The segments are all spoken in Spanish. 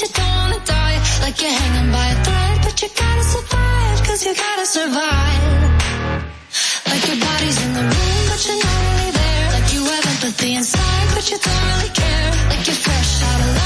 you don't wanna die. Like you're hanging by a thread, but you gotta survive, cause you gotta survive. Like your body's in the room, but you're not really there. Like you have empathy inside, but you don't really care. Like you're fresh out of love.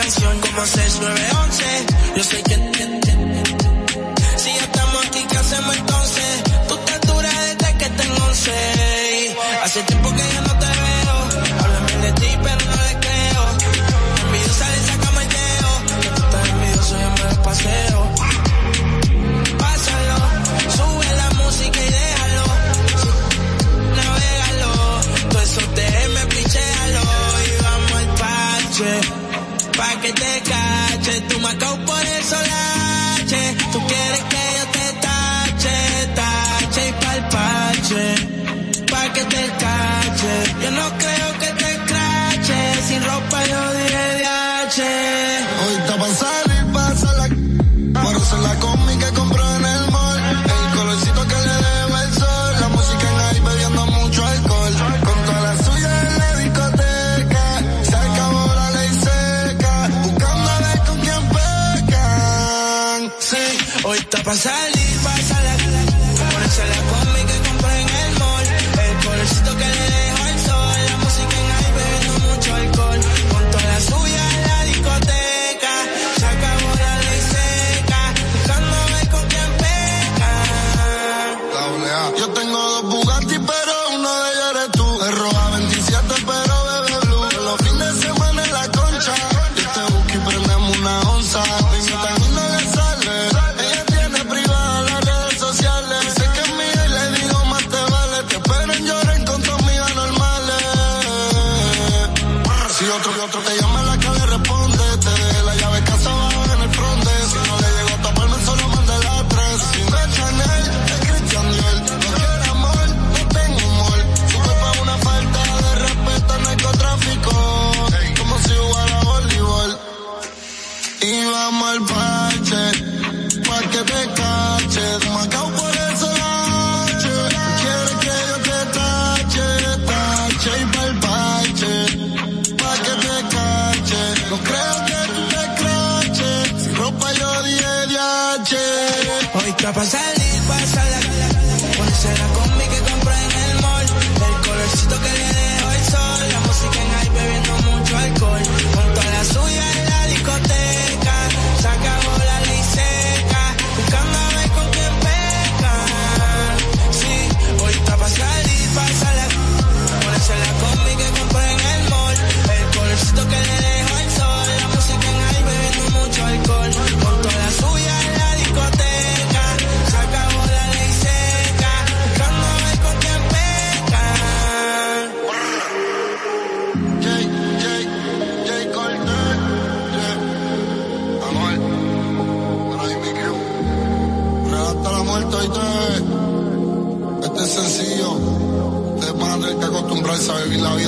canción como 6, 9, 11. Yo sé que pasar. Sorry, we la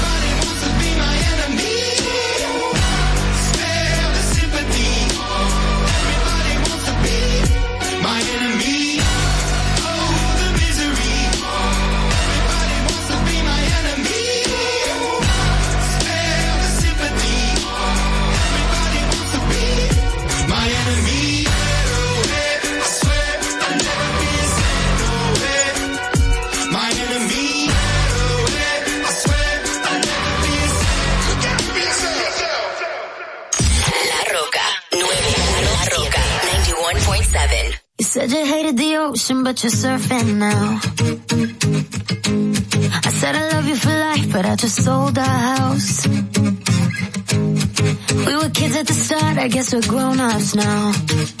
but you're surfing now. I said I love you for life, but I just sold our house. We were kids at the start, I guess we're grown-ups now.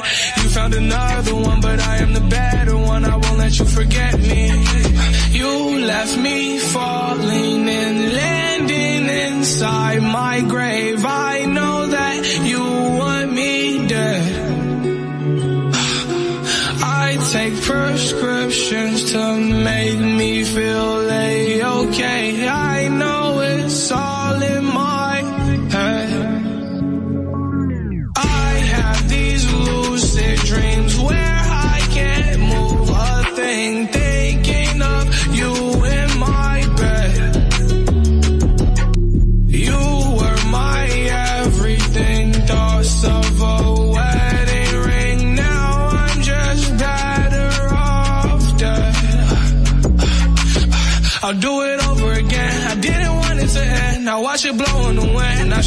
Found another one, but I am the better one. I won't let you forget me. You left me falling and landing inside my grave. I know that you want me dead. I take prescriptions to make me feel a-okay. I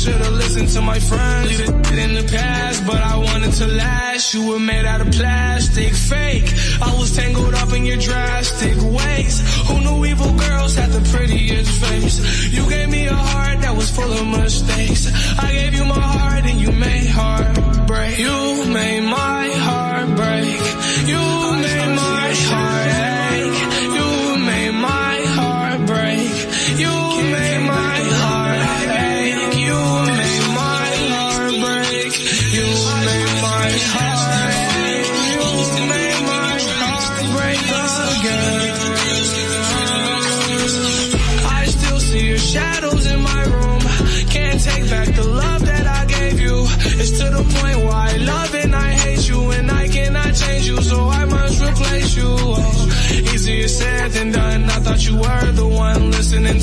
should've listened to my friends. Leave it in the past, but I wanted to last. You were made out of plastic, fake. I was tangled up in your drastic ways. Who knew evil girls had the prettiest face? You gave me a heart that was full of mistakes. I gave you my heart and you made heartbreak. You made my heart break. You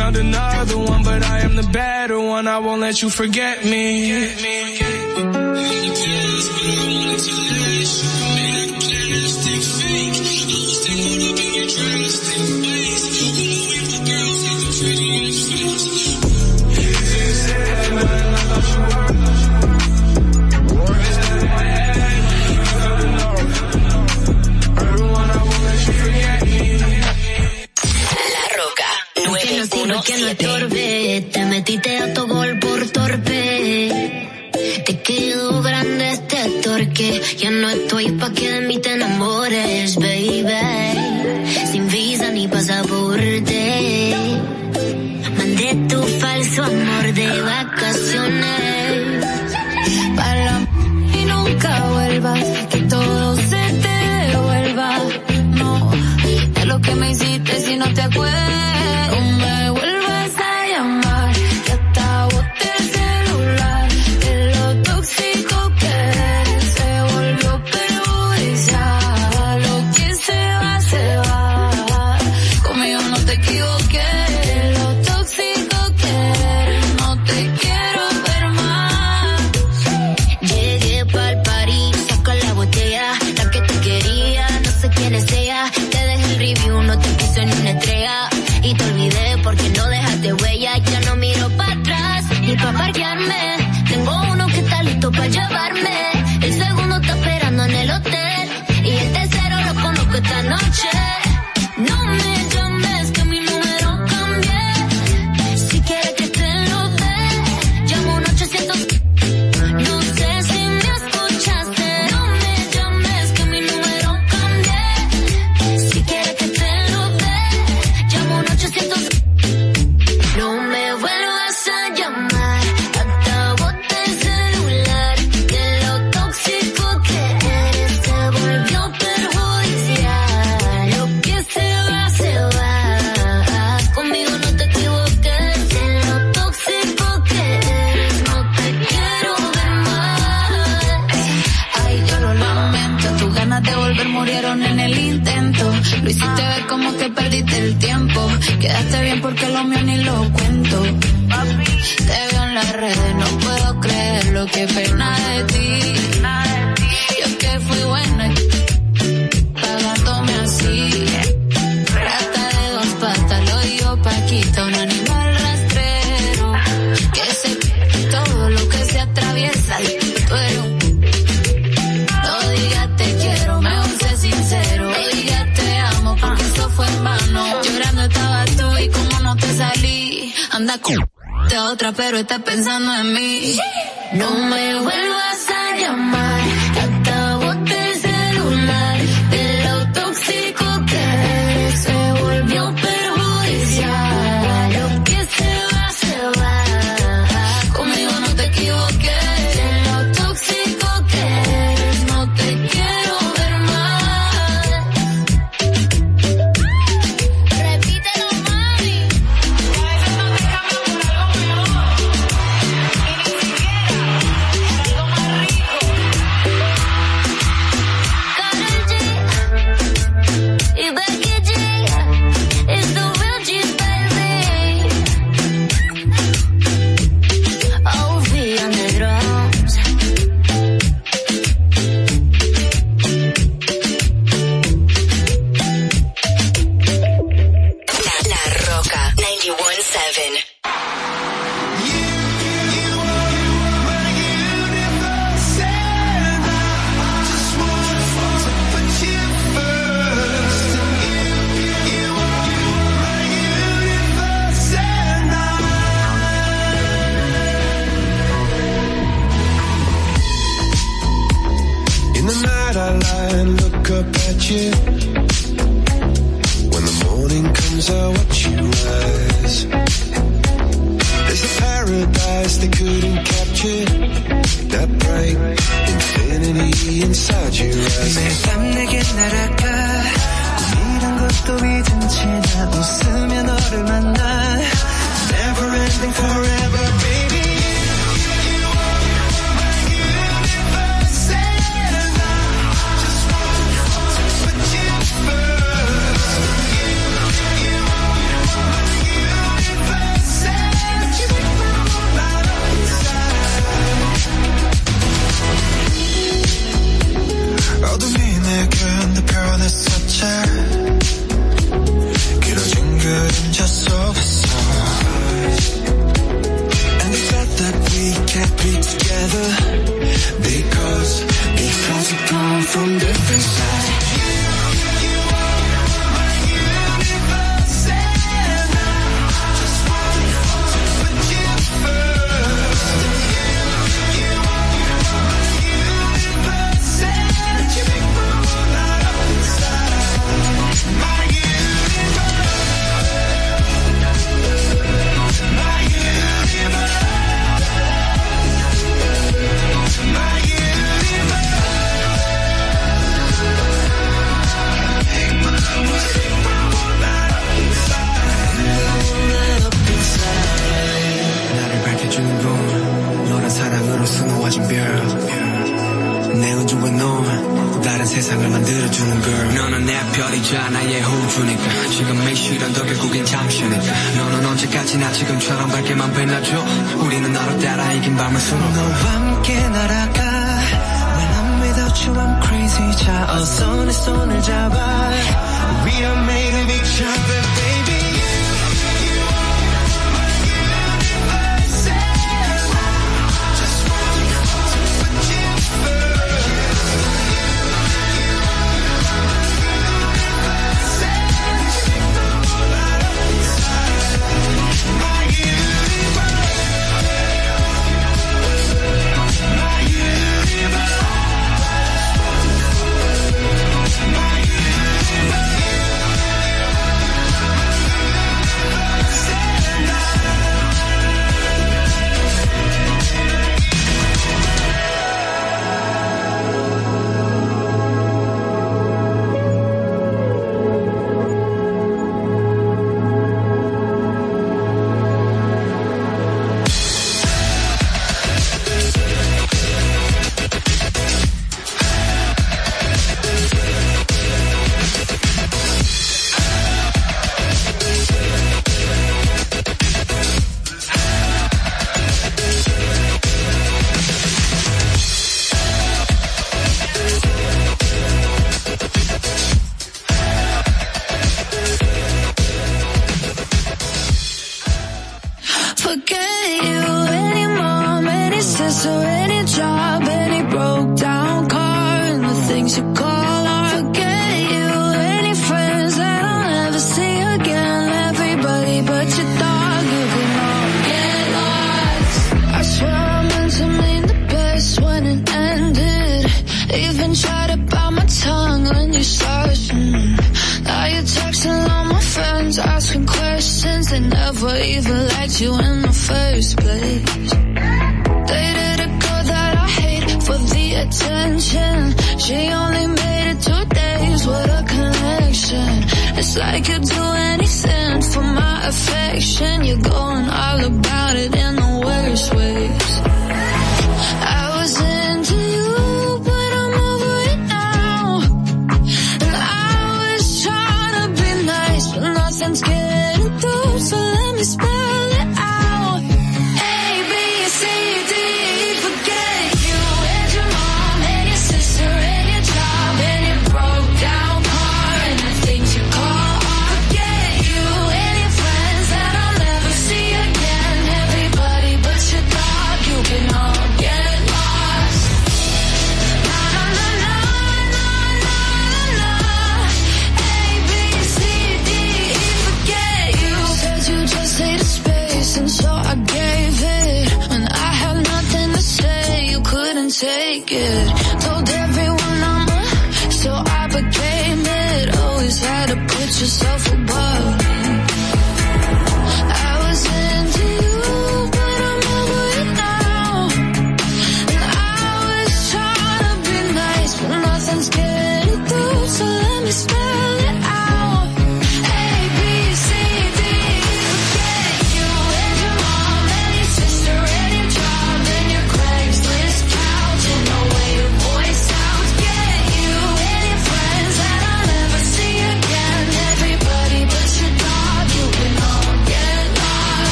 Found another one, but I am the better one. I won't let you forget me. La torque, ya no estoy pa' que de mí te enamores, baby. Sin visa ni pasaporte. Mandé tu falso amor de vacaciones. Para y nunca vuelvas, que todo se te devuelva. No, de lo que me hiciste si no te acuerdas. que se come todo lo que se atraviesa. Tú eres un no digas te quiero, mejor sé sincero. No digas te amo porque eso fue hermano. Llorando estaba tú y como no te salí, anda con otra pero estás pensando en mí. No me vuelvas a llamar.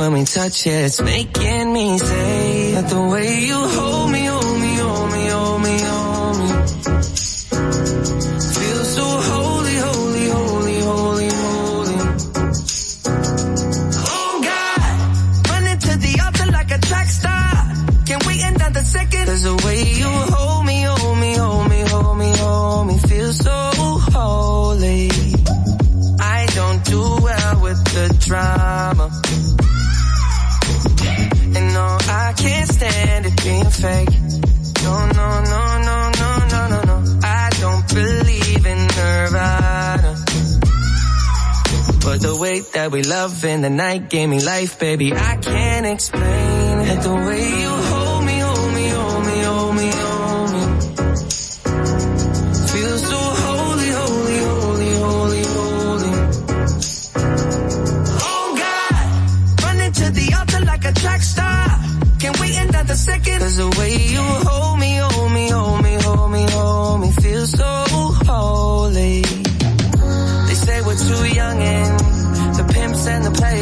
When we touch it, it's making night gave me life, baby. I can't explain it. The way you hold me, hold me, hold me, hold me, hold me. Feel so holy, holy, holy, holy, holy. Oh God, running to the altar like a track star. Can't wait another second. Cause the way you hold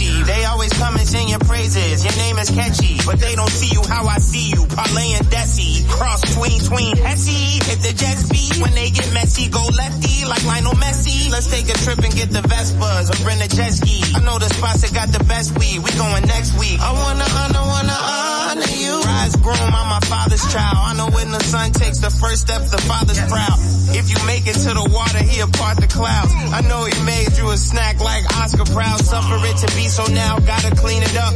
They always your name is catchy, but they don't see you how I see you. Parlay and Desi, cross tween tween Hesse. If the Jets beat, when they get messy, go lefty like Lionel Messi. Let's take a trip and get the Vespas or rent a jet ski. I know the spots that got the best weed. We going next week. I wanna honor, wanna honor you. Rise groom, I'm my father's child. I know when the son takes the first step, the father's proud. If you make it to the water, he'll part the clouds. I know he made you a snack like Oscar Proud. Suffer it to be so now, gotta clean it up.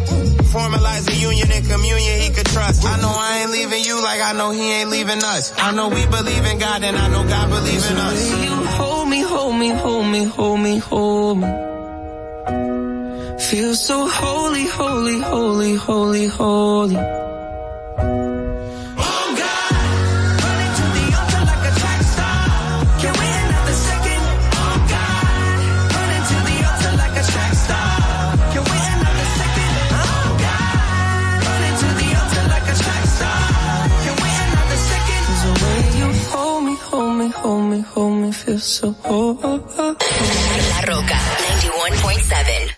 Formalize the union and communion he could trust. I know I ain't leaving you like I know he ain't leaving us. I know we believe in God and I know God believes in us. You hold me, hold me, hold me, hold me, hold me. Feel so holy, holy, holy, holy, holy. Me, hold me, hold me, feel so. La Roca 91.7.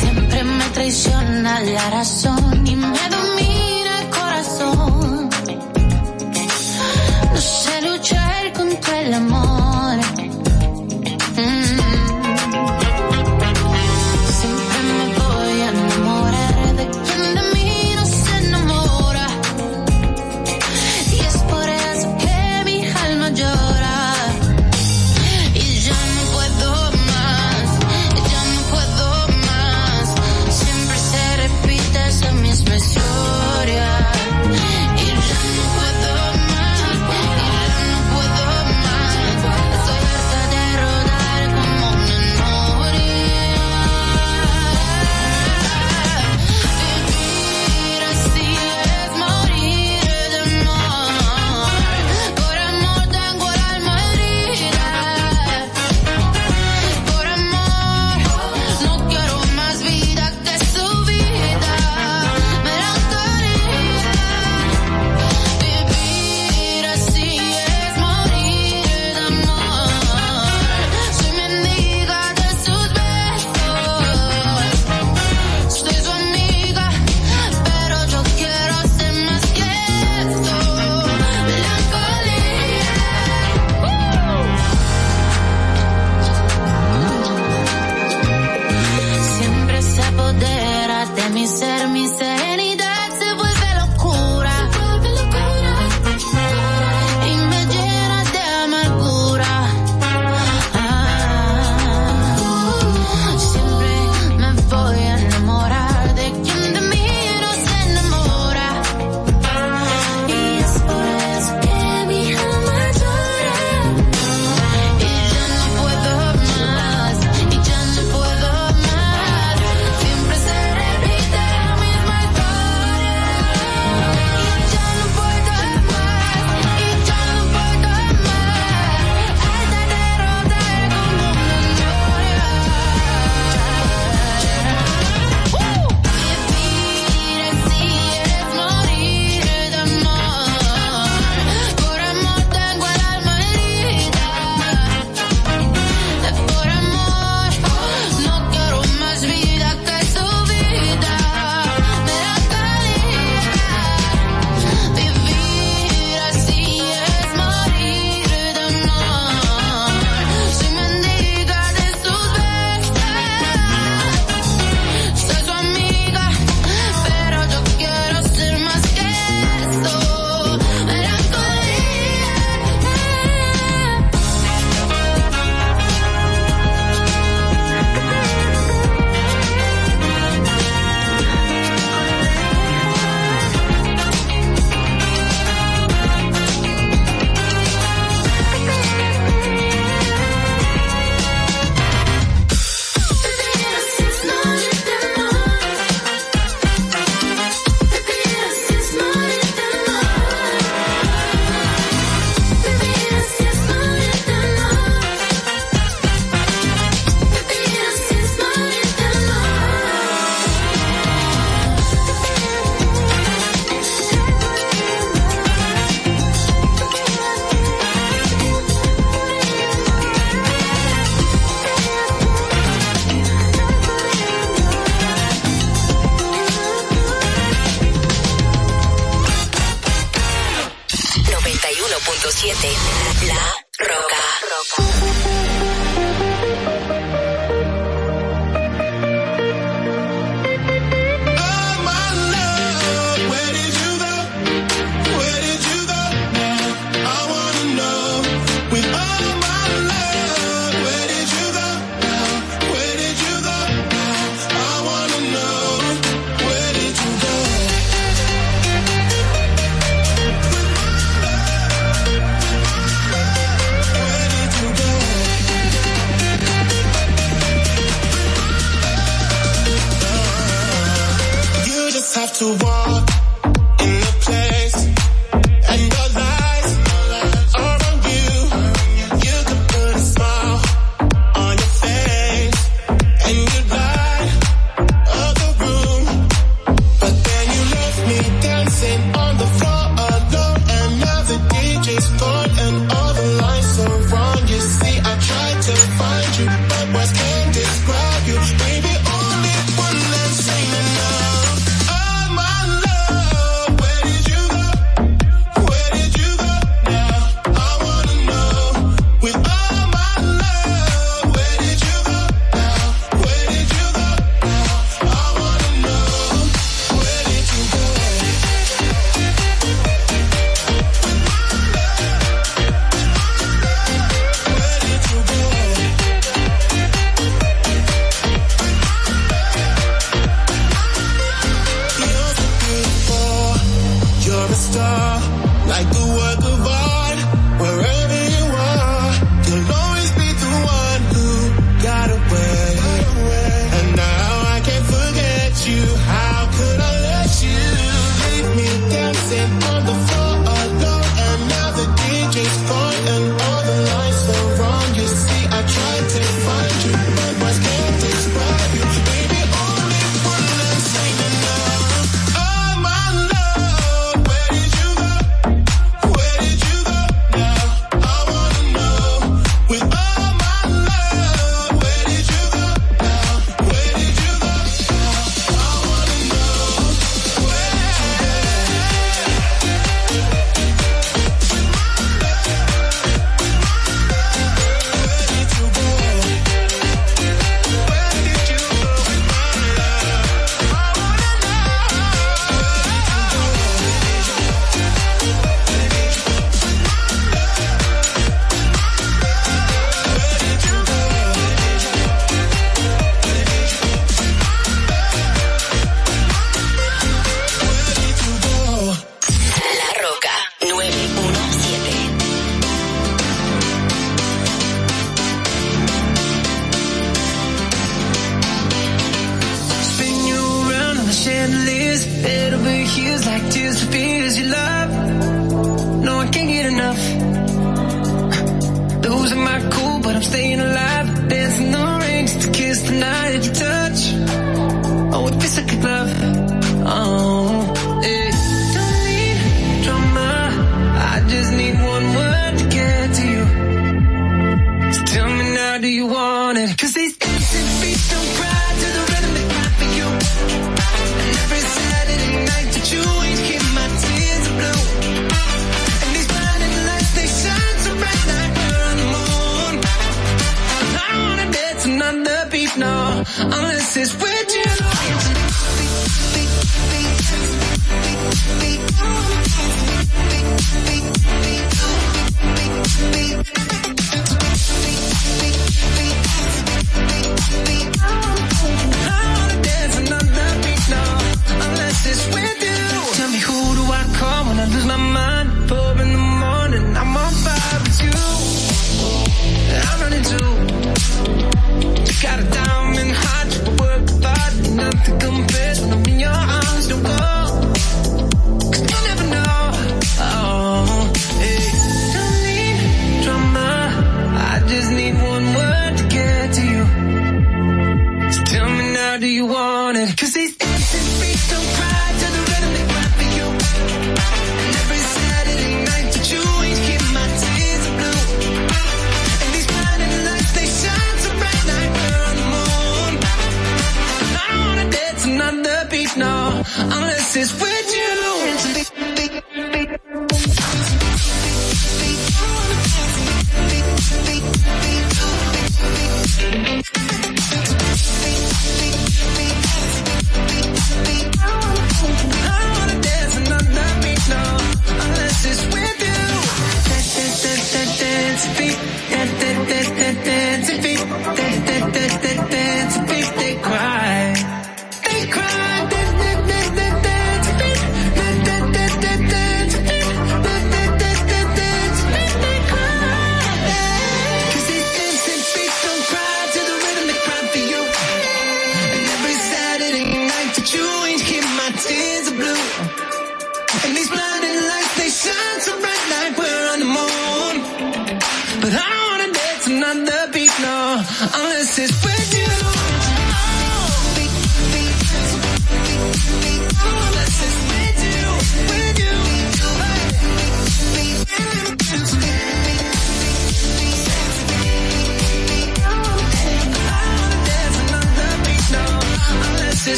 Siempre me traiciona la razón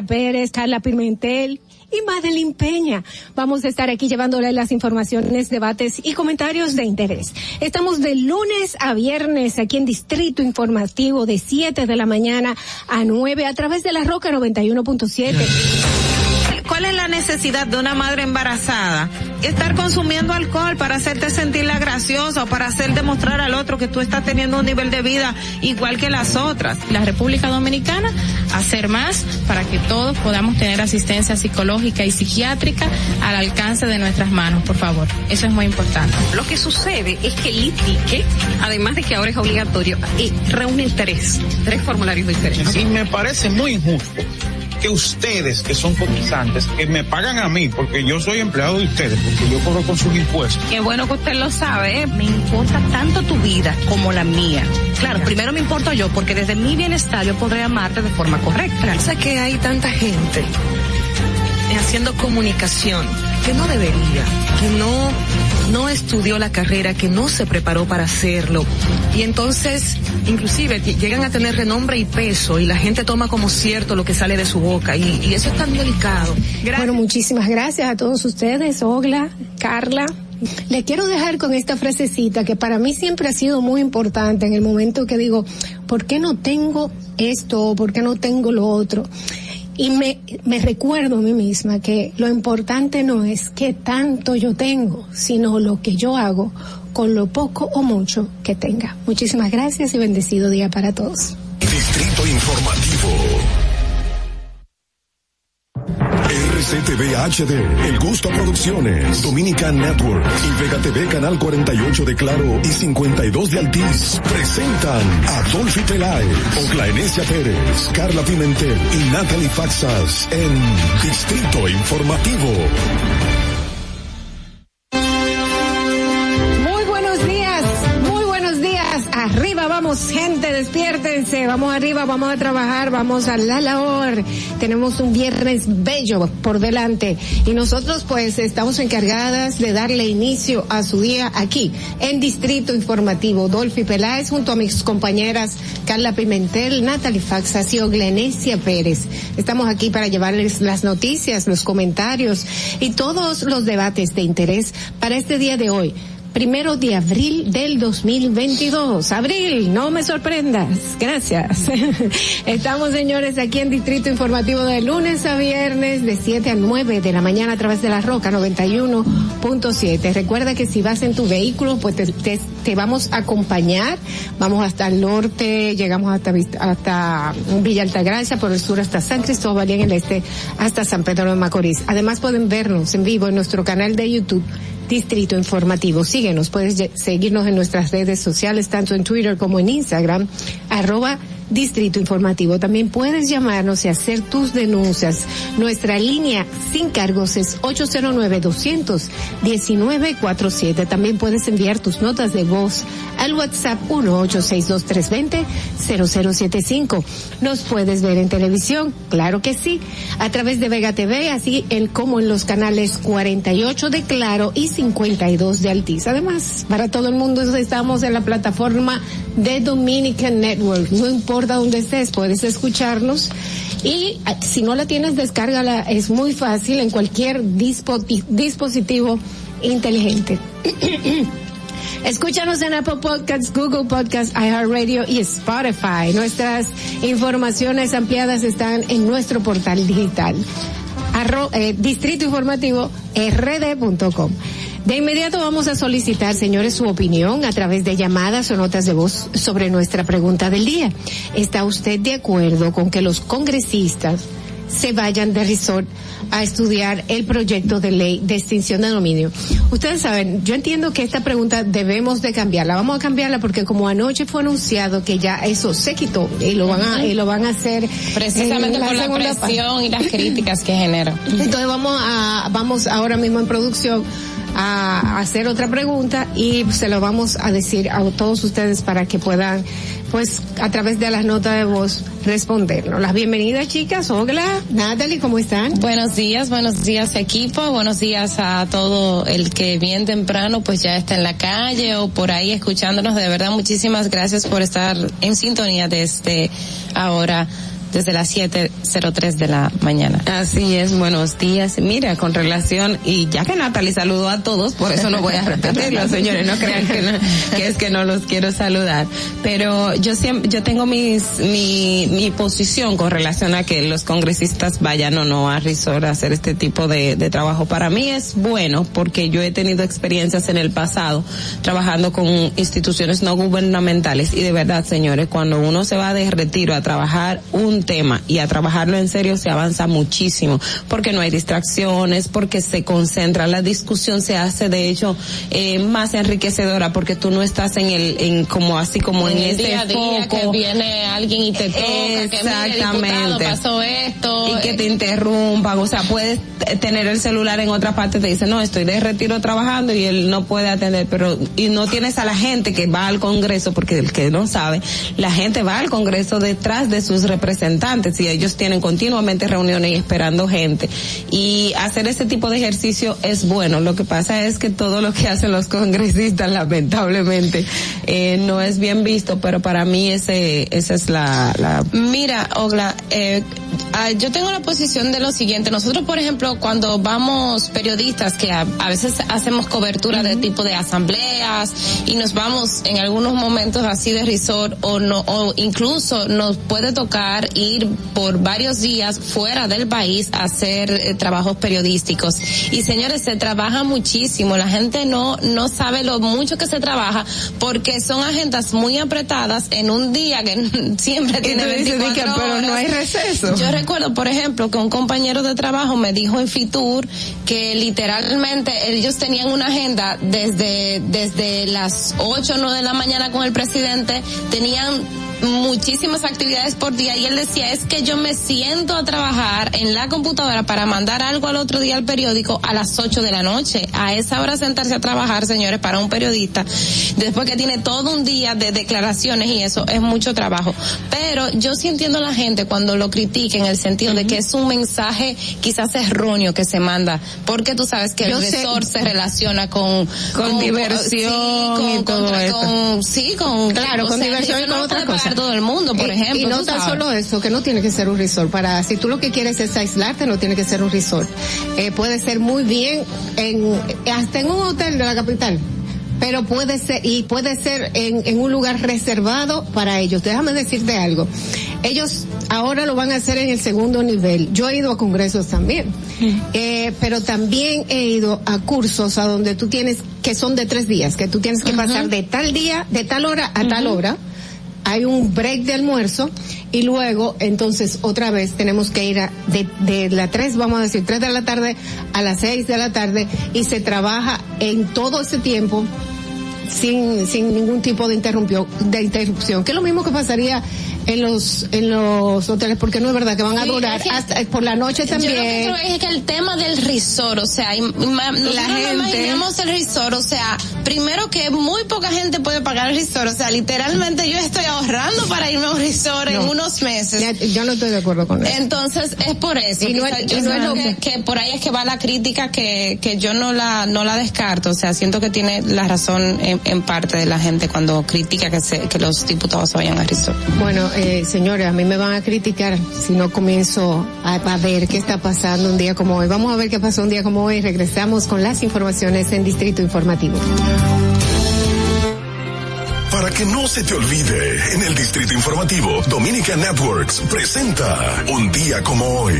Pérez, Carla Pimentel y Madeline Peña. Vamos a estar aquí llevándole las informaciones, debates y comentarios de interés. Estamos de lunes a viernes aquí en Distrito Informativo de 7 de la mañana a 9 a través de la Roca 91.7. ¿Cuál es la necesidad de una madre embarazada? Estar consumiendo alcohol para hacerte sentirla graciosa o para hacer demostrar al otro que tú estás teniendo un nivel de vida igual que las otras. La República Dominicana, hacer más para que todos podamos tener asistencia psicológica y psiquiátrica al alcance de nuestras manos, por favor. Eso es muy importante. Lo que sucede es que el ITIQUE, además de que ahora es obligatorio, eh, reúne tres, tres formularios diferentes. Sí, me parece muy injusto que ustedes, que son cotizantes, que me pagan a mí, porque yo soy empleado de ustedes, porque yo cobro con sus impuestos. Qué bueno que usted lo sabe, ¿eh? me importa tanto tu vida como la mía. Claro, primero me importo yo, porque desde mi bienestar yo podré amarte de forma correcta. Sé que hay tanta gente haciendo comunicación que no debería, que no no estudió la carrera, que no se preparó para hacerlo. Y entonces, inclusive, llegan a tener renombre y peso y la gente toma como cierto lo que sale de su boca y, y eso es tan delicado. Bueno, muchísimas gracias a todos ustedes, Ogla, Carla. Le quiero dejar con esta frasecita que para mí siempre ha sido muy importante en el momento que digo, ¿por qué no tengo esto o por qué no tengo lo otro? Y me, me recuerdo a mí misma que lo importante no es qué tanto yo tengo, sino lo que yo hago con lo poco o mucho que tenga. Muchísimas gracias y bendecido día para todos. RCTV HD, El Gusto Producciones, Dominican Network y Vega TV Canal 48 de Claro y 52 de Altiz presentan a Dolphy Peláez, Oclaenecia Pérez, Carla Pimentel y Natalie Faxas en Distrito Informativo. Muy buenos días, muy buenos días. Arriba vamos, gente, Vamos arriba, vamos a trabajar, vamos a la labor. Tenemos un viernes bello por delante y nosotros pues estamos encargadas de darle inicio a su día aquí en Distrito Informativo. Dolphy Peláez junto a mis compañeras Carla Pimentel, Natalie Faxas y Oglenesia Pérez. Estamos aquí para llevarles las noticias, los comentarios y todos los debates de interés para este día de hoy primero de abril del 2022. Abril, no me sorprendas. Gracias. Estamos, señores, aquí en Distrito Informativo de lunes a viernes de 7 a 9 de la mañana a través de la Roca 91.7. Recuerda que si vas en tu vehículo, pues te, vamos a acompañar. Vamos hasta el norte, llegamos hasta, hasta Villa Altagracia, por el sur hasta San Cristóbal y en el este hasta San Pedro de Macorís. Además pueden vernos en vivo en nuestro canal de YouTube Distrito Informativo. Síguenos, puedes seguirnos en nuestras redes sociales, tanto en Twitter como en Instagram, Distrito Informativo. También puedes llamarnos y hacer tus denuncias. Nuestra línea sin cargos es 809-219-47. También puedes enviar tus notas de voz al WhatsApp 1-862-320-0075. Nos puedes ver en televisión, claro que sí, a través de Vega TV, así en, como en los canales 48 de Claro y 52 de Altiz. Además, para todo el mundo estamos en la plataforma de Dominican Network. No importa dónde estés, puedes escucharnos. Y si no la tienes, descárgala. Es muy fácil en cualquier dispositivo inteligente. Escúchanos en Apple Podcasts, Google Podcasts, iHeartRadio y Spotify. Nuestras informaciones ampliadas están en nuestro portal digital. Arro, eh, distrito informativo rd.com. De inmediato vamos a solicitar, señores, su opinión a través de llamadas o notas de voz sobre nuestra pregunta del día. ¿Está usted de acuerdo con que los congresistas se vayan de resort a estudiar el proyecto de ley de extinción de dominio. Ustedes saben, yo entiendo que esta pregunta debemos de cambiarla. Vamos a cambiarla porque como anoche fue anunciado que ya eso se quitó y lo van a, y lo van a hacer precisamente la por la presión y las críticas que genera. Entonces vamos a, vamos ahora mismo en producción a hacer otra pregunta y se lo vamos a decir a todos ustedes para que puedan, pues, a través de las notas de voz respondernos. Las bienvenidas chicas, hola, Natalie, ¿cómo están? Buenos días, buenos días equipo, buenos días a todo el que bien temprano pues ya está en la calle o por ahí escuchándonos. De verdad, muchísimas gracias por estar en sintonía desde ahora desde las 7.03 de la mañana. Así es, buenos días. Mira, con relación, y ya que Natalie saludó a todos, por eso no voy a repetirlo, señores, no crean que, no- que es que no los quiero saludar. Pero yo siempre, yo tengo mis, mi, mi posición con relación a que los congresistas vayan o no a Risor a hacer este tipo de, de trabajo. Para mí es bueno porque yo he tenido experiencias en el pasado trabajando con instituciones no gubernamentales y de verdad, señores, cuando uno se va de retiro a trabajar un tema y a trabajarlo en serio se avanza muchísimo porque no hay distracciones, porque se concentra, la discusión se hace de hecho eh, más enriquecedora porque tú no estás en el, en como así como en, En el día a día que foco. viene alguien y te toca, que mire, Exactamente. pasó esto. Y que te interrumpan, o sea, puedes tener el celular en otra parte, te dice, no, estoy de retiro trabajando y él no puede atender, pero, y no tienes a la gente que va al Congreso, porque el que no sabe, la gente va al Congreso detrás de sus representantes y ellos tienen continuamente reuniones y esperando gente. Y hacer ese tipo de ejercicio es bueno. Lo que pasa es que todo lo que hacen los congresistas, lamentablemente, eh, no es bien visto, pero para mí ese, esa es la, la Mira, Ogla, eh, ah, yo tengo la posición de lo siguiente. Nosotros, por ejemplo, cuando vamos periodistas que a, a veces hacemos cobertura de tipo de asambleas y nos vamos en algunos momentos así de resort o no, o incluso nos puede tocar ir por varios días fuera del país a hacer eh, trabajos periodísticos. Y señores, se trabaja muchísimo. La gente no, no sabe lo mucho que se trabaja porque son agendas muy apretadas en un día que siempre Y tiene tú dices, 24 di que, pero no horas. hay receso. Yo recuerdo, por ejemplo, que un compañero de trabajo me dijo en Fitur que literalmente ellos tenían una agenda desde, desde las 8 o 9 de la mañana con el presidente, tenían muchísimas actividades por día y él decía es que yo me siento a trabajar en la computadora para mandar algo al otro día al periódico a las 8 de la noche. A esa hora sentarse a trabajar, señores, para un periodista, después que tiene todo un día de declaraciones y eso, es mucho trabajo. Pero yo sí entiendo a la gente cuando lo critica en el sentido de que es un mensaje quizás erróneo que se manda, porque tú sabes que Yo el resort se relaciona con, Con diversión y todo contra- eso. con- sí, con, Claro, con sea, diversión y con otra cosa. Todo el mundo, por Y- ejemplo. Y no tan sabes. solo eso, que no tiene que ser un resort. Para, si tú lo que quieres es aislarte, no tiene que ser un resort. Eh, puede ser muy bien en, hasta en un hotel de la capital. Pero puede ser, y puede ser en, en un lugar reservado para ellos. Déjame decirte algo. Ellos ahora lo van a hacer en el segundo nivel. Yo he ido a congresos también. Eh, pero también he ido a cursos a donde tú tienes, que son de tres días, que tú tienes que pasar de tal día, de tal hora a tal hora hay un break de almuerzo y luego entonces otra vez tenemos que ir a, de, de las 3, vamos a decir 3 de la tarde a las 6 de la tarde y se trabaja en todo ese tiempo sin, sin ningún tipo de interrupción, de interrupción, que es lo mismo que pasaría en los, en los hoteles, porque no es verdad que van a Sí, durar es que- hasta por la noche Yo lo que también. creo es que el tema del resort, o sea, no gente- imaginamos el resort, o sea, primero que muy poca gente puede pagar el resort, o sea, literalmente yo estoy ahorrando para irme a un resort en No. unos meses. Yo no estoy de acuerdo con eso. Entonces es por eso. Y no es- yo y no es creo lo que, que por ahí es que va la crítica que, que yo no la no la descarto. O sea, siento que tiene la razón en, en parte de la gente cuando critica que se, que los diputados se vayan a resort. Bueno, eh, señores, a mí me van a criticar si no comienzo a, a ver qué está pasando un día como hoy. Vamos a ver qué pasó un día como hoy. Regresamos con las informaciones en Distrito Informativo. Para que no se te olvide, en el Distrito Informativo, Dominica Networks presenta Un día como hoy.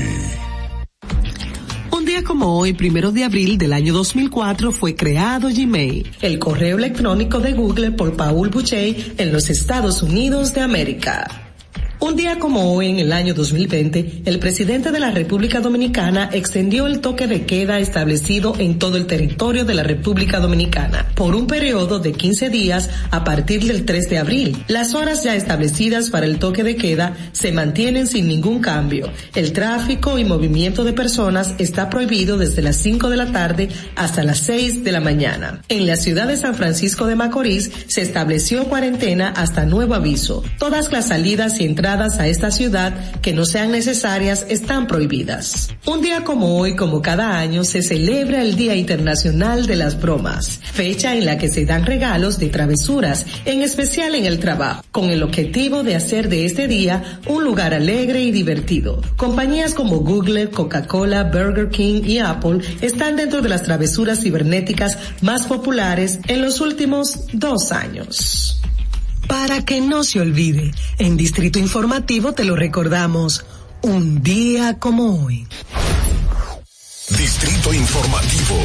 Un día como hoy, primero de abril del año 2004, fue creado Gmail, el correo electrónico de Google por Paul Boucher en los Estados Unidos de América. Un día como hoy, en el año 2020, el presidente de la República Dominicana extendió el toque de queda establecido en todo el territorio de la República Dominicana por un periodo de 15 días a partir del 3 de abril. Las horas ya establecidas para el toque de queda se mantienen sin ningún cambio. El tráfico y movimiento de personas está prohibido desde las 5 de la tarde hasta las 6 de la mañana. En la ciudad de San Francisco de Macorís se estableció cuarentena hasta nuevo aviso. Todas las salidas y entradas a esta ciudad que no sean necesarias están prohibidas. Un día como hoy, como cada año, se celebra el Día Internacional de las Bromas, fecha en la que se dan regalos de travesuras, en especial en el trabajo, con el objetivo de hacer de este día un lugar alegre y divertido. Compañías como Google, Coca-Cola, Burger King y Apple están dentro de las travesuras cibernéticas más populares en los últimos dos años. Para que no se olvide, en Distrito Informativo te lo recordamos, un día como hoy. Distrito Informativo.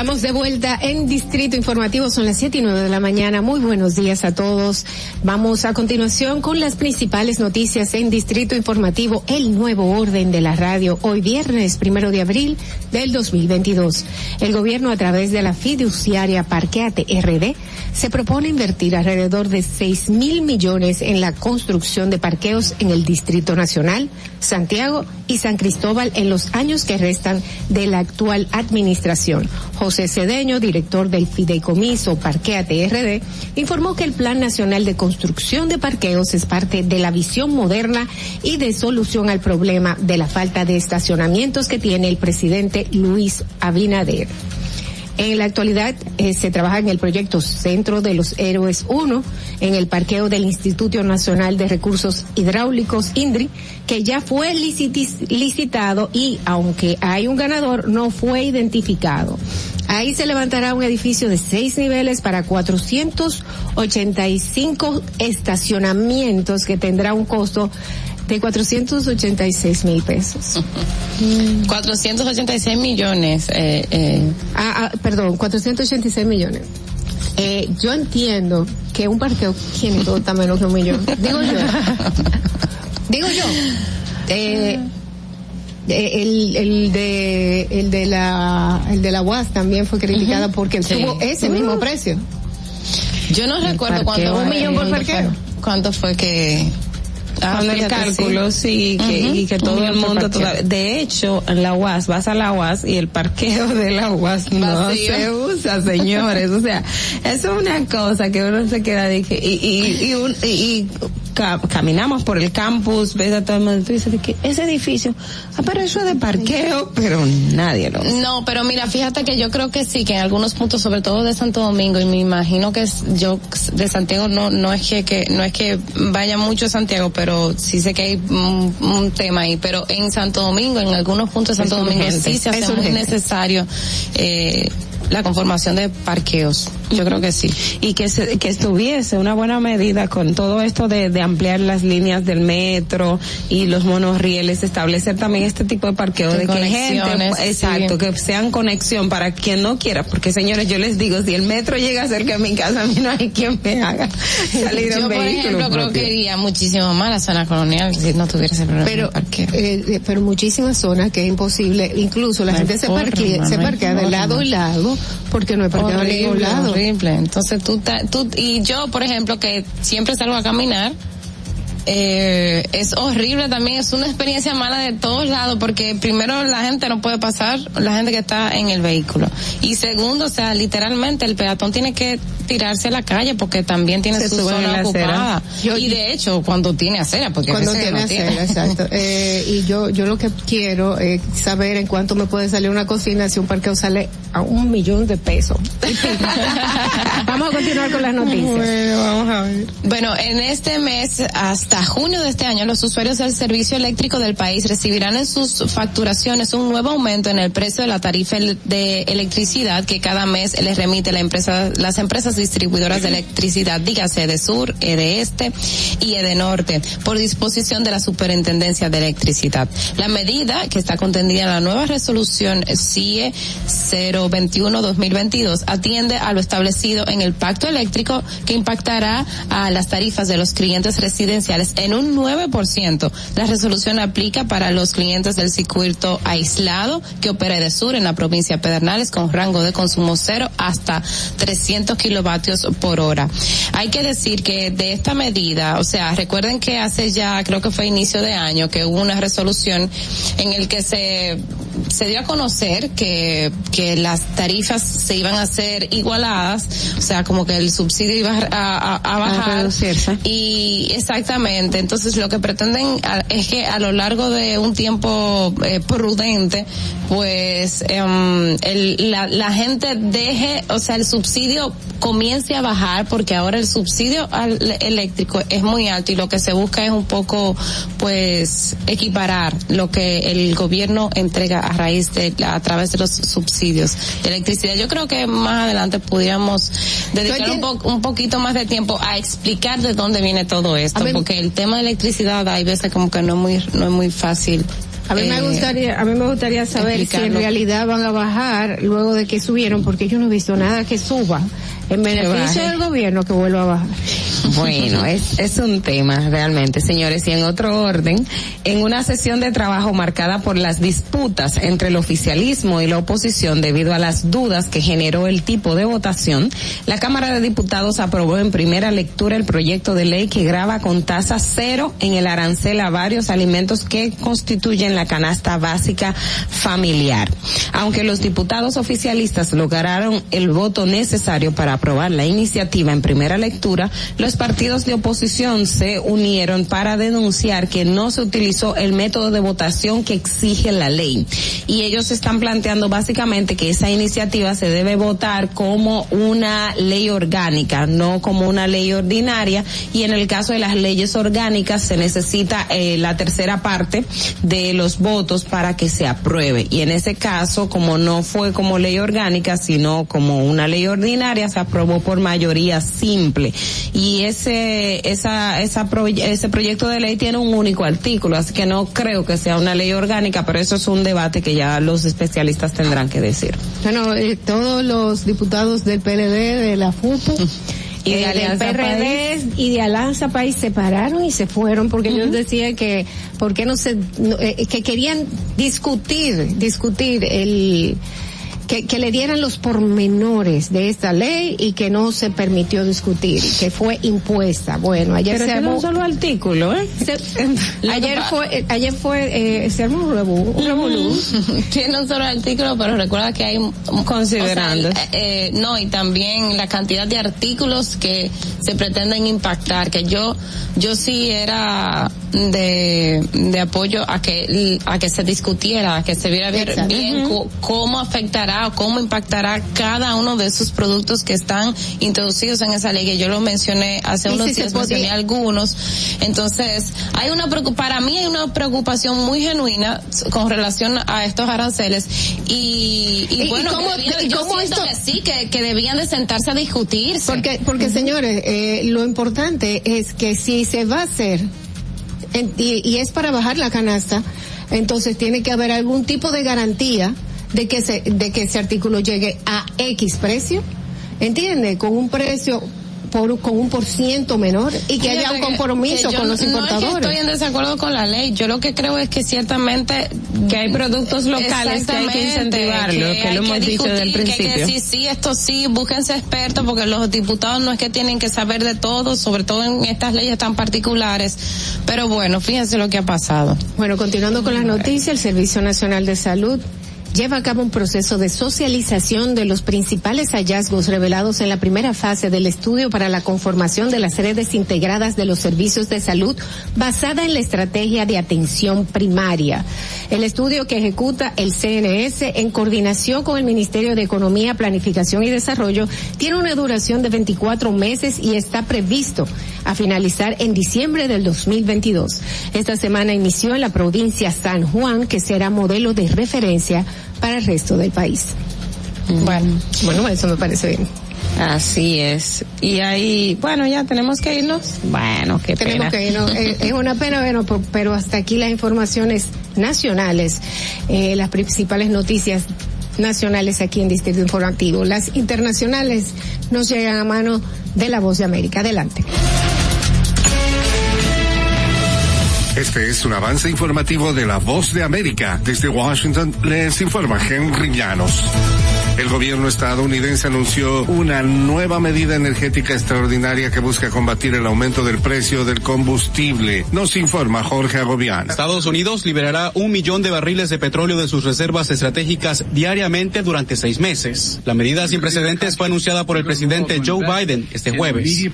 Estamos de vuelta en Distrito Informativo, son las siete y nueve de la mañana. Muy buenos días a todos. Vamos a continuación con las principales noticias en Distrito Informativo, el nuevo orden de la radio, hoy viernes primero de abril del 2022. El gobierno a través de la fiduciaria Parqueate RD se propone invertir alrededor de seis mil millones en la construcción de parqueos en el Distrito Nacional, Santiago y San Cristóbal en los años que restan de la actual administración. José Cedeño, director del Fideicomiso Parqueate RD, informó que el Plan Nacional de Construcción de Parqueos es parte de la visión moderna y de solución al problema de la falta de estacionamientos que tiene el presidente Luis Abinader. En la actualidad eh, se trabaja en el proyecto Centro de los Héroes 1 en el parqueo del Instituto Nacional de Recursos Hidráulicos INDRI, que ya fue licitado y aunque hay un ganador no fue identificado. Ahí se levantará un edificio de seis niveles para 485 estacionamientos que tendrá un costo de 486 mil pesos. 486 millones. Eh, eh. Ah, ah, perdón, 486 millones. Eh, yo entiendo que un parqueo tiene todo está menos que un millón. Digo yo. Digo yo. Eh, el, el de el de la el de la UAS también fue criticada porque Sí. tuvo ese mismo precio. Yo no recuerdo cuánto un millón por parqueo. ¿Cuánto fue que Ah, Cuando el fíjate, cálculo, sí, que, Ujú. y que todo el mundo todavía. De hecho, en la UAS, vas a la UAS y el parqueo de la UAS no Vacío. se usa, señores. O sea, eso es una cosa que uno se queda de que, y, y, y, un- y- y ca- caminamos por el campus, ves a todo el mundo, tú dices que ese edificio, ah, pero eso es de parqueo, pero nadie lo usa. No, pero mira, fíjate que yo creo que sí, que en algunos puntos, sobre todo de Santo Domingo, y me imagino que yo de Santiago no no es que, que no es que vaya mucho a Santiago, pero sí sé que hay un, un tema ahí. Pero en Santo Domingo, en algunos puntos de Santo Es Domingo urgente, sí se hace muy necesario eh, la conformación de parqueos. Yo creo que sí. y que se- que estuviese una buena medida con todo esto de, de ampliar las líneas del metro y los monorrieles, establecer también este tipo de parqueo De de, que gente, conexiones, exacto, sí. que sean conexión para quien no quiera, porque señores, yo les digo, si el metro llega cerca de mi casa, a mí no hay quien me haga salir Yo, en por vehículo ejemplo, creo que iría muchísimo más la zona colonial si no tuviera ese problema. Pero, de parqueo. eh, eh, pero muchísimas zonas que es imposible, incluso la gente se forma, parquea, se parquea de lado y lado porque no hay parqueo en ningún horrible, lado. horrible. Entonces tú, ta- tú y yo, por ejemplo, que siempre salgo a caminar, eh, es horrible también, es una experiencia mala de todos lados porque primero la gente no puede pasar, la gente que está en el vehículo. Y segundo, o sea, literalmente el peatón tiene que tirarse a la calle porque también tiene Se su zona ocupada. y de hecho, cuando tiene acera, porque cuando tiene no acera, exacto. Eh, y yo, yo lo que quiero es saber en cuánto me puede salir una cocina si un parqueo sale a un millón de pesos. Vamos a continuar con las noticias. Bueno, vamos a ver. Bueno, en este mes, hasta junio de este año, los usuarios del servicio eléctrico del país recibirán en sus facturaciones un nuevo aumento en el precio de la tarifa de electricidad que cada mes les remite la empresa, las empresas distribuidoras de electricidad, dígase de sur, de este y de norte, por disposición de la Superintendencia de Electricidad. La medida que está contenida en la nueva resolución CIE 021-2022 atiende a lo establecido en el pacto eléctrico que impactará a las tarifas de los clientes residenciales en un 9%. La resolución aplica para los clientes del circuito aislado que opera de sur en la provincia de Pedernales con rango de consumo cero hasta 300 kilovatios por hora. Hay que decir que de esta medida, o sea, recuerden que hace ya, creo que fue inicio de año, que hubo una resolución en el que se se dio a conocer que, que las tarifas se iban a ser igualadas, o sea, como que el subsidio iba a, a- a bajar. reducirse. Y exactamente, entonces lo que pretenden es que a lo largo de un tiempo eh, prudente, pues em, el- la, la gente deje, o sea, el subsidio comience a bajar porque ahora el subsidio al eléctrico es muy alto y lo que se busca es un poco, pues, equiparar lo que el gobierno entrega a raíz de, a través de los subsidios de electricidad. Yo creo que más adelante pudiéramos dedicar un, po- un poquito más de tiempo a explicar de dónde viene todo esto, porque el tema de electricidad hay veces como que no es muy, no es muy fácil. A mí me eh, gustaría, a mí me gustaría saber si en realidad van a bajar luego de que subieron, porque yo no he visto nada que suba en beneficio del gobierno que vuelva a bajar. Bueno, es, es un tema realmente, señores. Y en otro orden, en una sesión de trabajo marcada por las disputas entre el oficialismo y la oposición debido a las dudas que generó el tipo de votación, la Cámara de Diputados aprobó en primera lectura el proyecto de ley que graba con tasa cero en el arancel a varios alimentos que constituyen la canasta básica familiar. Aunque los diputados oficialistas lograron el voto necesario para aprobar la iniciativa en primera lectura, los partidos de oposición se unieron para denunciar que no se utilizó el método de votación que exige la ley. Y ellos están planteando básicamente que esa iniciativa se debe votar como una ley orgánica, no como una ley ordinaria. Y en el caso de las leyes orgánicas se necesita eh, la tercera parte de los votos para que se apruebe. Y en ese caso, como no fue como ley orgánica, sino como una ley ordinaria, se aprobó por mayoría simple. Y ese, esa, esa proye- ese proyecto de ley tiene un único artículo, así que no creo que sea una ley orgánica, pero eso es un debate que ya los especialistas tendrán que decir. Bueno, eh, todos los diputados del PLD, de la FUPU, Y de eh, del PRD y de Alianza País se pararon y se fueron porque ellos decían que, ¿por qué no se, no, eh, que querían discutir, discutir el, que, que le dieran los pormenores de esta ley y que no se permitió discutir, que fue impuesta. Bueno, ayer Pero se armó- un solo artículo, ¿eh? se- ayer fue, eh, ayer fue, eh, se armó un revolú. Tiene un solo artículo, pero recuerda que hay Considerando. o sea, eh, eh, no, y también la cantidad de artículos que se pretenden impactar, que yo yo sí era de, de apoyo a que a que se discutiera, a que se viera bien, Exacto. bien co- cómo afectará o cómo impactará cada uno de esos productos que están introducidos en esa ley, que yo lo mencioné hace unos si días, mencioné algunos. Entonces, hay una para mí hay una preocupación muy genuina con relación a estos aranceles y, y, ¿Y- y bueno, cómo- debían- yo cómo siento esto- que sí, que, que debían de sentarse a discutirse. Porque, porque señores, eh, lo importante es que si se va a hacer y, y es para bajar la canasta, entonces tiene que haber algún tipo de garantía de que se, de que ese artículo llegue a X precio, ¿entiende? Con un precio por, con un por ciento menor y que haya un que- compromiso que con los no- No es importadores. que estoy en desacuerdo con la ley. Yo lo que creo es que ciertamente Que hay productos locales que hay que Exactamente, incentivarlo, que, hay lo hemos dicho desde el que- principio. Que, sí, sí, esto sí, búsquense expertos porque los diputados no es que tienen que saber de todo, sobre todo en estas leyes tan particulares. Pero bueno, fíjense lo que ha pasado. Bueno, continuando con las noticias, el Servicio Nacional de Salud lleva a cabo un proceso de socialización de los principales hallazgos revelados en la primera fase del estudio para la conformación de las redes integradas de los servicios de salud basada en la estrategia de atención primaria. El estudio que ejecuta el CNS en coordinación con el Ministerio de Economía, Planificación y Desarrollo tiene una duración de 24 meses y está previsto a finalizar en diciembre del 2022. Esta semana inició en la provincia San Juan, que será modelo de referencia para el resto del país. Bueno, bueno, eso me parece bien. Así es. Y ahí, bueno, ya tenemos que irnos. Bueno, qué Tenemos pena. que irnos. Eh, es una pena, bueno, pero hasta aquí las informaciones nacionales, eh, las principales noticias nacionales aquí en Distrito Informativo. Las internacionales nos llegan a mano de la Voz de América. Adelante. Este es un avance informativo de la Voz de América. Desde Washington les informa Henry Llanos. El gobierno estadounidense anunció una nueva medida energética extraordinaria que busca combatir el aumento del precio del combustible. Nos informa Jorge Agobián. Estados Unidos liberará un millón de barriles de petróleo de sus reservas estratégicas diariamente durante seis meses. La medida sin precedentes fue anunciada por el presidente Joe Biden este jueves.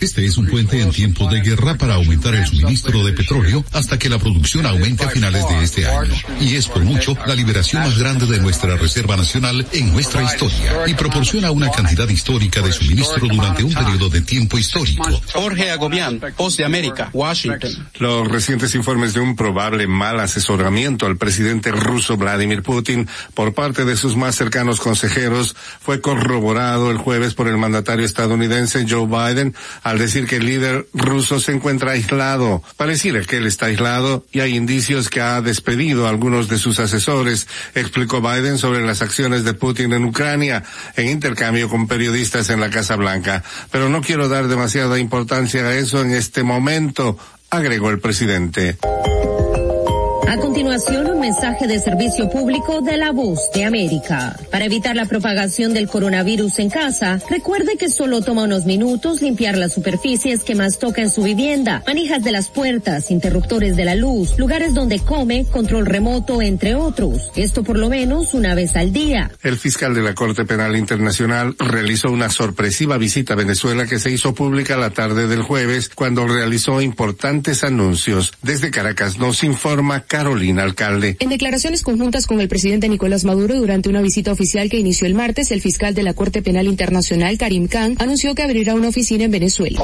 Este es un puente en tiempo de guerra para aumentar el suministro de petróleo hasta que la producción aumente a finales de este año. Y es por mucho la liberación más grande de nuestra Reserva Nacional en nuestra historia y proporciona una cantidad histórica de suministro durante un periodo de tiempo histórico. Jorge Agobián, Voz de América, Washington. Los recientes informes de un probable mal asesoramiento al presidente ruso Vladimir Putin por parte de sus más cercanos consejeros fue corroborado el jueves por el mandatario estadounidense Joe Biden al decir que el líder ruso se encuentra aislado. Pareciera que él está aislado y hay indicios que ha despedido algunos de sus asesores, explicó Biden sobre las acciones de Putin en Ucrania en intercambio con periodistas en la Casa Blanca. Pero no quiero dar demasiada importancia a eso en este momento, agregó el presidente. A continuación, un mensaje de servicio público de la voz de América. Para evitar la propagación del coronavirus en casa, recuerde que solo toma unos minutos limpiar las superficies que más toca en su vivienda, manijas de las puertas, interruptores de la luz, lugares donde come, control remoto, entre otros. Esto por lo menos una vez al día. El fiscal de la Corte Penal Internacional realizó una sorpresiva visita a Venezuela que se hizo pública la tarde del jueves cuando realizó importantes anuncios. Desde Caracas nos informa Carolina Alcalde. En declaraciones conjuntas con el presidente Nicolás Maduro durante una visita oficial que inició el martes, el fiscal de la Corte Penal Internacional, Karim Khan, anunció que abrirá una oficina en Venezuela.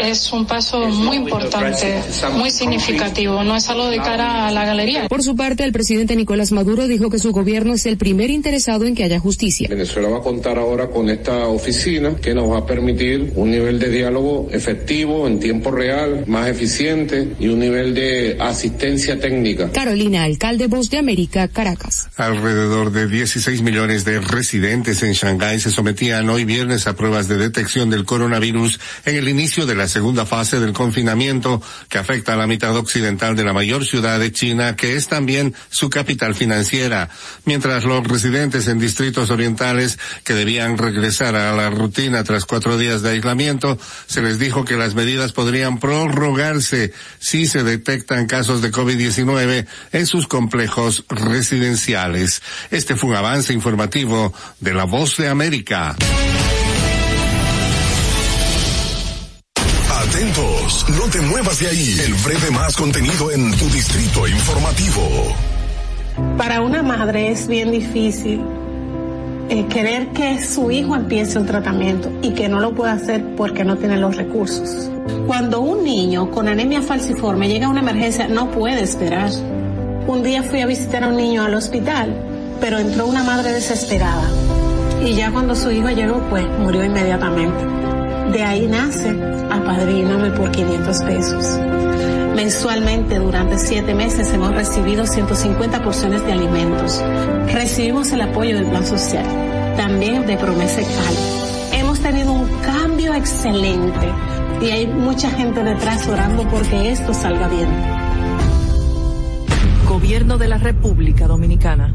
Es un paso muy importante, muy significativo, no es algo de cara a la galería. Por su parte, el presidente Nicolás Maduro dijo que su gobierno es el primer interesado en que haya justicia. Venezuela va a contar ahora con esta oficina que nos va a permitir un nivel de diálogo efectivo en tiempo real, más eficiente y un nivel de asistencia técnica. Carolina, alcalde Voz de América, Caracas. Alrededor de 16 millones de residentes en Shanghái se sometían hoy viernes a pruebas de detección del coronavirus en el inicio de la segunda fase del confinamiento que afecta a la mitad occidental de la mayor ciudad de China, que es también su capital financiera. Mientras los residentes en distritos orientales que debían regresar a la rutina tras cuatro días de aislamiento, se les dijo que las medidas podrían prorrogarse si se detectan casos de COVID-19 en sus complejos residenciales. Este fue un avance informativo de La Voz de América. Atentos, no te muevas de ahí. El breve más contenido en tu distrito informativo. Para una madre es bien difícil eh, querer que su hijo empiece un tratamiento y que no lo pueda hacer porque no tiene los recursos. Cuando un niño con anemia falciforme llega a una emergencia, no puede esperar. Un día fui a visitar a un niño al hospital, pero entró una madre desesperada. Y ya cuando su hijo llegó, pues murió inmediatamente. De ahí nace Apadríname por 500 pesos. Mensualmente durante siete meses hemos recibido 150 porciones de alimentos. Recibimos el apoyo del Plan Social, también de Promesa Cal. Hemos tenido un cambio excelente y hay mucha gente detrás orando porque esto salga bien. Gobierno de la República Dominicana.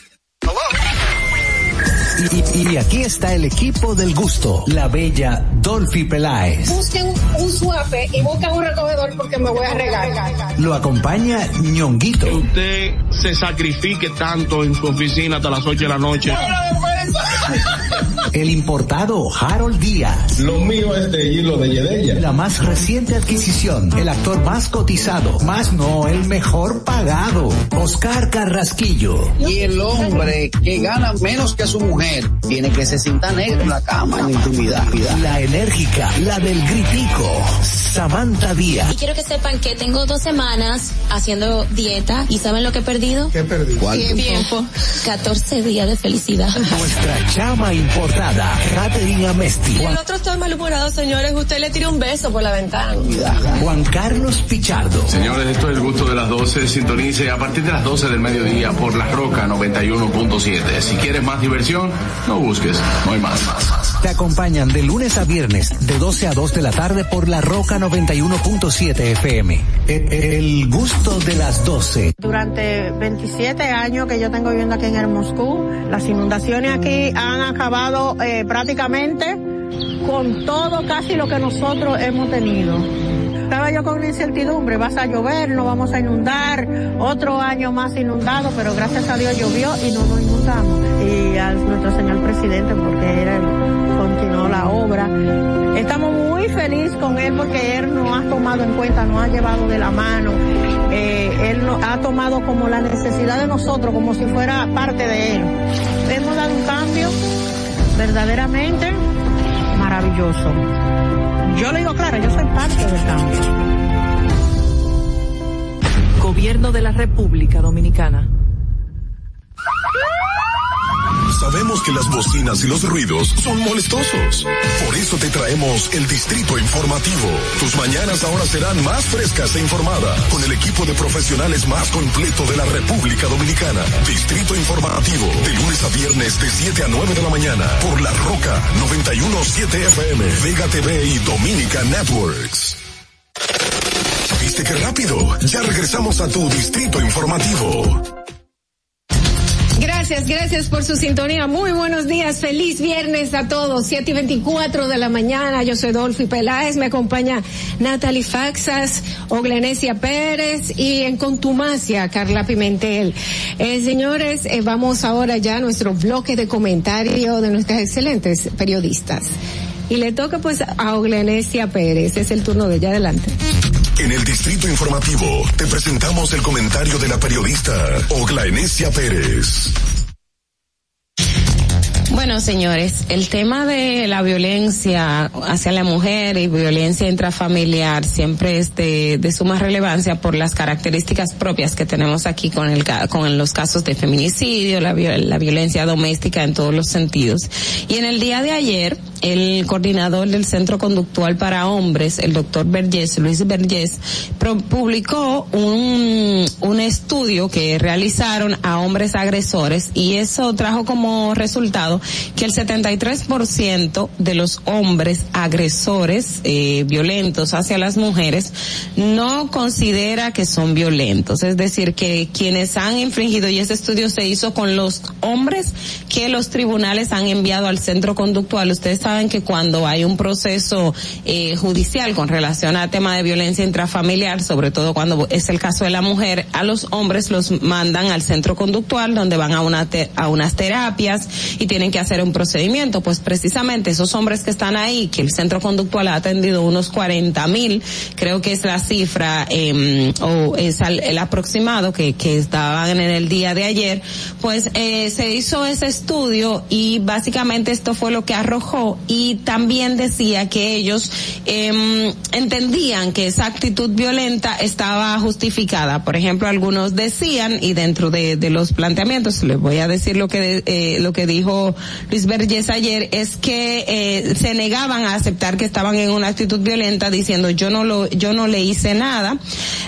Y, y, aquí está el equipo del gusto, la bella Dolphy Peláez. Busquen un suape y busquen un recogedor porque me voy a regar. Lo acompaña ñonguito. Que usted se sacrifique tanto en su oficina hasta las 8 de la noche. El importado Harold Díaz. Lo mío es de hilo de Yedella. La más reciente adquisición. El actor más cotizado, más no el mejor pagado. Oscar Carrasquillo. Y el hombre que gana menos que su mujer tiene que se sienta negro en la cama en intimidad. La enérgica, la del gritico. Samantha Díaz. Y quiero que sepan que tengo dos semanas haciendo dieta y ¿saben lo que he perdido? ¿Qué perdí? ¿Cuál? Tiempo. 14 días de felicidad. Nuestra chama importada, Katherine Amesti. El otro está malhumorado, señores. Usted le tira un beso por la ventana. Juan Carlos Pichardo. Señores, esto es el gusto de las 12. Sintonice a partir de las 12 del mediodía por La Roca 91.7. Si quieres más diversión, no busques, no hay más. Te acompañan de lunes a viernes, de 12 a 2 de la tarde por La Roca 91.7 FM. El, el gusto de las 12. Durante 27 años que yo tengo viviendo aquí en el Moscú, las inundaciones aquí han acabado eh, prácticamente con todo casi lo que nosotros hemos tenido. Estaba yo con una incertidumbre, vas a llover, no vamos a inundar, otro año más inundado, pero gracias a Dios llovió y no nos inundamos. Y a nuestro señor presidente, porque era el, la obra. Estamos muy felices con él porque él nos ha tomado en cuenta, nos ha llevado de la mano, eh, él nos ha tomado como la necesidad de nosotros, como si fuera parte de él. Hemos dado un cambio verdaderamente maravilloso. Yo le digo claro, yo soy parte del cambio. Gobierno de la República Dominicana. Sabemos que las bocinas y los ruidos son molestosos. Por eso te traemos el Distrito Informativo. Tus mañanas ahora serán más frescas e informadas con el equipo de profesionales más completo de la República Dominicana. Distrito Informativo, de lunes a viernes de 7 a 9 de la mañana por La Roca 917 FM, Vega TV y Dominica Networks. ¿Viste qué rápido? Ya regresamos a tu Distrito Informativo. Gracias, gracias por su sintonía. Muy buenos días, feliz viernes a todos. 7 y 24 de la mañana. Yo soy Dolphy Peláez, me acompaña Natalie Faxas, Oglenesia Pérez y en contumacia Carla Pimentel. Eh, señores, eh, vamos ahora ya a nuestro bloque de comentario de nuestras excelentes periodistas. Y le toca pues a Oglenesia Pérez, es el turno de ella adelante. En el Distrito Informativo te presentamos el comentario de la periodista Ogla Enesia Pérez. Bueno, señores, el tema de la violencia hacia la mujer y violencia intrafamiliar siempre es de, de suma relevancia por las características propias que tenemos aquí con el con los casos de feminicidio, la, la violencia doméstica en todos los sentidos. Y en el día de ayer, el coordinador del Centro Conductual para Hombres, el doctor Vergés, Luis Vergés, publicó un, un estudio que realizaron a hombres agresores y eso trajo como resultado que el 73% de los hombres agresores eh, violentos hacia las mujeres no considera que son violentos. Es decir, que quienes han infringido, y ese estudio se hizo con los hombres que los tribunales han enviado al centro conductual. Ustedes saben que cuando hay un proceso eh, judicial con relación al tema de violencia intrafamiliar, sobre todo cuando es el caso de la mujer, a los hombres los mandan al centro conductual donde van a, una a unas terapias y tienen que hacer un procedimiento. Pues precisamente esos hombres que están ahí, que el centro conductual ha atendido unos 40 mil, creo que es la cifra eh, o es el, el aproximado que, que estaban en el día de ayer, pues eh, se hizo ese estudio y básicamente esto fue lo que arrojó y también decía que ellos eh, entendían que esa actitud violenta estaba justificada. Por ejemplo, algunos decían y dentro de, de los planteamientos les voy a decir lo que eh, lo que dijo Luis Vergés ayer es que eh, se negaban a aceptar que estaban en una actitud violenta diciendo yo no lo yo no le hice nada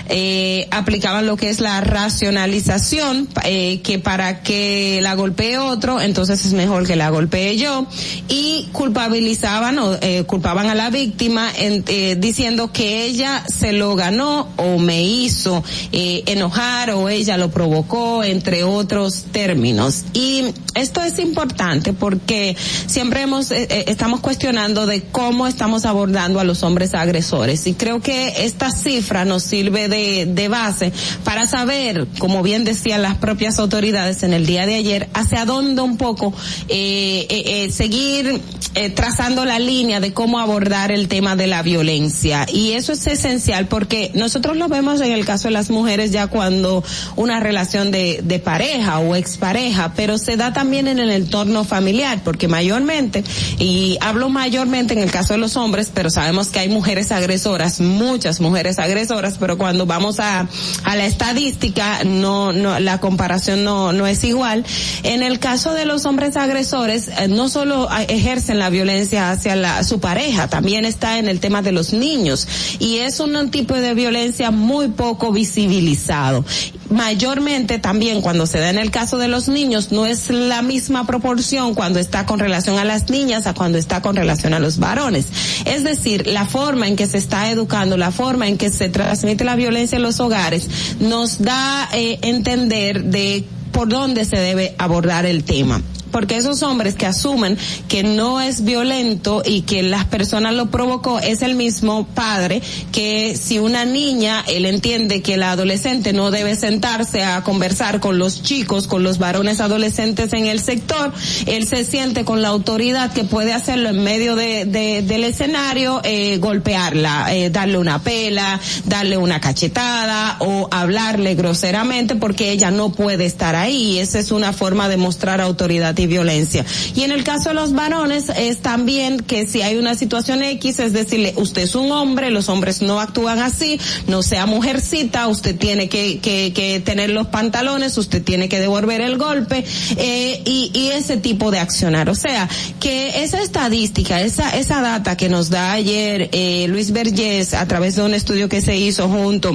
eh, aplicaban lo que es la racionalización eh, que para que la golpee otro entonces es mejor que la golpee yo. Y culpabilizaban o eh, culpaban a la víctima en, eh, diciendo que ella se lo ganó o me hizo eh, enojar o ella lo provocó entre otros términos. Y esto es importante porque siempre hemos, eh, eh, estamos cuestionando de cómo estamos abordando a los hombres agresores. Y creo que esta cifra nos sirve de, de base para saber, como bien decían las propias autoridades en el día de ayer, hacia dónde un poco eh, eh, eh, seguir eh, trazando la línea de cómo abordar el tema de la violencia. Y eso es esencial porque nosotros lo vemos en el caso de las mujeres ya cuando una relación de, de pareja o expareja, pero se da también en el entorno familiar, porque mayormente, y hablo mayormente en el caso de los hombres, pero sabemos que hay mujeres agresoras, muchas mujeres agresoras, pero cuando vamos a, a la estadística, no, no, la comparación no, no es igual. En el caso de los hombres agresores, eh, no solo eh, ejercen la violencia hacia la, su pareja, también está en el tema de los niños. Y es un tipo de violencia muy poco visibilizado. Mayormente también cuando se da en el caso de los niños, no es la misma proporción cuando está con relación a las niñas a cuando está con relación a los varones. Es decir, la forma en que se está educando, la forma en que se transmite la violencia en los hogares, nos da eh, entender de por dónde se debe abordar el tema porque esos hombres que asumen que no es violento y que las personas lo provocó es el mismo padre que si una niña, él entiende que la adolescente no debe sentarse a conversar con los chicos, con los varones adolescentes en el sector, él se siente con la autoridad que puede hacerlo en medio de, de, del escenario, eh, golpearla, eh, darle una pela, darle una cachetada o hablarle groseramente porque ella no puede estar ahí. Esa es una forma de mostrar autoridad violencia. Y en el caso de los varones es también que si hay una situación X, es decirle, usted es un hombre, los hombres no actúan así, no sea mujercita, usted tiene que, que, que tener los pantalones, usted tiene que devolver el golpe, eh, y, y ese tipo de accionar. O sea, que esa estadística, esa, esa data que nos da ayer eh, Luis Vergés a través de un estudio que se hizo junto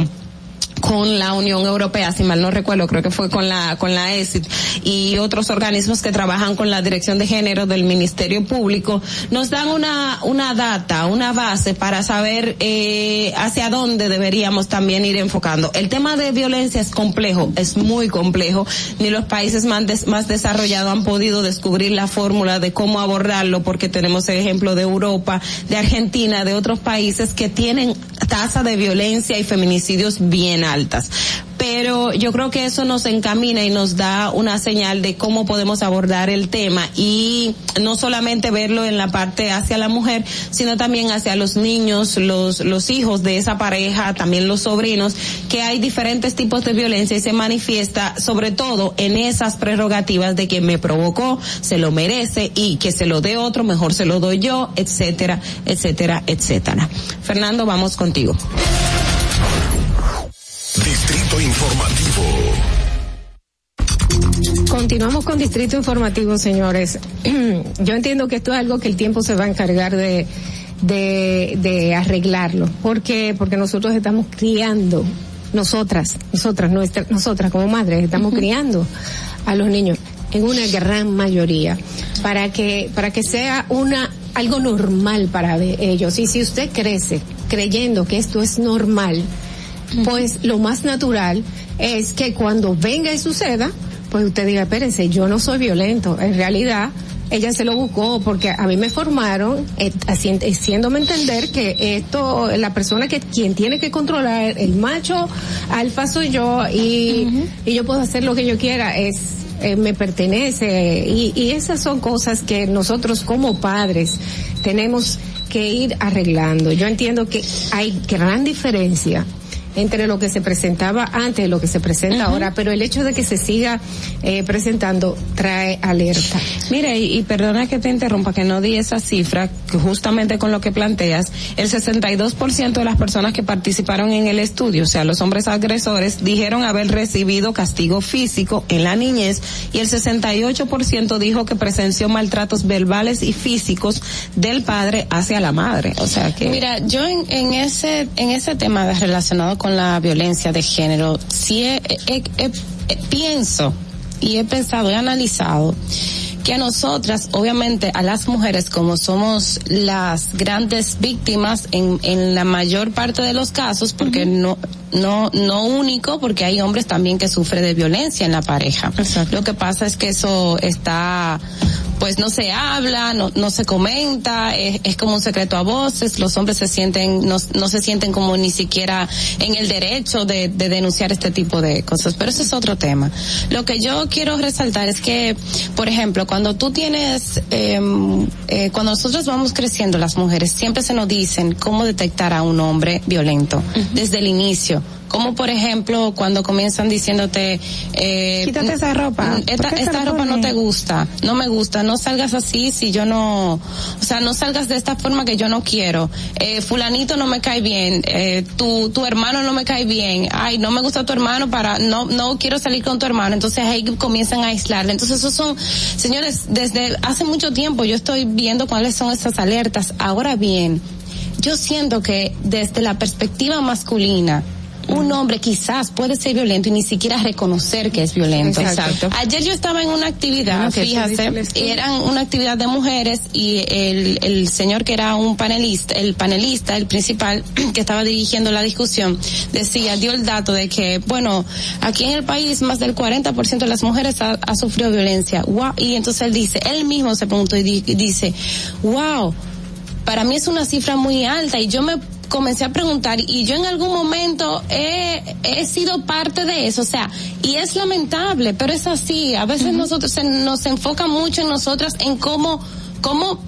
con la Unión Europea, si mal no recuerdo, creo que fue con la con la ESIT y otros organismos que trabajan con la Dirección de Género del Ministerio Público, nos dan una una data, una base para saber eh, hacia dónde deberíamos también ir enfocando. El tema de violencia es complejo, es muy complejo. Ni los países más, des, más desarrollados han podido descubrir la fórmula de cómo abordarlo, porque tenemos el ejemplo de Europa, de Argentina, de otros países que tienen tasa de violencia y feminicidios bien altas. Pero yo creo que eso nos encamina y nos da una señal de cómo podemos abordar el tema y no solamente verlo en la parte hacia la mujer, sino también hacia los niños, los, los hijos de esa pareja, también los sobrinos, que hay diferentes tipos de violencia y se manifiesta sobre todo en esas prerrogativas de que me provocó, se lo merece y que se lo dé otro, mejor se lo doy yo, etcétera, etcétera, etcétera. Fernando, vamos contigo. Distrito Informativo. Continuamos con Distrito Informativo, señores. Yo entiendo que esto es algo que el tiempo se va a encargar de, de, de arreglarlo. ¿Por qué? Porque nosotros estamos criando, nosotras, nosotras, nuestra, nosotras como madres, estamos criando a los niños en una gran mayoría para que, para que sea una, algo normal para ellos. Y si usted crece creyendo que esto es normal, pues lo más natural es que cuando venga y suceda, pues usted diga, espérense, yo no soy violento. En realidad, ella se lo buscó porque a mí me formaron eh, haciéndome entender que esto, la persona que quien tiene que controlar el macho alfa soy yo y, uh -huh. y yo puedo hacer lo que yo quiera, es eh, me pertenece y, y esas son cosas que nosotros como padres tenemos que ir arreglando. Yo entiendo que hay gran diferencia entre lo que se presentaba antes y lo que se presenta uh -huh. ahora, pero el hecho de que se siga eh, presentando trae alerta. Mire, y, y, perdona que te interrumpa, que no di esa cifra, que justamente con lo que planteas, el 62% de las personas que participaron en el estudio, o sea, los hombres agresores, dijeron haber recibido castigo físico en la niñez y el 68% dijo que presenció maltratos verbales y físicos del padre hacia la madre. O sea que... Mira, yo en, en ese, en ese tema relacionado con la violencia de género, sí he, he, he, pienso y he pensado, he analizado que a nosotras, obviamente a las mujeres, como somos las grandes víctimas en, en la mayor parte de los casos, porque uh -huh. no, no, no único, porque hay hombres también que sufren de violencia en la pareja. Exacto. Lo que pasa es que eso está pues no se habla, no, no se comenta, es, es como un secreto a voces, los hombres se sienten, no, no se sienten como ni siquiera en el derecho de, de denunciar este tipo de cosas, pero ese es otro tema. Lo que yo quiero resaltar es que, por ejemplo, cuando tú tienes, eh, eh, cuando nosotros vamos creciendo las mujeres, siempre se nos dicen cómo detectar a un hombre violento desde el inicio como por ejemplo cuando comienzan diciéndote eh, Quítate esa ropa. esta, ¿Por qué esta ropa no te gusta no me gusta. No salgas así si yo no o sea no salgas de esta forma que yo no quiero. Eh, fulanito no me cae bien. Eh, tu tu hermano no me cae bien. Ay no me gusta tu hermano para no no quiero salir con tu hermano. Entonces ahí comienzan a aislarle. Entonces esos son señores desde hace mucho tiempo yo estoy viendo cuáles son esas alertas. Ahora bien yo siento que desde la perspectiva masculina un hombre quizás puede ser violento y ni siquiera reconocer que es violento. Exacto. Ayer yo estaba en una actividad, fíjate, estudio. eran una actividad de mujeres y el, el señor que era un panelista, el panelista, el principal que estaba dirigiendo la discusión, decía, dio el dato de que, bueno, aquí en el país más del 40% de las mujeres ha, ha sufrido violencia. Wow. Y entonces él dice, él mismo se preguntó y di- dice, wow, para mí es una cifra muy alta y yo me comencé a preguntar y yo en algún momento he, he sido parte de eso, o sea, y es lamentable, pero es así, a veces nosotros se, nos enfoca mucho en nosotras en cómo, cómo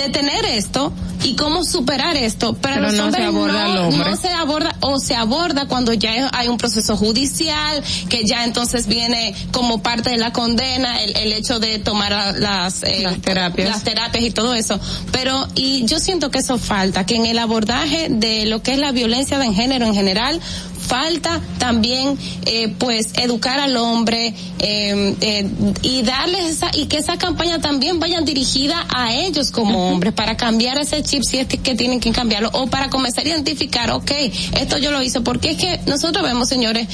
detener esto y cómo superar esto, pero, Pero los no se hombres aborda al no, hombre. no se aborda o se aborda cuando ya hay un proceso judicial, que ya entonces viene como parte de la condena el, el hecho de tomar las, eh, Las terapias. las terapias y todo eso. Pero, y yo siento que eso falta, que en el abordaje de lo que es la violencia de género en general, falta también eh, pues educar al hombre eh, eh, y darles esa y que esa campaña también vaya dirigida a ellos como hombres para cambiar ese chip si es que que tienen que cambiarlo o para comenzar a identificar ok esto yo lo hice porque es que nosotros vemos señores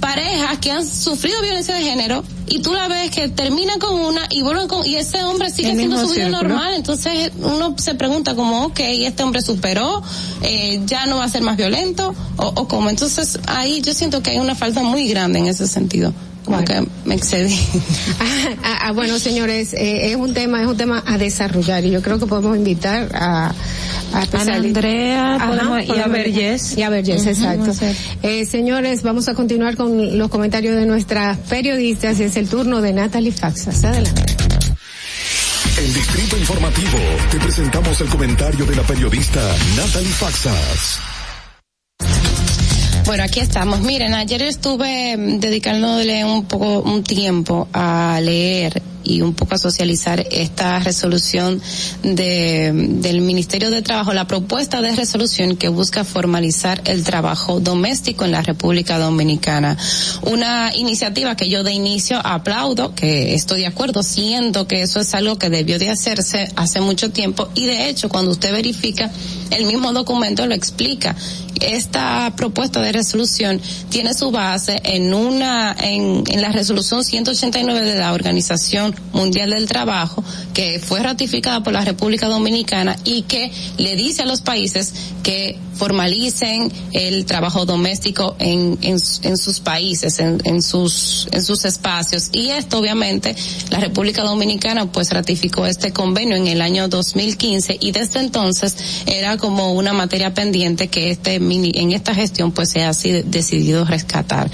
parejas que han sufrido violencia de género y tú la ves que terminan con una y vuelven con y ese hombre sigue El mismo su vida normal. Entonces uno se pregunta como ok este hombre superó eh, ya no va a ser más violento o, o cómo. Entonces ahí yo siento que hay una falta muy grande en ese sentido como que me excedí Ah, ah, ah, bueno, señores, eh, es un tema, es un tema a desarrollar y yo creo que podemos invitar a a especiali- Andrea, Ajá, podemos- y a Vergés. Y a Vergés, Ujú, exacto. sí. Eh, señores, vamos a continuar con los comentarios de nuestras periodistas. Es el turno de Natalie Faxas. Adelante. En Distrito Informativo te presentamos el comentario de la periodista Natalie Faxas. Bueno, aquí estamos. Miren, ayer estuve mm, dedicándole un poco un tiempo a leer y un poco a socializar esta resolución de, del Ministerio de Trabajo, la propuesta de resolución que busca formalizar el trabajo doméstico en la República Dominicana. Una iniciativa que yo de inicio aplaudo, que estoy de acuerdo, siento que eso es algo que debió de hacerse hace mucho tiempo y de hecho cuando usted verifica el mismo documento lo explica. Esta propuesta de resolución tiene su base en una, en, en la resolución 189 de la Organización Mundial del Trabajo, que fue ratificada por la República Dominicana y que le dice a los países que formalicen el trabajo doméstico en, en, sus países, en, en sus, en sus espacios. Y esto obviamente la República Dominicana pues ratificó este convenio en el año 2015 y desde entonces era como una materia pendiente que este en esta gestión pues se ha decidido rescatar.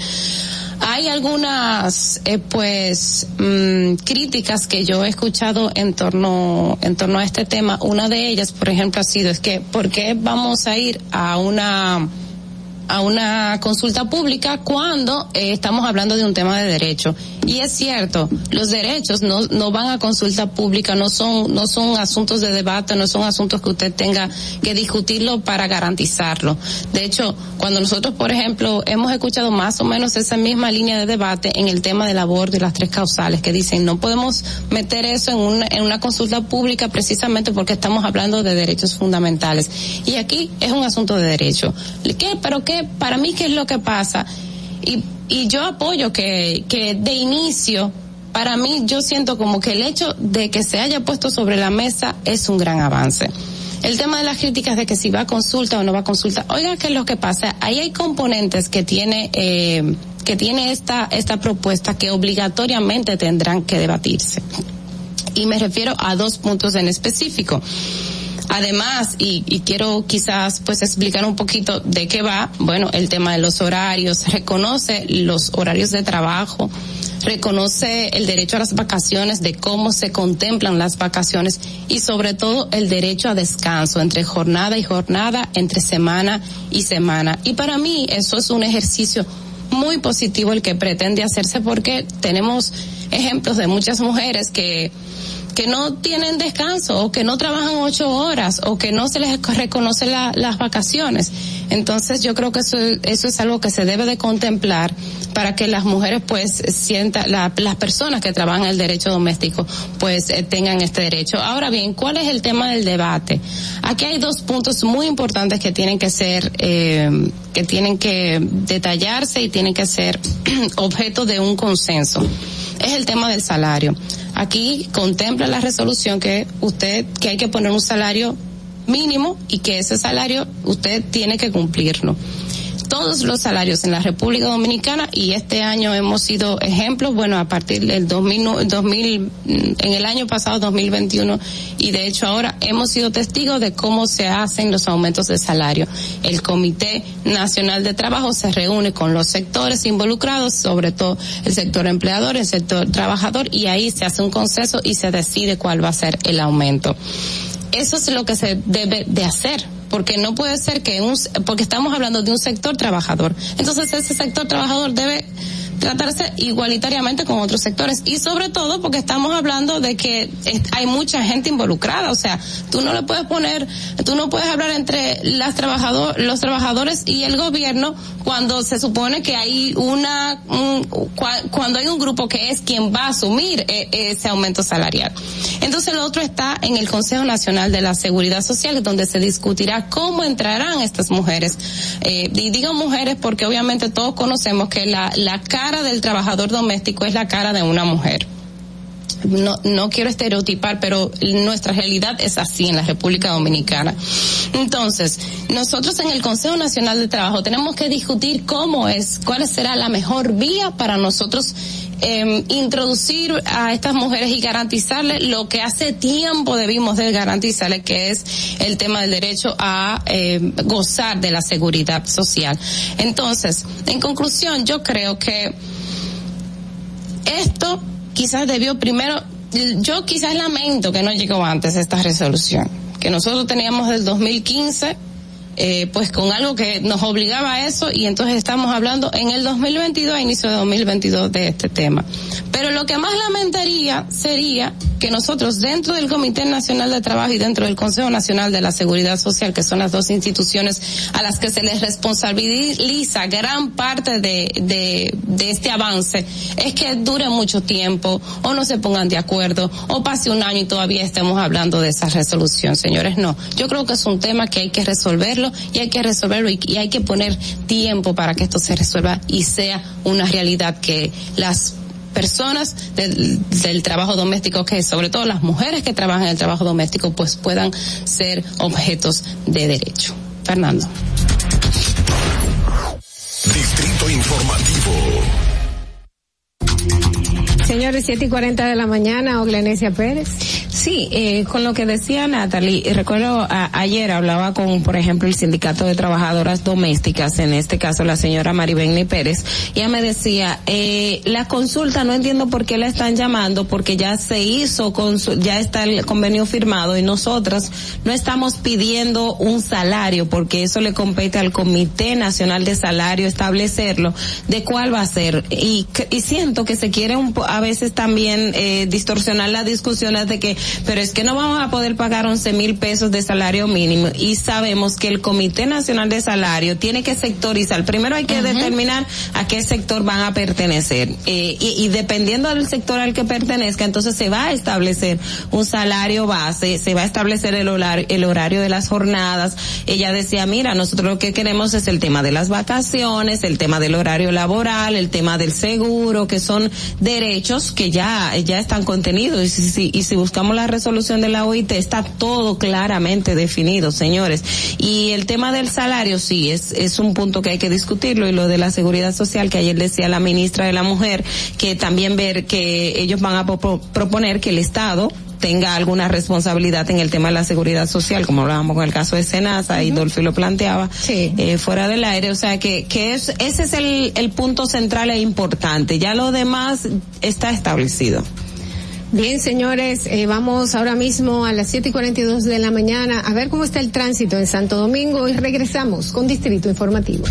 Hay algunas, eh, pues, mm, críticas que yo he escuchado en torno, en torno a este tema. Una de ellas, por ejemplo, ha sido es que, ¿por qué vamos a ir a una, a una consulta pública cuando eh, estamos hablando de un tema de derecho. Y es cierto, los derechos no, no van a consulta pública, no son, no son asuntos de debate, no son asuntos que usted tenga que discutirlo para garantizarlo. De hecho, cuando nosotros, por ejemplo, hemos escuchado más o menos esa misma línea de debate en el tema del aborto y las tres causales, que dicen no podemos meter eso en una, en una consulta pública precisamente porque estamos hablando de derechos fundamentales. Y aquí es un asunto de derecho. ¿Qué? Pero qué, para mí, ¿qué es lo que pasa? Y, y yo apoyo que, que de inicio, para mí, yo siento como que el hecho de que se haya puesto sobre la mesa es un gran avance. El tema de las críticas de que si va a consulta o no va a consulta, oiga, ¿qué es lo que pasa? Ahí hay componentes que tiene, eh, que tiene esta, esta propuesta que obligatoriamente tendrán que debatirse. Y me refiero a dos puntos en específico. Además, y, y, quiero quizás pues explicar un poquito de qué va, bueno, el tema de los horarios, reconoce los horarios de trabajo, reconoce el derecho a las vacaciones, de cómo se contemplan las vacaciones y sobre todo el derecho a descanso entre jornada y jornada, entre semana y semana. Y para mí eso es un ejercicio muy positivo el que pretende hacerse porque tenemos ejemplos de muchas mujeres que que no tienen descanso o que no trabajan ocho horas o que no se les reconoce la, las vacaciones. Entonces yo creo que eso, eso es algo que se debe de contemplar para que las mujeres pues sientan, la, las personas que trabajan el derecho doméstico pues eh, tengan este derecho. Ahora bien, ¿cuál es el tema del debate? Aquí hay dos puntos muy importantes que tienen que ser, eh, que tienen que detallarse y tienen que ser objeto de un consenso. Es el tema del salario. Aquí contempla la resolución que usted, que hay que poner un salario mínimo y que ese salario usted tiene que cumplirlo. Todos los salarios en la República Dominicana y este año hemos sido ejemplos, bueno, a partir del 2000, 2000 en el año pasado 2021 y de hecho ahora hemos sido testigos de cómo se hacen los aumentos de salario. El Comité Nacional de Trabajo se reúne con los sectores involucrados, sobre todo el sector empleador, el sector trabajador y ahí se hace un consenso y se decide cuál va a ser el aumento. Eso es lo que se debe de hacer porque no puede ser que un, porque estamos hablando de un sector trabajador. Entonces ese sector trabajador debe tratarse igualitariamente con otros sectores y sobre todo porque estamos hablando de que hay mucha gente involucrada, o sea, tú no le puedes poner, tú no puedes hablar entre las trabajador, los trabajadores y el gobierno cuando se supone que hay una, un, cuando hay un grupo que es quien va a asumir e, ese aumento salarial. Entonces el otro está en el Consejo Nacional de la Seguridad Social donde se discutirá cómo entrarán estas mujeres. Eh, y digo mujeres porque obviamente todos conocemos que la, la cara del trabajador doméstico es la cara de una mujer. No, no quiero estereotipar, pero nuestra realidad es así en la República Dominicana. Entonces, nosotros en el Consejo Nacional de Trabajo tenemos que discutir cómo es, cuál será la mejor vía para nosotros eh, introducir a estas mujeres y garantizarles lo que hace tiempo debimos de garantizarles, que es el tema del derecho a eh, gozar de la seguridad social. Entonces, en conclusión, yo creo que esto quizás debió primero, yo quizás lamento que no llegó antes esta resolución, que nosotros teníamos del 2015 eh, pues con algo que nos obligaba a eso y entonces estamos hablando en el 2022, a inicio de 2022 de este tema. Pero lo que más lamentaría sería que nosotros dentro del Comité Nacional de Trabajo y dentro del Consejo Nacional de la Seguridad Social, que son las dos instituciones a las que se les responsabiliza gran parte de, de, de este avance, es que dure mucho tiempo o no se pongan de acuerdo o pase un año y todavía estemos hablando de esa resolución, señores. No, yo creo que es un tema que hay que resolverlo y hay que resolverlo y, y hay que poner tiempo para que esto se resuelva y sea una realidad que las personas del, del, trabajo doméstico, que sobre todo las mujeres que trabajan en el trabajo doméstico, pues puedan ser objetos de derecho. Fernando. Distrito Informativo. Señores, siete y cuarenta de la mañana, Oglenesia Pérez. Sí, eh, con lo que decía Natalie, recuerdo a, ayer hablaba con, por ejemplo, el sindicato de trabajadoras domésticas, en este caso la señora Maribelni Pérez, ella me decía, eh, la consulta no entiendo por qué la están llamando, porque ya se hizo, ya está el convenio firmado y nosotras no estamos pidiendo un salario, porque eso le compete al Comité Nacional de Salario establecerlo, de cuál va a ser. Y, y siento que se quiere un, a veces también eh, distorsionar las discusiones de que pero es que no vamos a poder pagar 11 mil pesos de salario mínimo y sabemos que el Comité Nacional de Salario tiene que sectorizar. Primero hay que uh -huh. determinar a qué sector van a pertenecer eh, y, y, dependiendo del sector al que pertenezca, entonces se va a establecer un salario base, se va a establecer el horario, el horario de las jornadas. Ella decía, mira, nosotros lo que queremos es el tema de las vacaciones, el tema del horario laboral, el tema del seguro, que son derechos que ya, ya están contenidos y si, y si buscamos tenemos la resolución de la OIT, está todo claramente definido, señores. Y el tema del salario, sí, es, es un punto que hay que discutirlo y lo de la seguridad social que ayer decía la ministra de la Mujer, que también ver que ellos van a proponer que el Estado tenga alguna responsabilidad en el tema de la seguridad social, como hablábamos con el caso de Senasa, y Dolphy lo planteaba, eh, fuera del aire, o sea que, que es, ese es el, el punto central e importante, ya lo demás está establecido. Bien, señores, eh, vamos ahora mismo a las siete y 42 de la mañana a ver cómo está el tránsito en Santo Domingo y regresamos con Distrito Informativo.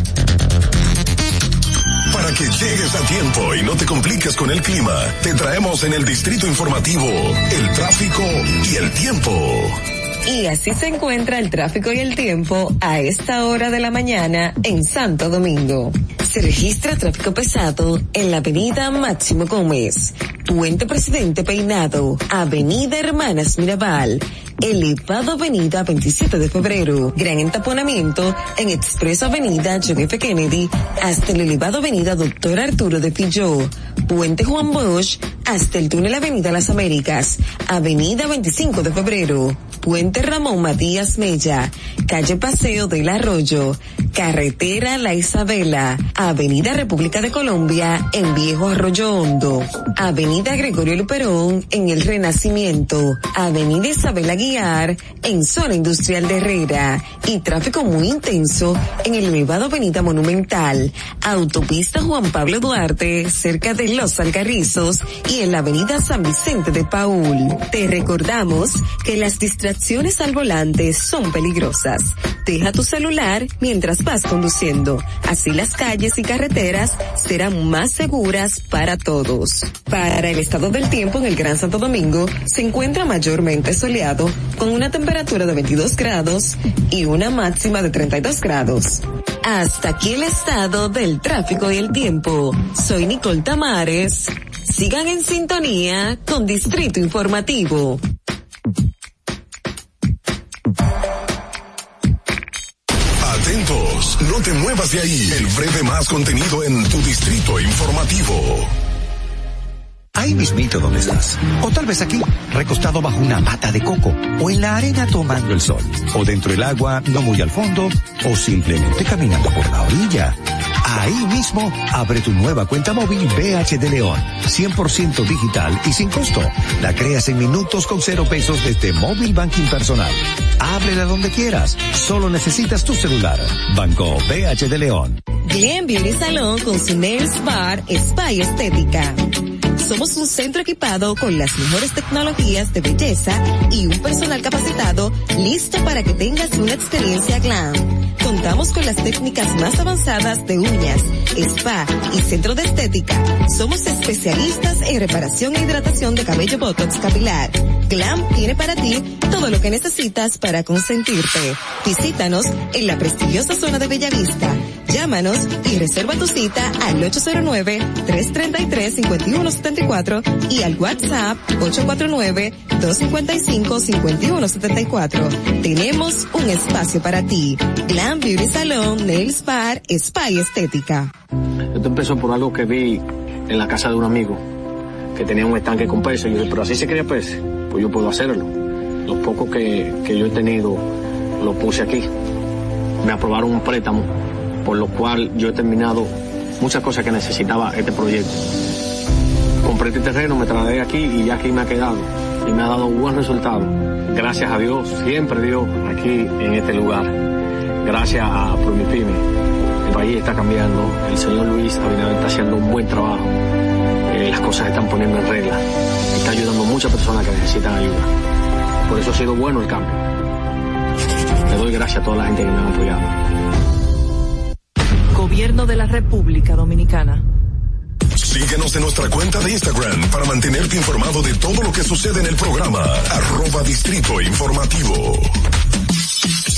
Para que llegues a tiempo y no te compliques con el clima, te traemos en el Distrito Informativo el tráfico y el tiempo. Y así se encuentra el tráfico y el tiempo a esta hora de la mañana en Santo Domingo. Se registra tráfico pesado en la avenida Máximo Gómez, Puente Presidente Peinado, Avenida Hermanas Mirabal, elevado Avenida 27 de Febrero, gran entaponamiento en Expreso Avenida John F. Kennedy hasta el elevado Avenida Doctor Arturo de Filló, Puente Juan Bosch hasta el túnel Avenida Las Américas, Avenida 25 de Febrero, Puente Ramón Matías Mella, Calle Paseo del Arroyo, Carretera La Isabela, Avenida República de Colombia en Viejo Arroyo Hondo, Avenida Gregorio Luperón en El Renacimiento, Avenida Isabela En Zona Industrial de Herrera y tráfico muy intenso en el elevado Avenida Monumental, Autopista Juan Pablo Duarte cerca de Los Alcarrizos y en la Avenida San Vicente de Paul. Te recordamos que las distracciones al volante son peligrosas. Deja tu celular mientras vas conduciendo. Así las calles y carreteras serán más seguras para todos. Para el estado del tiempo en el Gran Santo Domingo, se encuentra mayormente soleado con una temperatura de 22 grados y una máxima de 32 grados. Hasta aquí el estado del tráfico y el tiempo. Soy Nicole Tamares. Sigan en sintonía con Distrito Informativo. No te muevas de ahí. El breve más contenido en tu Distrito Informativo. Ahí mismito donde estás. O tal vez aquí, recostado bajo una mata de coco. O en la arena tomando el sol. O dentro del agua, no muy al fondo. O simplemente caminando por la orilla. Ahí mismo, abre tu nueva cuenta móvil BH de León. 100% digital y sin costo. La creas en minutos con cero pesos desde Móvil Banking Personal. Ábrela donde quieras. Solo necesitas tu celular. Banco BH de León. Glen Beauty Salón con su Nails Bar Spa y Estética. Somos un centro equipado con las mejores tecnologías de belleza y un personal capacitado listo para que tengas una experiencia glam. Contamos con las técnicas más avanzadas de uñas, spa y centro de estética. Somos especialistas en reparación e hidratación de cabello botox capilar. Glam tiene para ti todo lo que necesitas para consentirte. Visítanos en la prestigiosa zona de Bellavista. Llámanos y reserva tu cita al 809-333-5174 y al WhatsApp 849-255-5174. Tenemos un espacio para ti. Glam Beauty Salon, Nails Bar, Spa y Estética. Esto empezó por algo que vi en la casa de un amigo que tenía un estanque con peces. Y yo dije, pero así se cría peces, pues yo puedo hacerlo. Los pocos que, que yo he tenido los puse aquí. Me aprobaron un préstamo, por lo cual yo he terminado muchas cosas que necesitaba este proyecto. Compré este terreno, me trasladé aquí y ya aquí me ha quedado. Y me ha dado buen resultado. Gracias a Dios, siempre Dios, aquí en este lugar. Gracias a Promipime. El país está cambiando. El señor Luis Abinader está haciendo un buen trabajo. Eh, las cosas están poniendo en regla. Está ayudando a muchas personas que necesitan ayuda. Por eso ha sido bueno el cambio. Le doy gracias a toda la gente que me ha apoyado. Gobierno de la República Dominicana. Síguenos en nuestra cuenta de Instagram para mantenerte informado de todo lo que sucede en el programa. Arroba Distrito Informativo.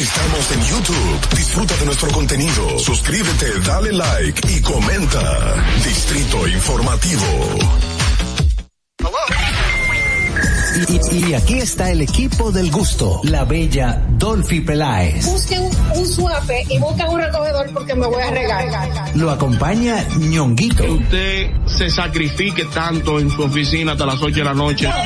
Estamos en YouTube. Disfruta de nuestro contenido. Suscríbete, dale like y comenta. Distrito Informativo. Y, y aquí está el equipo del gusto, la bella Dolphy Peláez. Busquen un suape y busquen un recogedor porque me voy a regar. Lo acompaña ñonguito. Que usted se sacrifique tanto en su oficina hasta las 8 de la noche.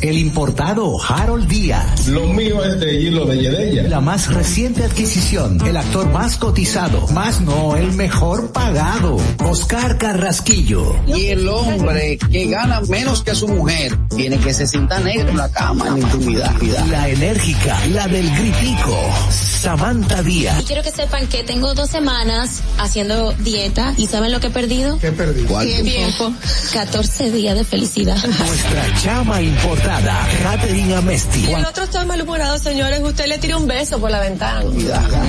El importado Harold Díaz. Lo mío es de hilo de Yedella. La más reciente adquisición, el actor más cotizado, más no el mejor pagado, Oscar Carrasquillo. Y el hombre que gana menos que su mujer tiene que se sienta negro en la cama en la intimidad. La enérgica, la del gritico, Samantha Díaz. Y quiero que sepan que tengo dos semanas haciendo dieta y ¿saben lo que he perdido? ¿Qué perdí? Tiempo. 14 días de felicidad. Nuestra chama importada, Catherine Amesti. Y el otro está malhumorado, señores. Usted le tira un beso por la ventana.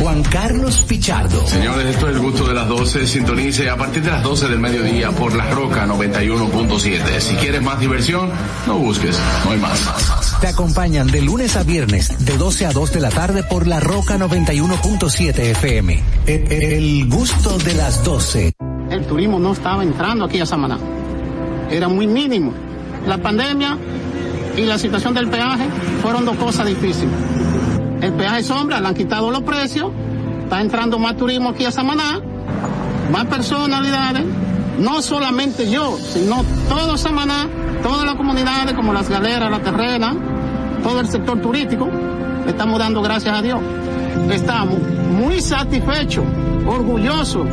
Juan Carlos Pichardo. Señores, esto es el gusto de las 12. Sintonice a partir de las 12 del mediodía por La Roca 91.7. Si quieres más diversión, no busques, no hay más. Te acompañan de lunes a viernes, de 12 a 2 de la tarde por La Roca 91.7 FM. El, el gusto de las 12. El turismo no estaba entrando aquí a Samaná. Era muy mínimo. La pandemia y la situación del peaje fueron dos cosas difíciles. El peaje sombra, le han quitado los precios, está entrando más turismo aquí a Samaná, más personalidades, no solamente yo, sino todo Samaná, todas las comunidades como las galeras, la terrena, todo el sector turístico, estamos dando gracias a Dios. Estamos muy satisfechos, orgullosos.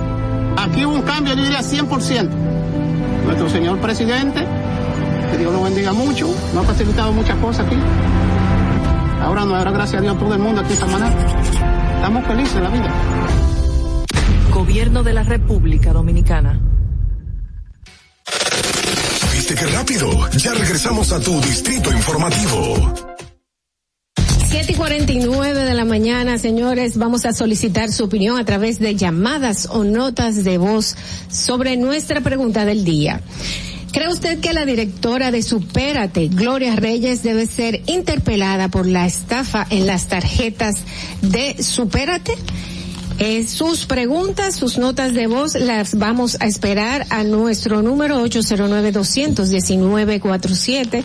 Aquí hubo un cambio, yo diría 100%. Nuestro señor presidente que Dios lo bendiga mucho, nos ha facilitado muchas cosas aquí. Ahora no, ahora gracias a Dios todo el mundo aquí esta manera. Estamos felices de la vida. Gobierno de la República Dominicana. ¿Viste qué rápido? Ya regresamos a tu distrito informativo. 7 y 49 de la mañana, señores, vamos a solicitar su opinión a través de llamadas o notas de voz sobre nuestra pregunta del día. ¿Cree usted que la directora de Supérate, Gloria Reyes, debe ser interpelada por la estafa en las tarjetas de Supérate? Eh, sus preguntas, sus notas de voz las vamos a esperar a nuestro número 809-219-47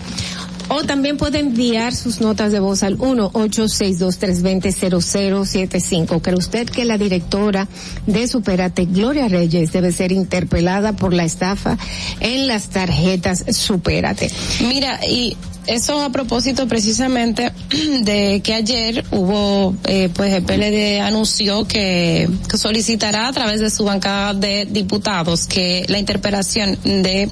o también puede enviar sus notas de voz al 1-862-320-0075. ¿Cree usted que la directora de Superate, Gloria Reyes, debe ser interpelada por la estafa en las tarjetas Superate? Mira, y eso a propósito precisamente de que ayer hubo, eh, pues el PLD anunció que, que, solicitará a través de su bancada de diputados que la interpelación de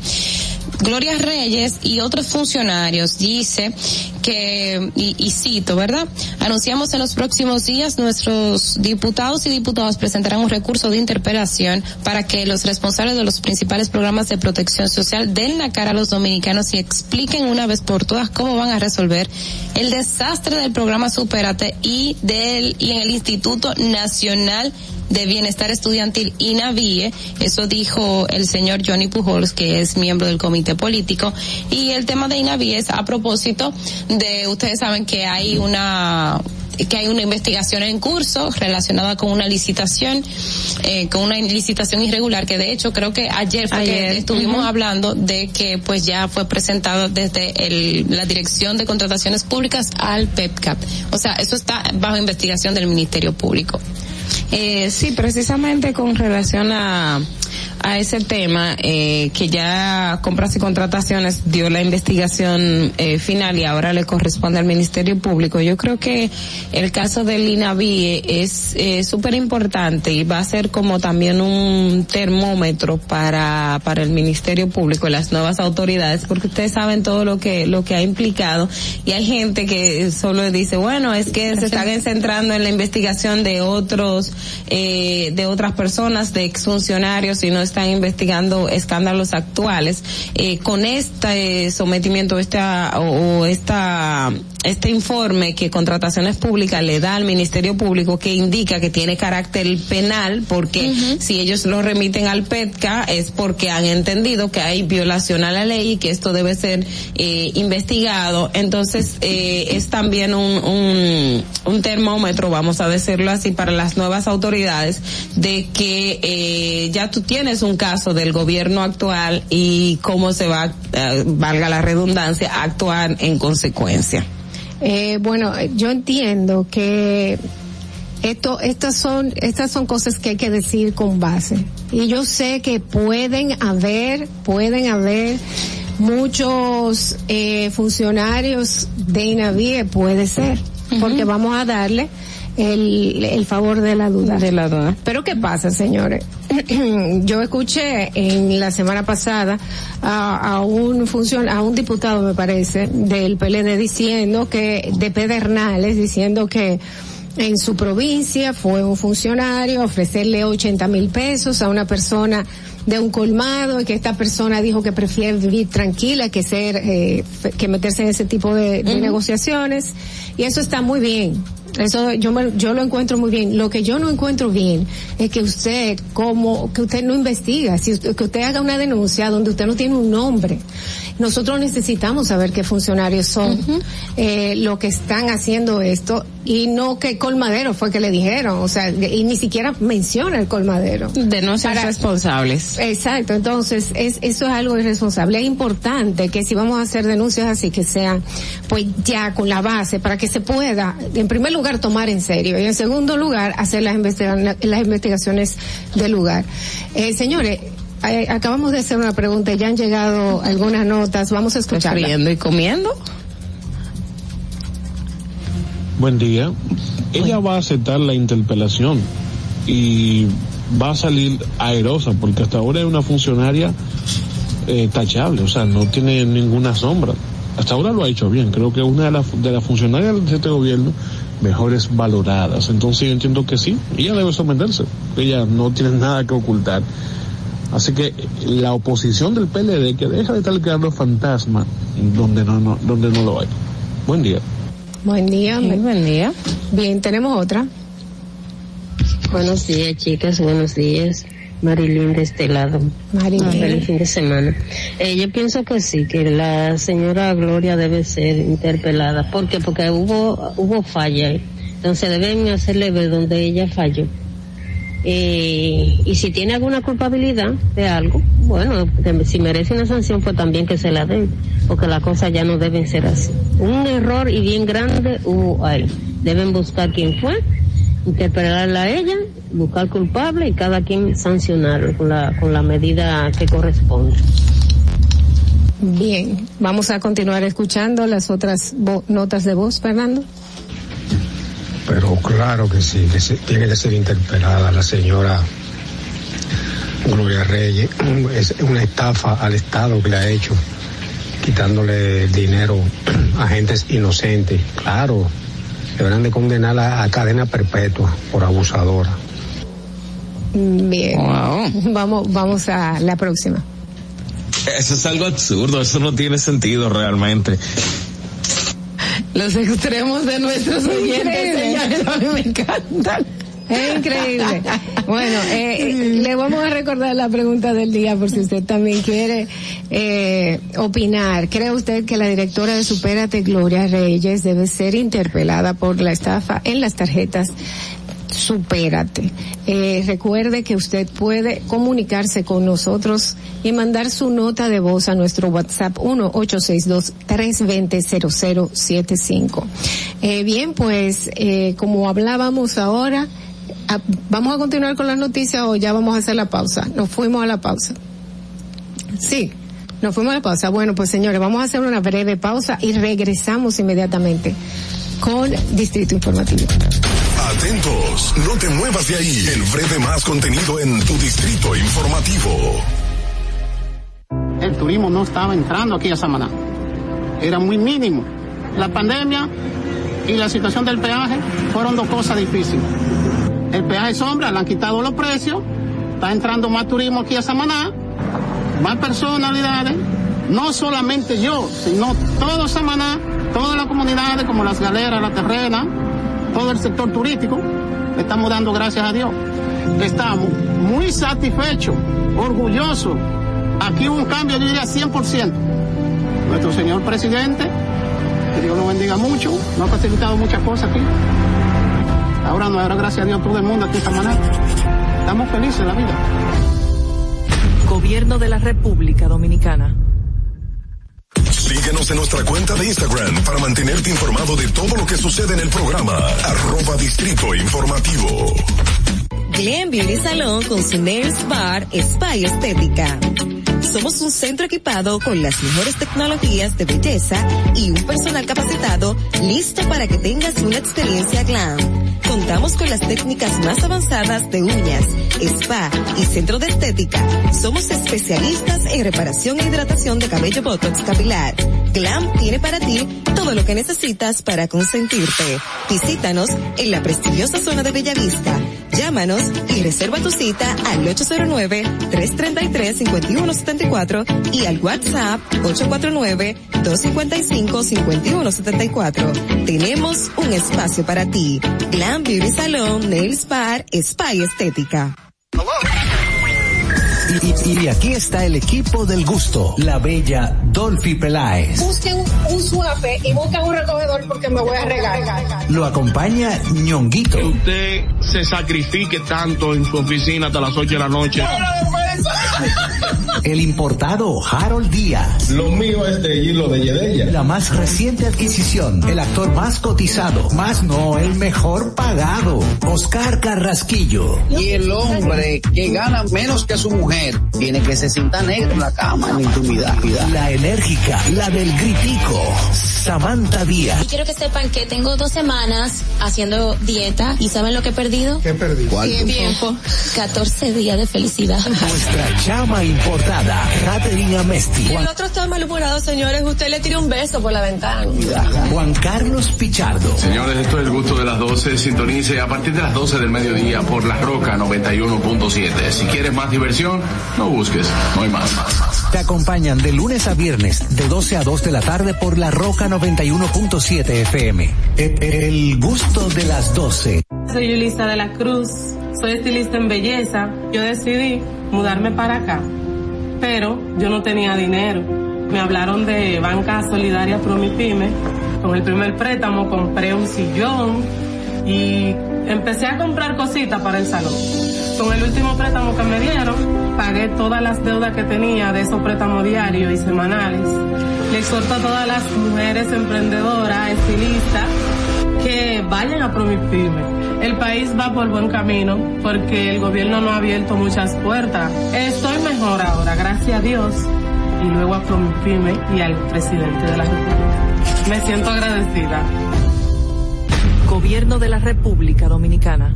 Gloria Reyes y otros funcionarios dice que, y, y, cito, ¿verdad? Anunciamos en los próximos días nuestros diputados y diputadas presentarán un recurso de interpelación para que los responsables de los principales programas de protección social den la cara a los dominicanos y expliquen una vez por todas cómo van a resolver el desastre del programa Superate y del, y en el Instituto Nacional de Bienestar Estudiantil INAVIE, eso dijo el señor Johnny Pujols, que es miembro del comité político, y el tema de INAVIE es a propósito de, ustedes saben que hay una que hay una investigación en curso relacionada con una licitación, eh, con una licitación irregular que de hecho creo que ayer fue ayer. que estuvimos uh -huh. hablando de que pues ya fue presentado desde el, la Dirección de Contrataciones Públicas al PEPCAP. O sea, eso está bajo investigación del Ministerio Público. Eh, sí, precisamente con relación a a ese tema, eh, que ya compras y contrataciones dio la investigación eh, final y ahora le corresponde al Ministerio Público, yo creo que el caso del INAVI es súper importante y va a ser como también un termómetro para, para el Ministerio Público y las nuevas autoridades, porque ustedes saben todo lo que, lo que ha implicado. Y hay gente que solo dice, bueno, es que se están centrando en la investigación de otros, eh, de otras personas, de exfuncionarios y no están investigando escándalos actuales. Eh, con este sometimiento esta, o, esta, este informe que Contrataciones Públicas le da al Ministerio Público que indica que tiene carácter penal porque si ellos lo remiten al PETCA es porque han entendido que hay violación a la ley y que esto debe ser eh, investigado. Entonces eh, es también un, un, un termómetro, vamos a decirlo así, para las nuevas autoridades de que eh, ya tú tienes un caso del gobierno actual y cómo se va, eh, valga la redundancia, a actuar en consecuencia. Eh, bueno, yo entiendo que esto, estas son, estas son cosas que hay que decir con base. Y yo sé que pueden haber, pueden haber muchos eh, funcionarios de INAVIE, puede ser, porque vamos a darle el, el favor de la duda. De la duda. Pero ¿qué pasa, señores? Yo escuché en la semana pasada a, a un funcion, a un diputado, me parece, del PLD diciendo que, de Pedernales, diciendo que en su provincia fue un funcionario a ofrecerle 80 mil pesos a una persona de un colmado y que esta persona dijo que prefiere vivir tranquila que ser eh, que meterse en ese tipo de, de negociaciones. Y eso está muy bien eso yo me, yo lo encuentro muy bien. Lo que yo no encuentro bien es que usted como que usted no investiga, si usted, que usted haga una denuncia donde usted no tiene un nombre. Nosotros necesitamos saber qué funcionarios son eh, lo que están haciendo esto y no que colmadero fue que le dijeron, o sea, y ni siquiera menciona el colmadero. De no ser responsables. Exacto, entonces es, eso es algo irresponsable. Es importante que si vamos a hacer denuncias así que sean pues ya con la base para que se pueda, en primer lugar, tomar en serio y en segundo lugar, hacer las, investiga las investigaciones del lugar. Eh, señores, eh, acabamos de hacer una pregunta, ya han llegado algunas notas, vamos a escuchar. Y comiendo. Buen día. Ella va a aceptar la interpelación y va a salir aerosa porque hasta ahora es una funcionaria eh, tachable, o sea, no tiene ninguna sombra. Hasta ahora lo ha hecho bien, creo que es una de las de las funcionarias de este gobierno mejores valoradas. Entonces yo entiendo que sí, ella debe someterse, ella no tiene nada que ocultar. Así que la oposición del PLD que deja de estar creando fantasma donde no, no, donde no lo hay. Buen día. Buen día. Muy buen día. Bien, tenemos otra. Buenos días, chicas, buenos días. Marilyn de este lado. Marilyn. Feliz fin de semana. Eh, yo pienso que sí, que la señora Gloria debe ser interpelada. ¿Por qué? Porque hubo, hubo falla. Entonces deben hacerle ver donde ella falló. Eh, y si tiene alguna culpabilidad de algo, bueno, si merece una sanción, pues también que se la den, porque las cosas ya no deben ser así. Un error y bien grande hubo ahí. Deben buscar quién fue, interpelarla a ella, buscar culpable y cada quien sancionarlo con la, con la medida que corresponde. Bien, vamos a continuar escuchando las otras notas de voz, Fernando. Pero claro que sí, que se, tiene que ser interpelada la señora Gloria Reyes. Es una estafa al Estado que le ha hecho, quitándole dinero a gentes inocentes. Claro, deberán de condenarla a cadena perpetua por abusadora. Bien. Vamos, vamos a la próxima. Eso es algo absurdo, eso no tiene sentido realmente. Los extremos de nuestros oyentes, señores, a mí me encantan. Es increíble. Bueno, eh, le vamos a recordar la pregunta del día por si usted también quiere eh, opinar. ¿Cree usted que la directora de Supérate, Gloria Reyes, debe ser interpelada por la estafa en las tarjetas supérate. Eh, recuerde que usted puede comunicarse con nosotros y mandar su nota de voz a nuestro WhatsApp 1-862-320-0075. Eh, bien, pues eh, como hablábamos ahora, Ah, ¿Vamos a continuar con las noticias o ya vamos a hacer la pausa? Nos fuimos a la pausa. Sí, nos fuimos a la pausa. Bueno, pues señores, vamos a hacer una breve pausa y regresamos inmediatamente con Distrito Informativo. Atentos, no te muevas de ahí. El breve más contenido en tu Distrito Informativo. El turismo no estaba entrando aquí a Samaná. Era muy mínimo. La pandemia y la situación del peaje fueron dos cosas difíciles. El peaje sombra, le han quitado los precios, está entrando más turismo aquí a Samaná, más personalidades, no solamente yo, sino todo Samaná, todas las comunidades como las galeras, la terrena, todo el sector turístico, estamos dando gracias a Dios. Estamos muy satisfechos, orgullosos. Aquí hubo un cambio, yo diría 100%. Nuestro señor presidente, que Dios lo bendiga mucho, nos ha facilitado muchas cosas aquí. Ahora no, ahora gracias a Dios todo el mundo aquí está manera. Estamos felices en la vida. Gobierno de la República Dominicana. Síguenos en nuestra cuenta de Instagram para mantenerte informado de todo lo que sucede en el programa. Arroba Distrito Informativo. Glen Beauty Salón con su Nails Bar Spa Estética. Somos un centro equipado con las mejores tecnologías de belleza y un personal capacitado listo para que tengas una experiencia glam. Contamos con las técnicas más avanzadas de uñas, spa y centro de estética. Somos especialistas en reparación e hidratación de cabello botox capilar. Glam tiene para ti todo lo que necesitas para consentirte. Visítanos en la prestigiosa zona de Bellavista. Llámanos y reserva tu cita al 809-333-5174 y al WhatsApp 849-255-5174. Tenemos un espacio para ti. Glam Beauty Salon, Nails Bar, Spa y Estética. Y, y- y aquí está el equipo del gusto, la bella Dolphy Peláez. Busquen un, un suape y busquen un recogedor porque me voy a regar. Lo acompaña ñonguito. usted se sacrifique tanto en su oficina hasta las 8 de la noche. El importado Harold Díaz. Lo mío es de hilo de Yedella. La más reciente adquisición, el actor más cotizado, más no el mejor pagado, Oscar Carrasquillo. Y el hombre que gana menos que su mujer tiene que se sienta negro en la cama, en la intimidad. La enérgica, la del gritico, Samantha Y Díaz. quiero que sepan que tengo dos semanas haciendo dieta y ¿saben lo que he perdido? ¿Qué perdí? Tiempo. 14 días de felicidad. Nuestra chama importada, Catherine Amesti. El otro está malhumorado, señores. Usted le tira un beso por la ventana. Juan Carlos Pichardo. Señores, esto es el gusto de las 12. Sintonice a partir de las 12 del mediodía por La Roca 91.7. Si quieres más diversión, no busques, no hay más. Te acompañan de lunes a viernes, de 12 a 2 de la tarde por la Roca 91.7 FM. El, el gusto de las 12. Soy Yulisa de la Cruz, soy estilista en belleza. Yo decidí mudarme para acá, pero yo no tenía dinero. Me hablaron de Banca Solidaria Promipyme. Con el primer préstamo compré un sillón y empecé a comprar cositas para el salón. Con el último préstamo que me dieron, pagué todas las deudas que tenía de esos préstamos diarios y semanales. Le exhorto a todas las mujeres emprendedoras, estilistas, que vayan a Promipyme. El país va por buen camino porque el gobierno no ha abierto muchas puertas. Estoy mejor ahora, gracias a Dios. Y luego a Promipyme y al presidente de la República. Me siento agradecida. Gobierno de la República Dominicana.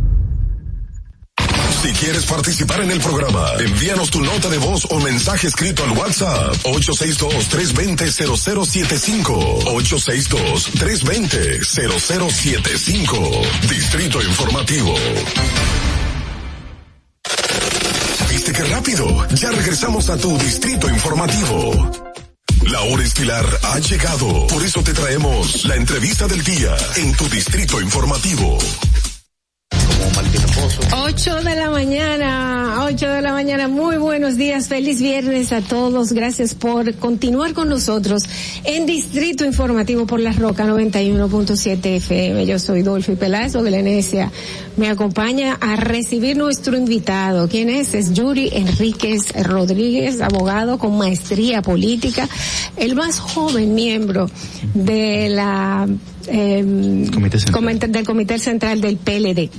Si quieres participar en el programa, envíanos tu nota de voz o mensaje escrito al WhatsApp 862-320-0075. 862-320-0075. Distrito Informativo. ¿Viste qué rápido? Ya regresamos a tu Distrito Informativo. La hora estilar ha llegado. Por eso te traemos la entrevista del día en tu Distrito Informativo. 8 de la mañana, 8 de la mañana, muy buenos días, feliz viernes a todos, gracias por continuar con nosotros en Distrito Informativo por La Roca 91.7 FM. Yo soy Dolphy Peláez, Oglenesia. Me acompaña a recibir nuestro invitado. ¿Quién es? Es Yuri Enríquez Rodríguez, abogado con maestría política, el más joven miembro de la eh, Comité Central. comité- del Comité Central del PLD.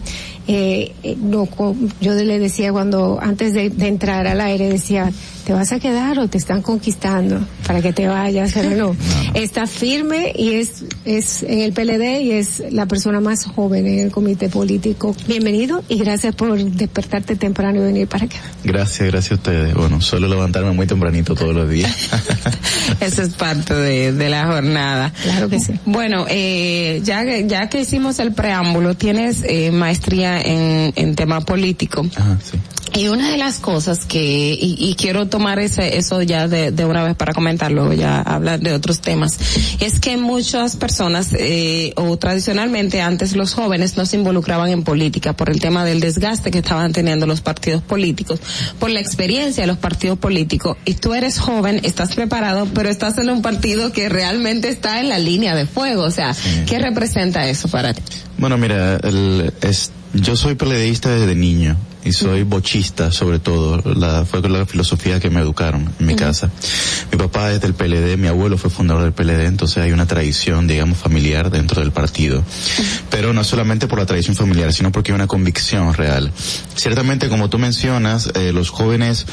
Eh, eh, no, co- yo le decía cuando, antes de, de entrar al aire, decía, ¿te vas a quedar o te están conquistando para que te vayas? Pero no, está firme y es, es en el PLD y es la persona más joven en el comité político. Bienvenido y gracias por despertarte temprano y venir para acá. Gracias, gracias a ustedes. Bueno, suelo levantarme muy tempranito todos los días. Eso es parte de, de la jornada. Claro que sí. Bueno, eh, ya, que- ya que hicimos el preámbulo, tienes eh, maestría en, en tema político. Y una de las cosas que, y, y quiero tomar ese, eso ya de, de una vez para comentarlo, ya hablar de otros temas, es que muchas personas, eh, o tradicionalmente antes los jóvenes no se involucraban en política por el tema del desgaste que estaban teniendo los partidos políticos, por la experiencia de los partidos políticos. Y tú eres joven, estás preparado, pero estás en un partido que realmente está en la línea de fuego. O sea, ¿qué representa eso para ti? Bueno, mira, el, yo soy peledeísta desde niño y soy bochista sobre todo. La, fue la filosofía que me educaron en mi casa. Mi papá es del PLD, mi abuelo fue fundador del PLD, entonces hay una tradición, digamos, familiar dentro del partido. Pero no solamente por la tradición familiar, sino porque hay una convicción real. Ciertamente, como tú mencionas, eh, los jóvenes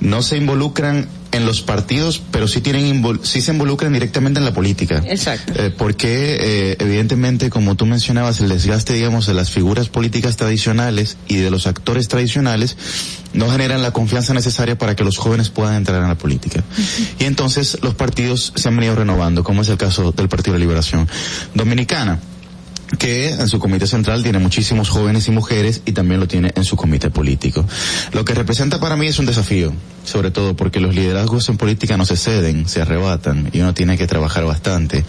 no se involucran en los partidos, pero sí tienen sí se involucran directamente en la política. Exacto. Eh, porque eh, evidentemente, como tú mencionabas, el desgaste, digamos, de las figuras políticas tradicionales y de los actores tradicionales no generan la confianza necesaria para que los jóvenes puedan entrar en la política. Y entonces los partidos se han venido renovando, como es el caso del Partido de Liberación Dominicana que en su comité central tiene muchísimos jóvenes y mujeres y también lo tiene en su comité político. Lo que representa para mí es un desafío, sobre todo porque los liderazgos en política no se ceden, se arrebatan y uno tiene que trabajar bastante.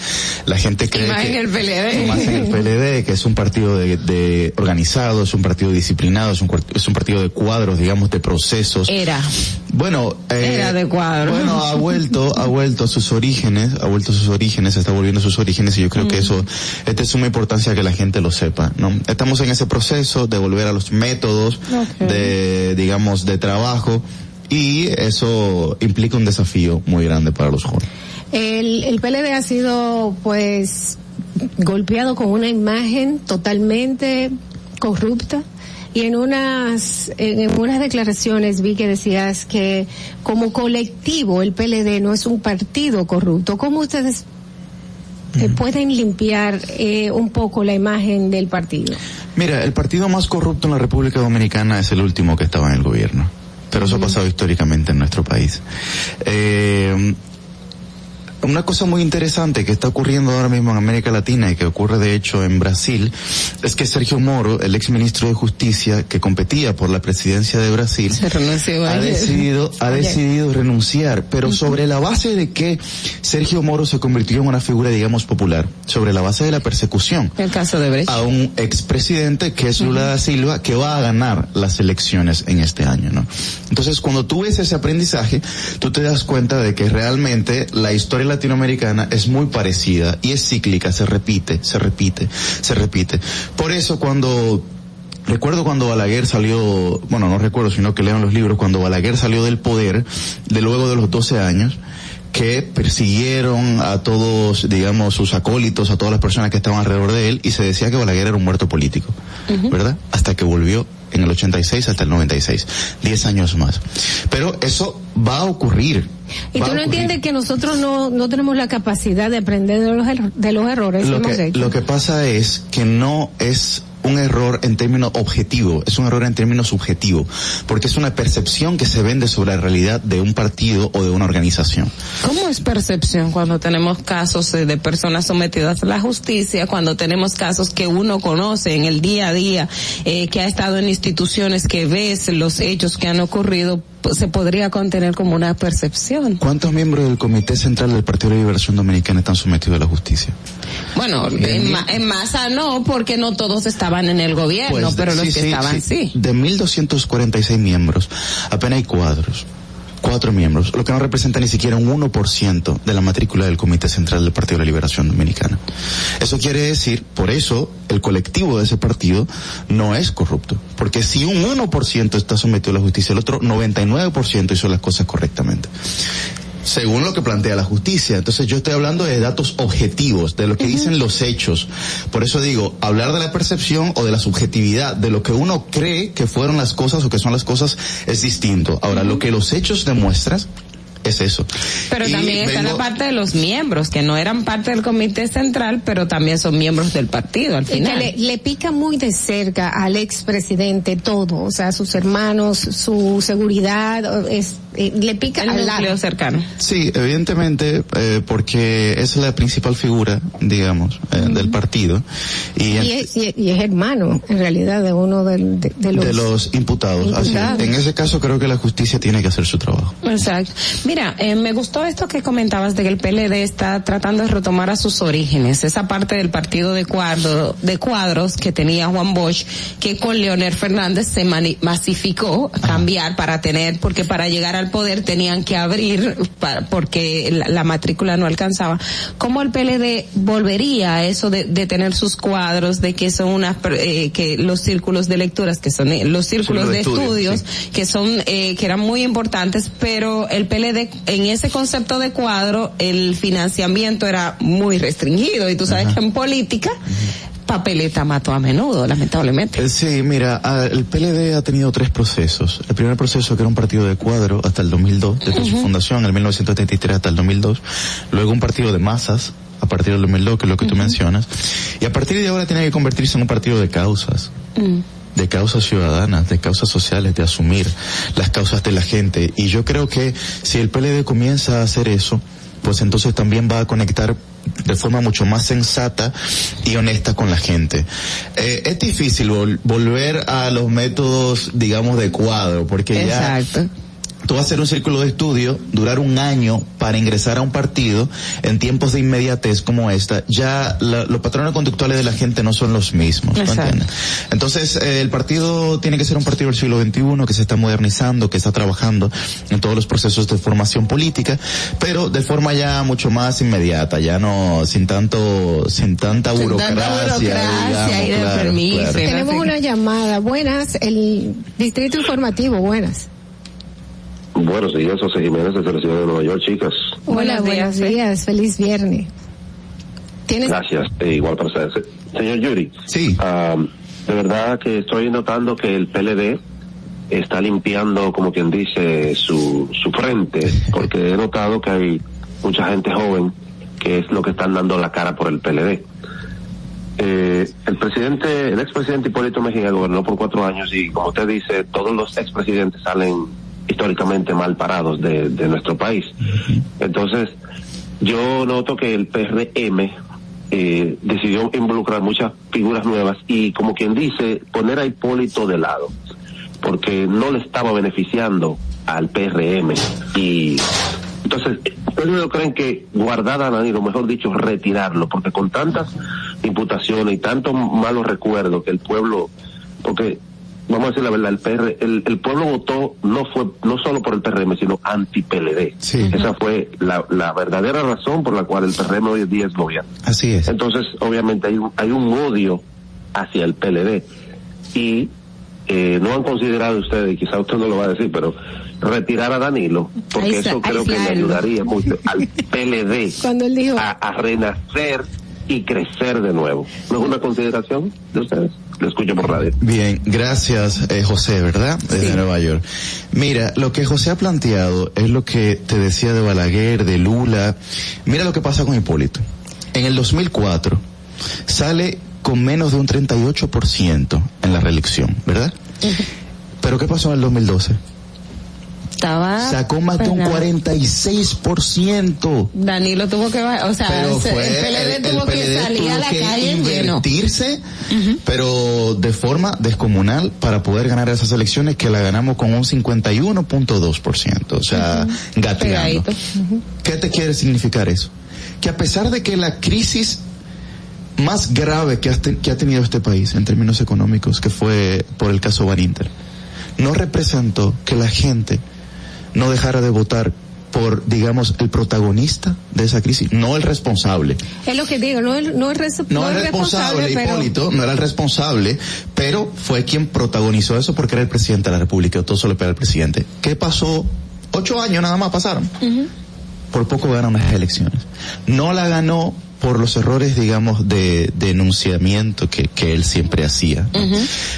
La gente cree más que en el PLD. más en el PLD, que es un partido de, de organizado, es un partido disciplinado, es un, es un partido de cuadros, digamos, de procesos. Era. Bueno, eh, Era de cuadro. Bueno, ha vuelto, ha vuelto a sus orígenes, ha vuelto a sus orígenes, está volviendo a sus orígenes y yo creo que eso, es de suma importancia que la gente lo sepa, ¿no? Estamos en ese proceso de volver a los métodos de, digamos, de trabajo y eso implica un desafío muy grande para los jóvenes. El, el PLD ha sido, pues, golpeado con una imagen totalmente corrupta. Y en unas, en, en unas declaraciones vi que decías que como colectivo el PLD no es un partido corrupto. ¿Cómo ustedes eh, pueden limpiar eh, un poco la imagen del partido? Mira, el partido más corrupto en la República Dominicana es el último que estaba en el gobierno. Pero eso ha pasado históricamente en nuestro país. Eh, una cosa muy interesante que está ocurriendo ahora mismo en América Latina y que ocurre de hecho en Brasil es que Sergio Moro, el ex ministro de Justicia que competía por la presidencia de Brasil, ha ayer. decidido, ha Ayer. decidido renunciar, pero sobre la base de que Sergio Moro se convirtió en una figura, digamos, popular, sobre la base de la persecución El caso de Brecht. a un expresidente que es Lula da Silva que va a ganar las elecciones en este año, ¿no? Entonces, cuando tú ves ese aprendizaje, tú te das cuenta de que realmente la historia latinoamericana es muy parecida y es cíclica, se repite, se repite, se repite. Por eso cuando Recuerdo cuando Balaguer salió, bueno, no recuerdo, sino que leo en los libros, cuando Balaguer salió del poder, de luego de los 12 años, que persiguieron a todos, digamos, sus acólitos, a todas las personas que estaban alrededor de él, y se decía que Balaguer era un muerto político, ¿verdad? Hasta que volvió en el 86 hasta el 96, 10 años más. Pero eso va a ocurrir. Y tú no entiendes que nosotros no, no tenemos la capacidad de aprender de los, er- de los errores que hemos hecho. lo que pasa es que no es un error en términos objetivo, es un error en términos subjetivo, porque es una percepción que se vende sobre la realidad de un partido o de una organización. ¿Cómo es percepción cuando tenemos casos eh, de personas sometidas a la justicia, cuando tenemos casos que uno conoce en el día a día, eh, que ha estado en instituciones que ves los hechos que han ocurrido, pues, se podría contener como una percepción? ¿Cuántos miembros del Comité Central del Partido de Liberación Dominicana están sometidos a la justicia? Bueno, en, ma- en masa no, porque no todos estaban en el gobierno, Pues, pero los sí, que sí, estaban sí. De 1.246 miembros, apenas hay cuadros. Cuatro miembros, lo que no representa ni siquiera un 1% de la matrícula del Comité Central del Partido de la Liberación Dominicana. Eso quiere decir, por eso, el colectivo de ese partido no es corrupto. Porque si un 1% está sometido a la justicia, el otro 99% hizo las cosas correctamente. Según lo que plantea la justicia. Entonces yo estoy hablando de datos objetivos, de lo que dicen los hechos. Por eso digo, hablar de la percepción o de la subjetividad, de lo que uno cree que fueron las cosas o que son las cosas, es distinto. Ahora, lo que los hechos demuestran es eso. Pero Y también está vengo- la parte de los miembros, que no eran parte del comité central, pero también son miembros del partido al que final. le, le pica muy de cerca al expresidente todo, o sea, sus hermanos, su seguridad, es, eh, le pica El al núcleo lado. cercano. Sí, evidentemente, eh, porque es la principal figura, digamos, eh, del partido. Y, es, y- y es hermano, en realidad, de uno del- de, de los... de los imputados. Así. Imputados. en ese caso creo que la justicia tiene que hacer su trabajo. Exacto. Mira, eh, me gustó esto que comentabas de que el PLD está tratando de retomar a sus orígenes, esa parte del partido de cuadro, de cuadros que tenía Juan Bosch, que con Leonel Fernández se masificó, cambiar para tener, porque para llegar al poder tenían que abrir, para- porque la, la matrícula no alcanzaba. ¿Cómo el PLD volvería a eso de, de tener sus cuadros, de que son unas, eh, que los círculos de lecturas, que son eh, los círculos Círculo de de estudio, estudios, que son eh, que eran muy importantes, pero el PLD en ese concepto de cuadro el financiamiento era muy restringido y tú sabes que en política papeleta mató a menudo, lamentablemente. Eh, Sí, mira, ah, el PLD ha tenido tres procesos. El primer proceso que era un partido de cuadro hasta el 2002, desde su fundación en el 1973 hasta el 2002. Luego un partido de masas a partir del 2002, que es lo que tú mencionas. Y a partir de ahora tiene que convertirse en un partido de causas. de causas ciudadanas, de causas sociales, de asumir las causas de la gente. Y yo creo que si el PLD comienza a hacer eso, pues entonces también va a conectar de forma mucho más sensata y honesta con la gente. Eh, es difícil vol- volver a los métodos, digamos, de cuadro, porque ya tú vas a hacer un círculo de estudio, durar un año para ingresar a un partido en tiempos de inmediatez como esta, ya la- los patrones conductuales de la gente no son los mismos. ¿tú Exacto. entiendes? Entonces, eh, el partido tiene que ser un partido del siglo XXI que se está modernizando, que está trabajando en todos los procesos de formación política, pero de forma ya mucho más inmediata, ya no sin tanto, sin tanta Sin burocracia. tanta burocracia digamos, y de claro, permiso. claro. Tenemos una llamada. Buenas, el Distrito Informativo, buenas. Buenos días, José Jiménez desde la ciudad de Nueva York, chicas. Hola, buenos días, feliz viernes. ¿Tienes? Gracias, eh, igual para ustedes. Se- Señor Yuri. Sí. de verdad que estoy notando que el PLD está limpiando, como quien dice, su, su frente, porque he notado que hay mucha gente joven que es lo que están dando la cara por el PLD. Eh, el presidente, el expresidente Hipólito Mejía gobernó por cuatro años y como usted dice, todos los expresidentes salen históricamente mal parados de, de nuestro país. Entonces, yo noto que el PRM eh, decidió involucrar muchas figuras nuevas y, como quien dice, poner a Hipólito de lado, porque no le estaba beneficiando al PRM. Y entonces, ¿ustedes no creen que guardar a Danilo, mejor dicho, retirarlo? Porque con tantas imputaciones y tantos malos recuerdos que el pueblo, porque vamos a decir la verdad, el PR, el, el pueblo votó no fue no solo por el PRM, sino anti-PLD. Esa fue la, la verdadera razón por la cual el PRM hoy en día es gobierno. Así es. Entonces, obviamente hay un, hay un odio hacia el PLD y eh, no han considerado ustedes, quizá usted no lo va a decir, pero retirar a Danilo, porque eso creo que le ayudaría mucho al PLD Cuando él dijo, a, a renacer y crecer de nuevo. ¿No es una consideración de ustedes? Lo escucho por radio. Bien, gracias eh, José, ¿verdad? Desde Nueva York. Mira, lo que José ha planteado es lo que te decía de Balaguer, de Lula. Mira lo que pasa con Hipólito. En el 2004 sale con menos de un 38% en la reelección, ¿verdad? Pero ¿qué pasó en el 2012? Estaba Sacó más de un Fernando. 46%. Danilo tuvo que o sea, Pero se- fue el PLD el tuvo que salir a la que calle lleno. invertirse, pero de forma descomunal para poder ganar esas elecciones que la ganamos con un 51.2%, o sea, gateando. Pegadito. ¿Qué te quiere significar eso? Que a pesar de que la crisis más grave que, has que ha tenido este país en términos económicos, que fue por el caso Baninter, no representó que la gente no dejara de votar por, digamos, el protagonista de esa crisis, no el responsable. es lo que digo, no, es- no es, res- No, no el es responsable, responsable, pero Hipólito, no era el responsable, pero fue quien protagonizó eso porque era el presidente de la República, y todo se le pega al presidente. ¿Qué pasó? Ocho años nada más pasaron. por poco gana unas elecciones. No la ganó por los errores, digamos, de, de enunciamiento que, que él siempre hacía.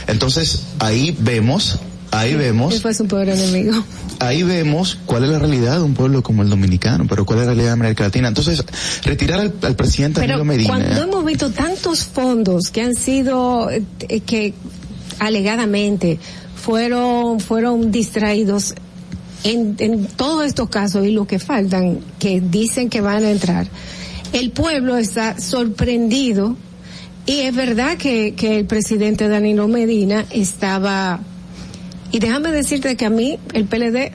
Entonces, ahí vemos, ahí vemos Él fue su peor enemigo. ahí vemos cuál es la realidad de un pueblo como el dominicano, pero cuál es la realidad de América Latina. Entonces, retirar al, al presidente Pero Danilo Medina. cuando hemos visto tantos fondos que han sido, eh, que alegadamente fueron, fueron distraídos en, en todos estos casos y lo que faltan, que dicen que van a entrar, el pueblo está sorprendido y es verdad que, que el presidente Danilo Medina estaba, y déjame decirte que a mí el PLD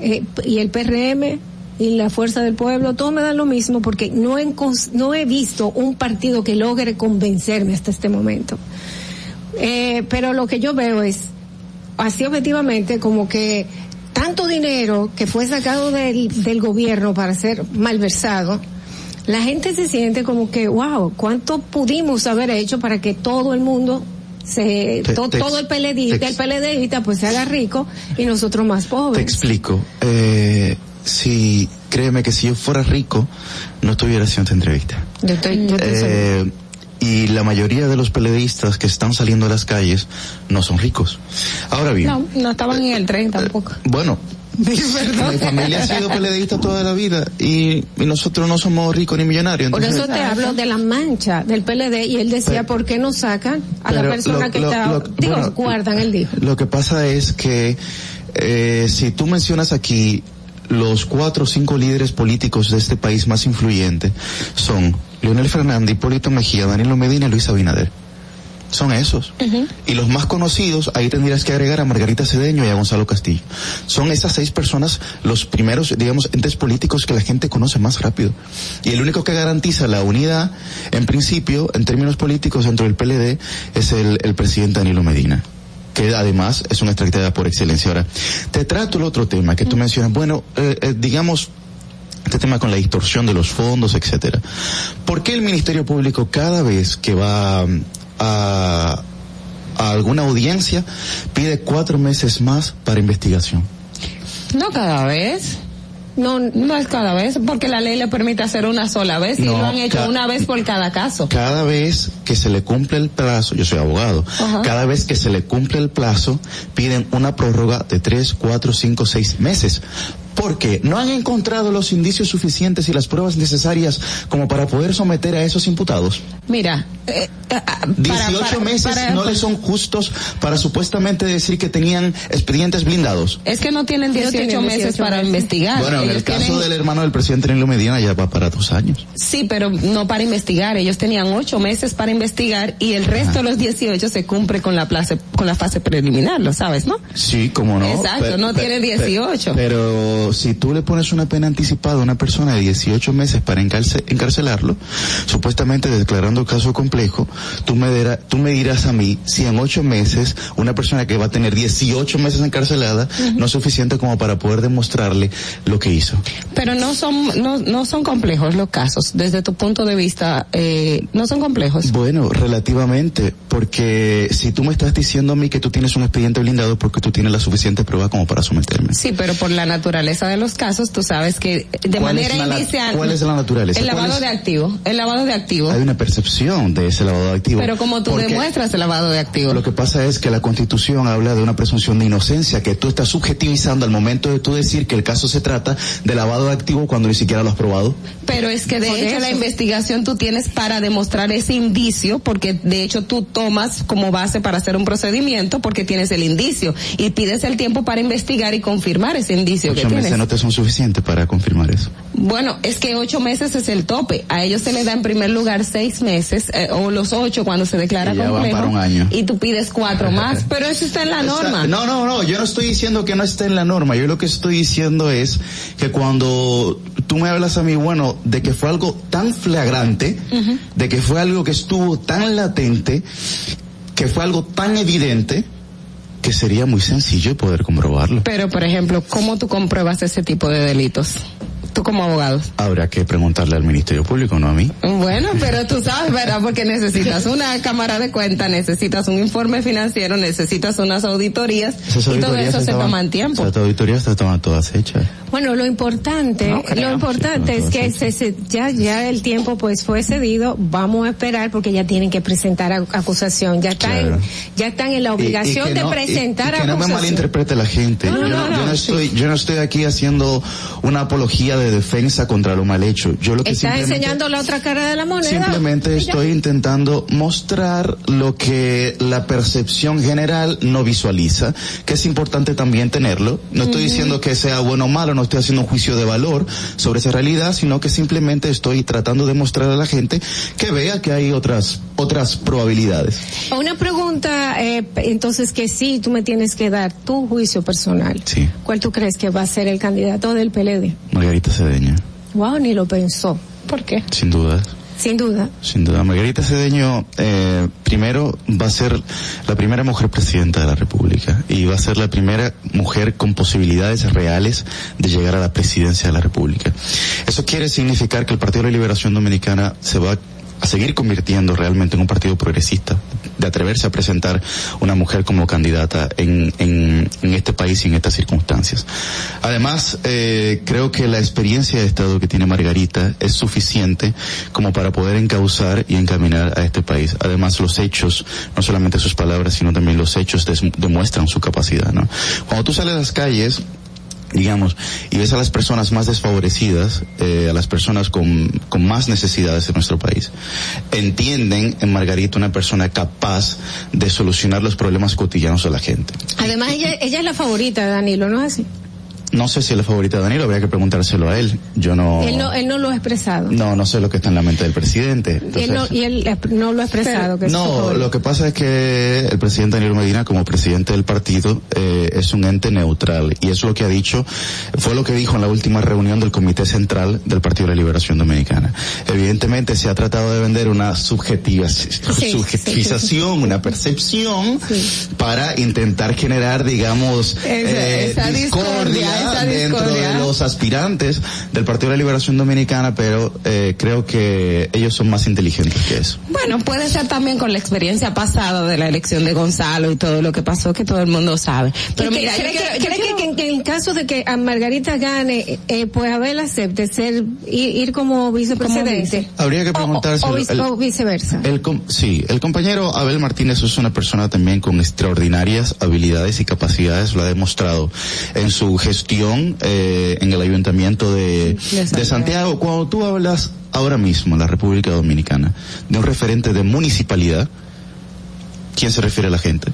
eh, y el PRM y la fuerza del pueblo, todo me da lo mismo porque no he, visto un partido que logre convencerme hasta este momento. Eh, pero lo que yo veo es, así objetivamente, como que tanto dinero que fue sacado del gobierno para ser malversado, la gente se siente como que, wow, ¿cuánto pudimos haber hecho para que todo el mundo se, Te- to- te todo el te el PLDista pues se haga rico y nosotros más Te pobres? explico. Eh, si, créeme que si yo fuera rico, no estuviera haciendo esta entrevista. Yo estoy, yo Eh, y la mayoría de los peledeístas que están saliendo a las calles no son ricos. Ahora bien, No, no estaban en el tren tampoco. bueno, mi familia ha sido peledeísta toda la vida y, y nosotros no somos ricos ni millonarios. Por eso te hablo de la mancha del PLD y él decía, ¿por qué no sacan a la persona lo- que lo- está, lo- digo, bueno, guardan, él dijo. Lo que pasa es que eh, si tú mencionas aquí los cuatro o cinco líderes políticos de este país más influyentes son Leonel Fernández, Hipólito Mejía, Danilo Medina y Luis Abinader. Son esos. Y los más conocidos, ahí tendrías que agregar a Margarita Cedeño y a Gonzalo Castillo. Son esas seis personas los primeros, digamos, entes políticos que la gente conoce más rápido. Y el único que garantiza la unidad, en principio, en términos políticos dentro del PLD, es el, el presidente Danilo Medina que además es una estrategia por excelencia. Ahora, te trato el otro tema que tú mencionas. Bueno, eh, eh, digamos, este tema con la distorsión de los fondos, etcétera. ¿Por qué el Ministerio Público cada vez que va a, a alguna audiencia pide cuatro meses más para investigación? No cada vez. No, no es cada vez, porque la ley le permite hacer una sola vez y No, lo han hecho una vez por cada caso. Cada vez que se le cumple el plazo, yo soy abogado, Ajá. cada vez que se le cumple el plazo, piden una prórroga de tres, cuatro, cinco, seis meses. Porque no han encontrado los indicios suficientes y las pruebas necesarias como para poder someter a esos imputados. Mira, eh, eh, para- 18 para- meses para- no le son justos para supuestamente decir que tenían expedientes blindados. Es que no tienen 18, tienen 18 meses para meses. investigar. Bueno, en el caso tienen- del hermano del presidente Danilo Medina ya va para dos años. Sí, pero no para investigar. Ellos tenían ocho meses para investigar y el resto de los 18 se cumple con la, place- con la fase preliminar, ¿lo sabes, no? Sí, como no. Exacto, Pe- no pe- tiene pe- 18. Pero si tú le pones una pena anticipada a una persona de 18 meses para encarce- encarcelarlo, supuestamente declarando el caso complejo, tú me, dirá- tú me dirás a mí si en ocho meses una persona que va a tener 18 meses encarcelada no es suficiente como para poder demostrarle lo que hizo. Pero no son, no, no son complejos los casos. Desde tu punto de vista, eh, no son complejos. Bueno, relativamente, porque si tú me estás diciendo a mí que tú tienes un expediente blindado porque tú tienes la suficiente prueba como para someterme. Sí, pero por la naturaleza de los casos, tú sabes que de ¿Cuál manera inicial. cuál es la naturaleza? El ¿Cuál lavado es? de activo. El lavado de activo. Hay una percepción de ese lavado de activos. Pero como tú Porque demuestras el lavado de activo. Lo que pasa es que la Constitución habla de una presunción de inocencia que tú estás subjetivizando al momento de tú decir que el caso se trata de lavado de activo cuando ni siquiera lo has probado. Pero es que de Por hecho eso. la investigación tú tienes para demostrar ese indicio, porque de hecho tú tomas como base para hacer un procedimiento porque tienes el indicio y pides el tiempo para investigar y confirmar ese indicio que Ocho tienes. Meses te son suficientes para confirmar eso. Bueno, es que ocho meses es el tope. A ellos se les da en primer lugar seis meses eh, o los ocho cuando se declara Y complejo para un año. y tú pides cuatro más, pero eso está en la norma. No, no, no, yo no estoy diciendo que no esté en la norma, yo lo que estoy diciendo es que cuando tú me hablas a mí, bueno, de que fue algo tan flagrante, de que fue algo que estuvo tan latente, que fue algo tan evidente, que sería muy sencillo poder comprobarlo. Pero, por ejemplo, ¿cómo tú compruebas ese tipo de delitos? Tú como abogado. Habrá que preguntarle al Ministerio Público, no a mí. Bueno, pero tú sabes, ¿verdad? Porque necesitas una cámara de cuenta, necesitas un informe financiero, necesitas unas auditorías Esas y todo eso se estaban- toman tiempo. Esas auditorías estaban todas hechas. Bueno, lo importante, No creo. lo importante Sí, es que se- se- ya, ya el tiempo pues fue cedido. Vamos a esperar porque ya tienen que presentar ac- acusación. Ya están, Claro. ya están en la Y- y obligación que de no- presentar y que no me acusación. malinterprete la gente. No, yo, no, yo no, estoy, yo no estoy aquí haciendo una apología de defensa contra lo mal hecho. Yo lo que Está simplemente- enseñando la otra cara de la moneda. Simplemente estoy intentando mostrar lo que la percepción general no visualiza, que es importante también tenerlo. No estoy diciendo que sea bueno o malo, no estoy haciendo un juicio de valor sobre esa realidad, sino que simplemente estoy tratando de mostrar a la gente que vea que hay otras otras probabilidades. Una pregunta, eh, entonces que sí, tú me tienes que dar tu juicio personal. Sí, ¿Cuál tú crees que va a ser el candidato del PLD? Margarita Cedeño, Wow, ni lo pensó. ¿Por qué? sin duda. Sin duda. Sin duda, Margarita Cedeño, eh, primero va a ser la primera mujer presidenta de la República y va a ser la primera mujer con posibilidades reales de llegar a la presidencia de la República. Eso quiere significar que el Partido de la Liberación Dominicana se va a seguir convirtiendo realmente en un partido progresista, de atreverse a presentar una mujer como candidata en, en, en este país y en estas circunstancias. Además, eh, creo que la experiencia de Estado que tiene Margarita es suficiente como para poder encauzar y encaminar a este país. Además, los hechos, no solamente sus palabras, sino también los hechos demuestran su capacidad, ¿no? Cuando tú sales a las calles, digamos, y ves a las personas más desfavorecidas, eh, a las personas con, con más necesidades en nuestro país, entienden en Margarita una persona capaz de solucionar los problemas cotidianos de la gente. Además, ella, ella es la favorita de Danilo, ¿no es así? No sé si es la favorita de Danilo, habría que preguntárselo a él. Yo no... Él no, él no lo ha expresado. No, no sé lo que está en la mente del presidente. Él no, y él no lo ha expresado. que no, lo que pasa es que el presidente Danilo Medina, como presidente del partido, eh, es un ente neutral y es lo que ha dicho, fue lo que dijo en la última reunión del Comité Central del Partido de la Liberación Dominicana. Evidentemente se ha tratado de vender una subjetiva, subjetivización, una percepción para intentar generar, digamos, Esa- eh, esa discordia, dentro de los aspirantes del Partido de la Liberación Dominicana, pero eh, creo que ellos son más inteligentes que eso. Bueno, puede ser también con la experiencia pasada de la elección de Gonzalo y todo lo que pasó que todo el mundo sabe. Pero ¿Y que- mira, yo ¿cree, quiero- que, yo cree quiero- que, en- que en caso de que a Margarita gane, eh, pues Abel acepte ser, ir, ir como vicepresidente? Habría que preguntarse. O, vice- o viceversa. El com- sí, el compañero Abel Martínez es una persona también con extraordinarias habilidades y capacidades, lo ha demostrado en su gestión eh, en el ayuntamiento de, Santiago. de Santiago. Cuando tú hablas ahora mismo en la República Dominicana de un referente de municipalidad, ¿quién se refiere a la gente?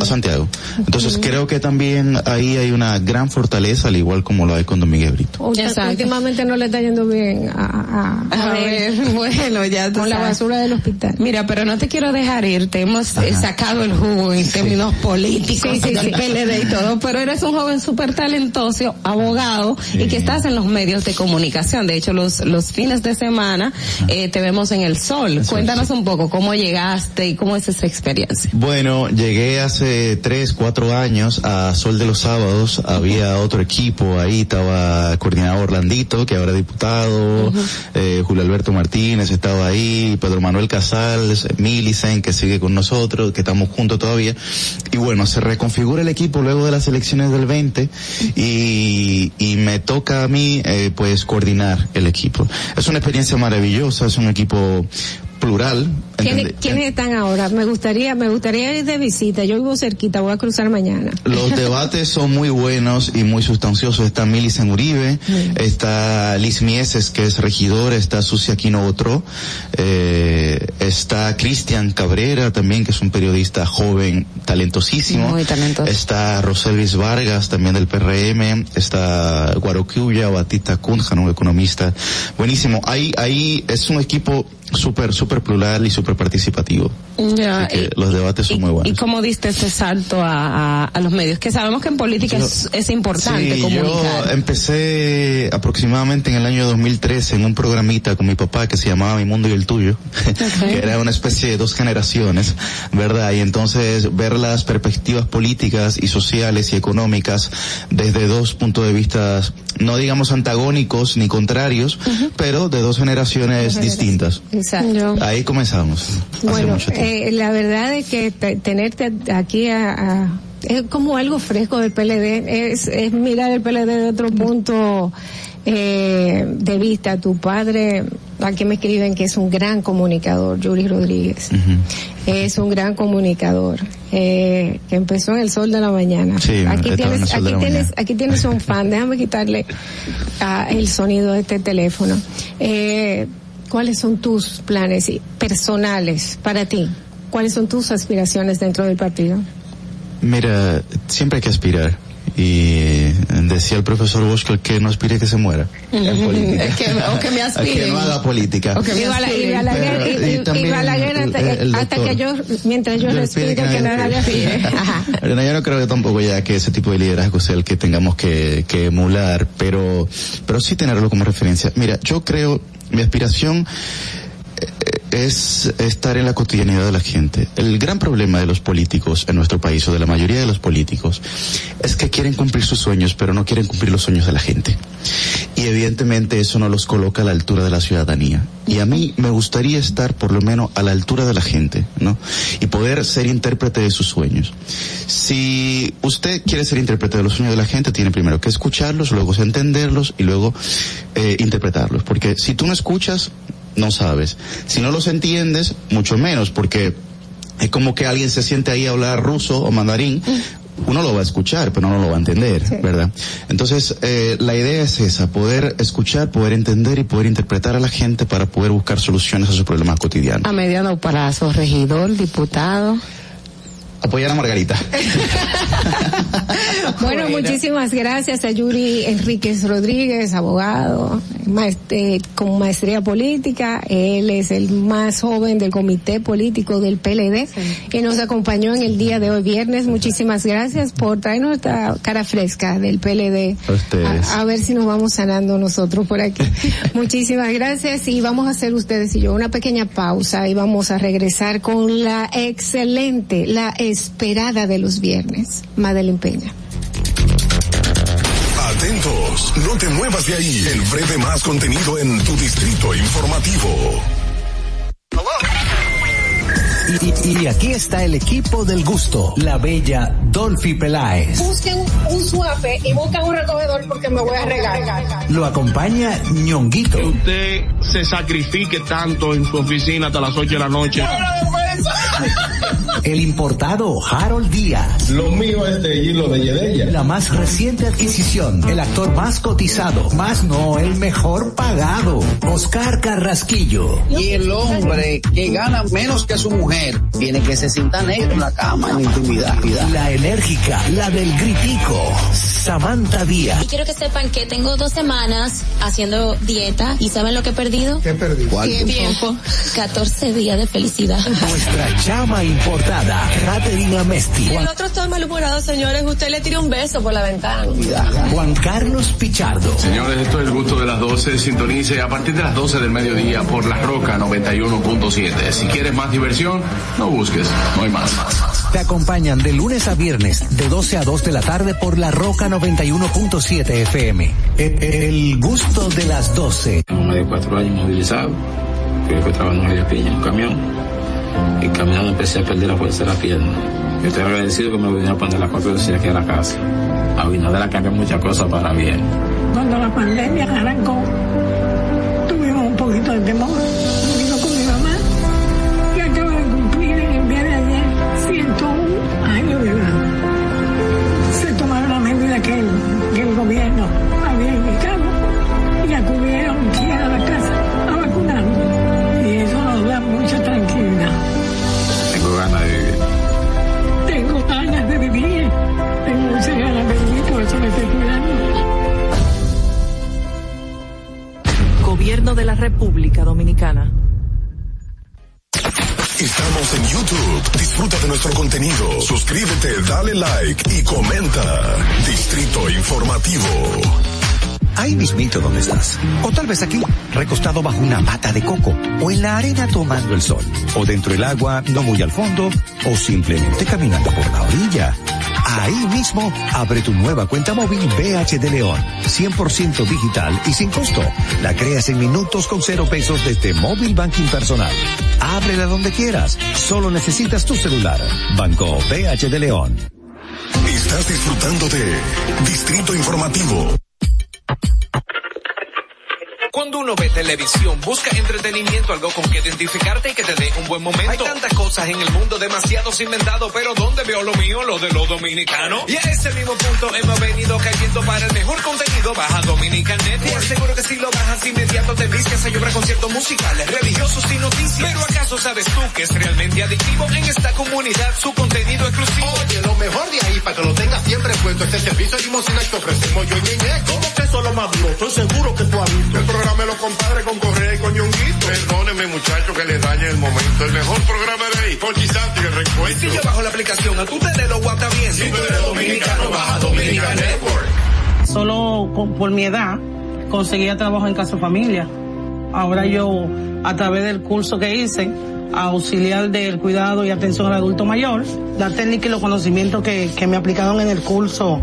A Santiago. Entonces creo que también ahí hay una gran fortaleza, al igual como lo hay con Don Miguel Brito. O- Últimamente no le está yendo bien a, a, A ver, bueno, ya tú con la basura del hospital. Mira, pero no te quiero dejar ir, te hemos sacado el jugo en términos políticos Sí, sí, del sí. PLD y todo, pero eres un joven súper talentoso, abogado, y que estás en los medios de comunicación. De hecho, los, los fines de semana eh, te vemos en el sol. Cuéntanos un poco cómo llegaste y cómo es esa experiencia. Bueno, llegué hace tres, cuatro años a Sol de los Sábados. Había otro equipo ahí, estaba coordinador Orlandito, que ahora es diputado, eh, Julio Alberto Martínez estaba ahí, Pedro Manuel Casals, Milicen, que sigue con nosotros, que estamos juntos todavía. Y bueno, se reconfigura el equipo luego de las elecciones del 20 y, y me toca a mí, eh, pues, coordinar el equipo. Es una experiencia maravillosa, es un equipo plural. ¿Quiénes, están ahora? Me gustaría, me gustaría ir de visita. Yo vivo cerquita, voy a cruzar mañana. Los debates son muy buenos y muy sustanciosos. Está Milicen Uribe, está Liz Mieses, que es regidor, está Susi Aquino Otro, eh, está Cristian Cabrera también, que es un periodista joven, talentosísimo. Muy talentoso. Está Roselvis Vargas, también del PRM, está Guaroquiuya, Batista Cunja, un economista. Buenísimo. Ahí, ahí es un equipo súper, súper plural y súper participativo. Ya, Así que y- los debates son muy buenos. ¿Y cómo diste ese salto a, a, a los medios? Que sabemos que en política es, es importante Sí, comunicar. yo empecé aproximadamente en el año 2013 en un programita con mi papá que se llamaba Mi Mundo y el Tuyo, que era una especie de dos generaciones, ¿verdad? Y entonces ver las perspectivas políticas y sociales y económicas desde dos puntos de vista, no digamos antagónicos ni contrarios, pero de dos generaciones distintas. Exacto. Ahí comenzamos. hace Bueno, eh, la verdad es que te- tenerte aquí a, a- es como algo fresco del PLD, es, es mirar el PLD de otro punto eh, de vista. Tu padre, aquí me escriben que es un gran comunicador, Yuri Rodríguez. Es un gran comunicador, eh, que empezó en el sol de la mañana. Sí, aquí tienes, aquí tienes, mañana. aquí tienes un fan, déjame quitarle ah, el sonido de este teléfono. Eh, ¿Cuáles son tus planes y- personales para ti? ¿Cuáles son tus aspiraciones dentro del partido? Mira, siempre hay que aspirar. Y decía el profesor Bosch que el que no aspire que se muera. En política. Que- o que me El aspiren. que no haga política. O que me Bala- y aspiren. Balaguer, Pero- y- y y- y también Balaguer hasta, el- el hasta que yo, mientras yo Yo respire, que que nadie aspire. Ajá. Bueno, yo no creo que tampoco ya que ese tipo de liderazgo sea el que tengamos que, que emular, pero, pero sí tenerlo como referencia. Mira, yo creo, mi aspiración eh, es estar en la cotidianidad de la gente. El gran problema de los políticos en nuestro país, o de la mayoría de los políticos, es que quieren cumplir sus sueños, pero no quieren cumplir los sueños de la gente. Y evidentemente eso no los coloca a la altura de la ciudadanía. Y a mí me gustaría estar por lo menos a la altura de la gente, ¿no? Y poder ser intérprete de sus sueños. Si usted quiere ser intérprete de los sueños de la gente, tiene primero que escucharlos, luego entenderlos y luego eh, interpretarlos. Porque si tú no escuchas, no sabes. Si no los entiendes, mucho menos, porque es como que alguien se siente ahí a hablar ruso o mandarín. Uno lo va a escuchar, pero no lo va a entender, ¿verdad? Entonces, eh, la idea es esa, poder escuchar, poder entender y poder interpretar a la gente para poder buscar soluciones a sus problemas cotidianos. A mediano plazo, regidor, diputado. Apoyar a Margarita. Bueno, muchísimas gracias a Yuri Enríquez Rodríguez, abogado, maest- con maestría política. Él es el más joven del comité político del PLD y nos acompañó en el día de hoy, viernes. Muchísimas gracias por traernos esta cara fresca del PLD. A. A, a ver si nos vamos sanando nosotros por aquí. Muchísimas gracias y vamos a hacer ustedes y yo una pequeña pausa y vamos a regresar con la excelente, la esperada de los viernes, Madeline Peña. Atentos, no te muevas de ahí. El breve más contenido en tu distrito informativo. Y, y- y aquí está el equipo del gusto, la bella Dolphy Peláez. Busquen un suape y busquen un recogedor porque me voy a regar. Lo acompaña ñonguito. Usted se sacrifique tanto en su oficina hasta las 8 de la noche. El importado Harold Díaz. Lo mío es de hilo de Yedella. La más reciente adquisición, el actor más cotizado, más no el mejor pagado, Oscar Carrasquillo. Y el hombre que gana menos que su mujer tiene que se sienta negro en la cama, en la intimidad. La enérgica, la del gritico, Samantha Díaz. Y quiero que sepan que tengo dos semanas haciendo dieta y ¿saben lo que he perdido? ¿Qué perdí? Tiempo. 14 días de felicidad. Nuestra chama importada, Caterina Mesti. El otro está malhumorado, señores. Usted le tira un beso por la ventana. Juan Carlos Pichardo. Señores, esto es el gusto de las 12. Sintonice a partir de las 12 del mediodía por La Roca 91.7. Si quieres más diversión, no busques, no hay más. Te acompañan de lunes a viernes, de 12 a 2 de la tarde por la Roca 91.7 FM. El, el gusto de las 12. Tengo más de cuatro años movilizado. Creo que trabajando en Piña, en un camión. Y caminando empecé a perder la fuerza de la pierna. Yo estoy agradecido que me vinieron a poner la cuatro de aquí a la casa. A Abinader ha cambiado muchas cosas para bien. Cuando la pandemia arrancó, tuvimos un poquito de temor. República Dominicana. Estamos en YouTube. Disfruta de nuestro contenido. Suscríbete, dale like y comenta. Distrito Informativo. Ahí mismito donde estás. O tal vez aquí, recostado bajo una mata de coco. O en la arena tomando el sol. O dentro del agua, no muy al fondo. O simplemente caminando por la orilla. Ahí mismo, abre tu nueva cuenta móvil BH de León. 100% digital y sin costo. La creas en minutos con cero pesos desde Móvil Banking Personal. Ábrela donde quieras. Solo necesitas tu celular. Banco BH de León. Estás disfrutando de Distrito Informativo. Cuando uno ve televisión, busca entretenimiento, algo con que identificarte y que te dé un buen momento. Hay tantas cosas en el mundo, demasiados inventados, pero ¿dónde veo lo mío? Lo de los dominicanos. Y a ese mismo punto hemos venido cayendo para el mejor contenido. Baja Dominican Net y aseguro que si lo bajas inmediato te vistes a llorar conciertos musicales, religiosos y noticias. Pero ¿acaso sabes tú que es realmente adictivo en esta comunidad su contenido exclusivo? Oye, lo mejor de ahí, para que lo tengas siempre puesto, este servicio de limosina que ofrecemos yo y Ñeñe. ¿Cómo que eso es lo más duro? Estoy seguro que tú has visto. El programa de los compadres con Correa y con Ñonguito. Perdóneme, muchacho, que le dañe el momento. El mejor programa de ahí, Porchi Santi, el recuento. Si yo bajo la aplicación, a tu tele lo guata bien. Si tú eres dominicano, baja Dominican Network. Solo con- por mi edad conseguía trabajo en casa familia. Ahora yo, a través del curso que hice, auxiliar del cuidado y atención al adulto mayor, la técnica y los conocimientos que, que me aplicaron en el curso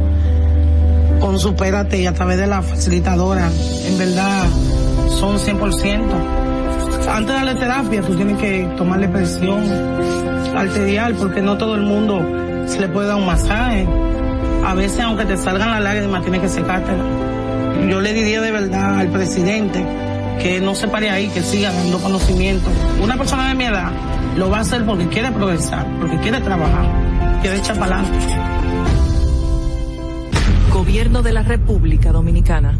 con Supérate y a través de la facilitadora, en verdad son 100%. Antes de darle terapia, tú tienes que tomarle presión arterial porque no todo el mundo se le puede dar un masaje. A veces, aunque te salgan las lágrimas, tienes que secártela. Yo le diría de verdad al presidente que no se pare ahí, que siga dando conocimiento. Una persona de mi edad lo va a hacer porque quiere progresar, porque quiere trabajar, quiere echar para adelante. Gobierno de la República Dominicana.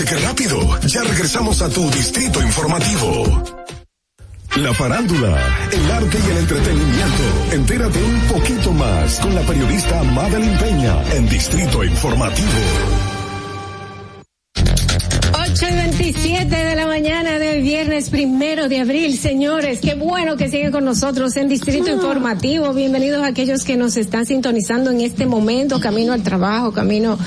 ¿Viste qué rápido? Ya regresamos a tu distrito informativo. La farándula, el arte y el entretenimiento. Entérate un poquito más con la periodista Madeline Peña en Distrito Informativo. 8 y 27 de la mañana del viernes primero de abril, señores. Qué bueno que siguen con nosotros en Distrito Informativo. Bienvenidos a aquellos que nos están sintonizando en este momento, camino al trabajo, camino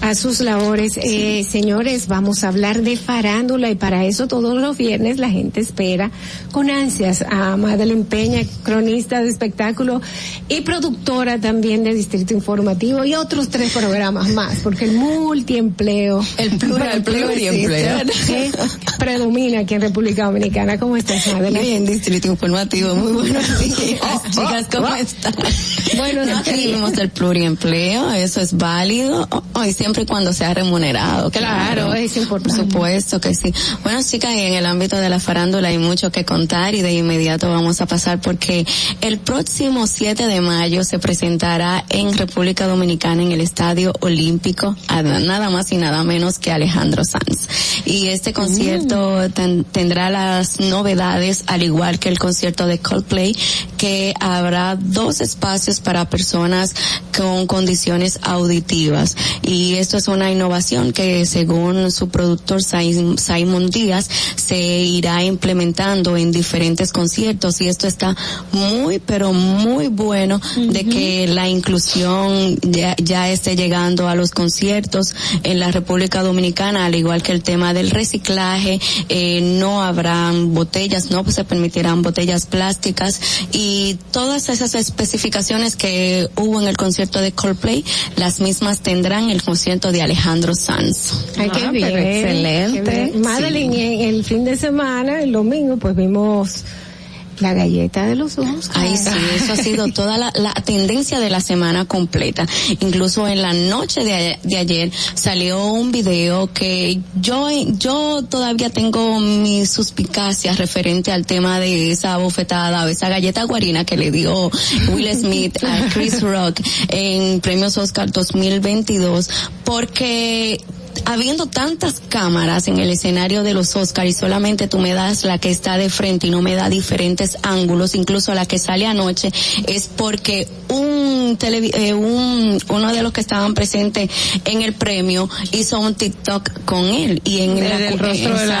a sus labores. Eh, señores, vamos a hablar de farándula y para eso todos los viernes la gente espera con ansias a Madeleine Peña, cronista de espectáculo y productora también de Distrito Informativo y otros tres programas más, porque el multiempleo, El plural, pluriempleo. Eh, predomina aquí en República Dominicana. ¿Cómo estás? Bien, Distrito Informativo, muy buenos días, chicas, ¿cómo están? Buenos No tenemos el pluriempleo, eso es válido, oh, y siempre y cuando sea remunerado. Claro, es importante. Por supuesto que sí. Bueno, chicas, en el ámbito de la farándula hay mucho que contar y de inmediato vamos a pasar porque el próximo 7 de mayo se presentará en República Dominicana en el Estadio Olímpico a nada más y nada menos que Alejandro Sanz. Y este concierto ten- tendrá las novedades al igual que el concierto de Coldplay que habrá dos espacios para personas con condiciones auditivas. Y esto es una innovación que según su productor Sim- Simon Díaz se irá implementando en diferentes conciertos. Y esto está muy pero muy bueno de que la inclusión ya, ya esté llegando a los conciertos en la República Dominicana al igual que el tema del reciclaje eh, no habrán botellas no se permitirán botellas plásticas y todas esas especificaciones que hubo en el concierto de Coldplay las mismas tendrán el concierto de Alejandro Sanz Ay, qué Ah, bien. excelente. qué bien. Madeline, en el fin de semana, el domingo, pues vimos la galleta de los ojos. Ay, sí, eso ha sido toda la, la tendencia de la semana completa. Incluso en la noche de, ayer salió un video que yo, yo todavía tengo mis suspicacias referente al tema de esa bofetada o esa galleta guarina que le dio Will Smith a Chris Rock en Premios Oscar 2022 porque habiendo tantas cámaras en el escenario de los Oscar y solamente tú me das la que está de frente y no me da diferentes ángulos, incluso la que sale anoche, es porque un, televi- eh, un uno de los que estaban presentes en el premio hizo un TikTok con él y en El la rostro de la-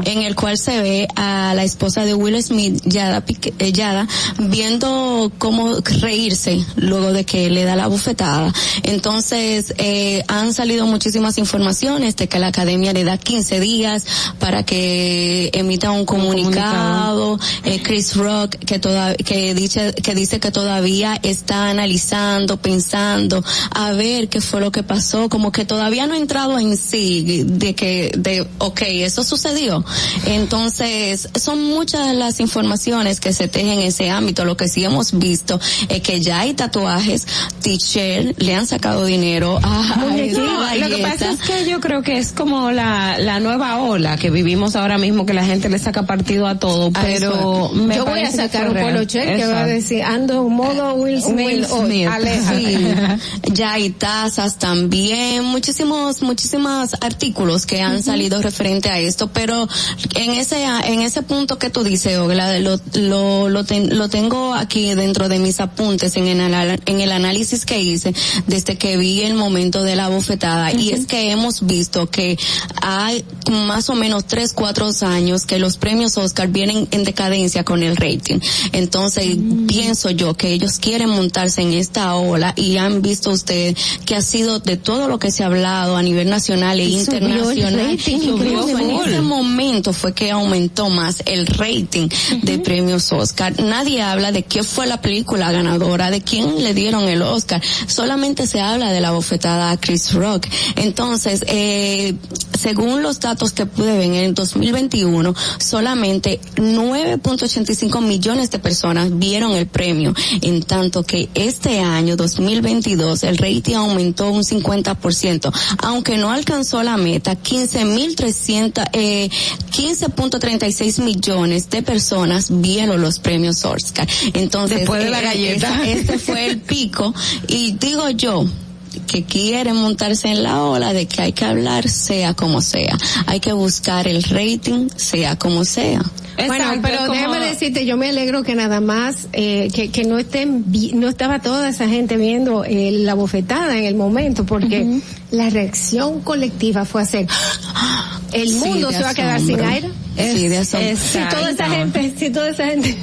exacto, en el cual se ve a la esposa de Will Smith, Yada, Pique- eh, Yada, viendo cómo reírse luego de que le da la bufetada. Entonces, eh, han salido muchísimas informaciones de que la academia le da 15 días para que emita un comunicado. Eh, Chris Rock que toda, que dice que dice que todavía está analizando, pensando, a ver qué fue lo que pasó, como que todavía no ha entrado en sí de que de okay, eso sucedió. Entonces, son muchas las informaciones que se tejen en ese ámbito. Lo que sí hemos visto es que ya hay tatuajes, t-shirt, le han sacado dinero a, esa Lo que pasa es que yo creo que es como la, la nueva ola que vivimos ahora mismo, que la gente le saca partido a todo, pero me yo voy a sacar un polo check que va a decir ando modo Will Will Smith. Sí. ya hay tazas también, muchísimos, muchísimos artículos que han salido referente a esto, pero en ese, en ese punto que tú dices, Ogla, lo, lo, lo, ten- lo tengo aquí dentro de mis apuntes en el, en el análisis que hice desde que vi el momento de la bofetada y es que hemos visto que hay más o menos tres, cuatro años que los premios Oscar vienen en decadencia con el rating. Entonces, pienso yo que ellos quieren montarse en esta ola y han visto usted que ha sido de todo lo que se ha hablado a nivel nacional e Y subió internacional. Incluso en ese momento fue que aumentó más el rating de premios Oscar. Nadie habla de qué fue la película ganadora, de quién le dieron el Oscar. Solamente se habla de la bofetada a Chris Rock. Entonces, eh, según los datos que pude ver en el 2021, solamente 9.85 millones de personas vieron el premio, en tanto que este año 2022 el rating aumentó un 50%, aunque no alcanzó la meta, 15.300, eh, 15.36 millones de personas vieron los premios Oscar. Entonces, Después de la eh, galleta. este fue el pico y digo yo, que quieren montarse en la ola de que hay que hablar sea como sea. Hay que buscar el rating sea como sea. Bueno, pero como- déjame decirte, yo me alegro que nada más, eh, que, que no estén, vi- no estaba toda esa gente viendo eh, la bofetada en el momento, porque la reacción colectiva fue hacer, el Sí, mundo se va a quedar sin aire. Sí, de asombro. Si toda esa gente, si toda esa gente.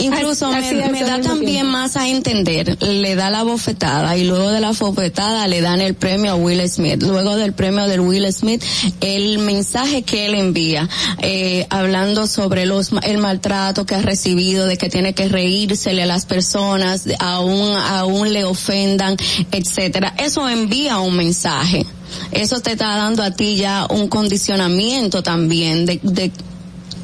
Incluso Así me, da también tiempo. más a entender, le da la bofetada y luego de la bofetada le dan el premio a Will Smith. Luego del premio del Will Smith, el mensaje que él envía, eh, hablando sobre los, el maltrato que ha recibido, de que tiene que reírsele a las personas, de- aún, aún le ofendan, etcétera. Eso envía un mensaje. Eso te está dando a ti ya un condicionamiento también de, de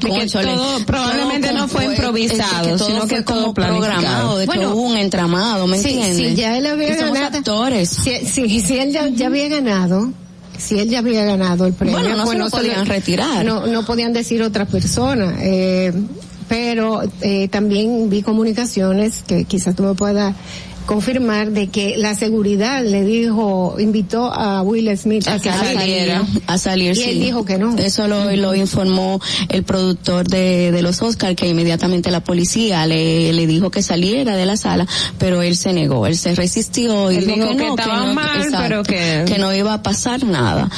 De que todo probablemente no fue improvisado, es que todo sino que fue todo como programado, de que Bueno, un entramado, ¿me entiendes? si ya él había Que ganado, actores. Si, si, si él ya, ya había ganado, si él ya había ganado el premio, Bueno, no pues se lo podían le- retirar. No, no podían decir otra persona. Eh, pero eh, también vi comunicaciones que quizás tú me puedas confirmar de que la seguridad le dijo, invitó a Will Smith a, que a saliera. a salir, Y él dijo que no. Eso lo, lo informó el productor de, de los Oscar, que inmediatamente la policía le, le dijo que saliera de la sala, pero él se negó, él se resistió y Él dijo, dijo que, que no, estaba no, mal, pero que- que no iba a pasar nada.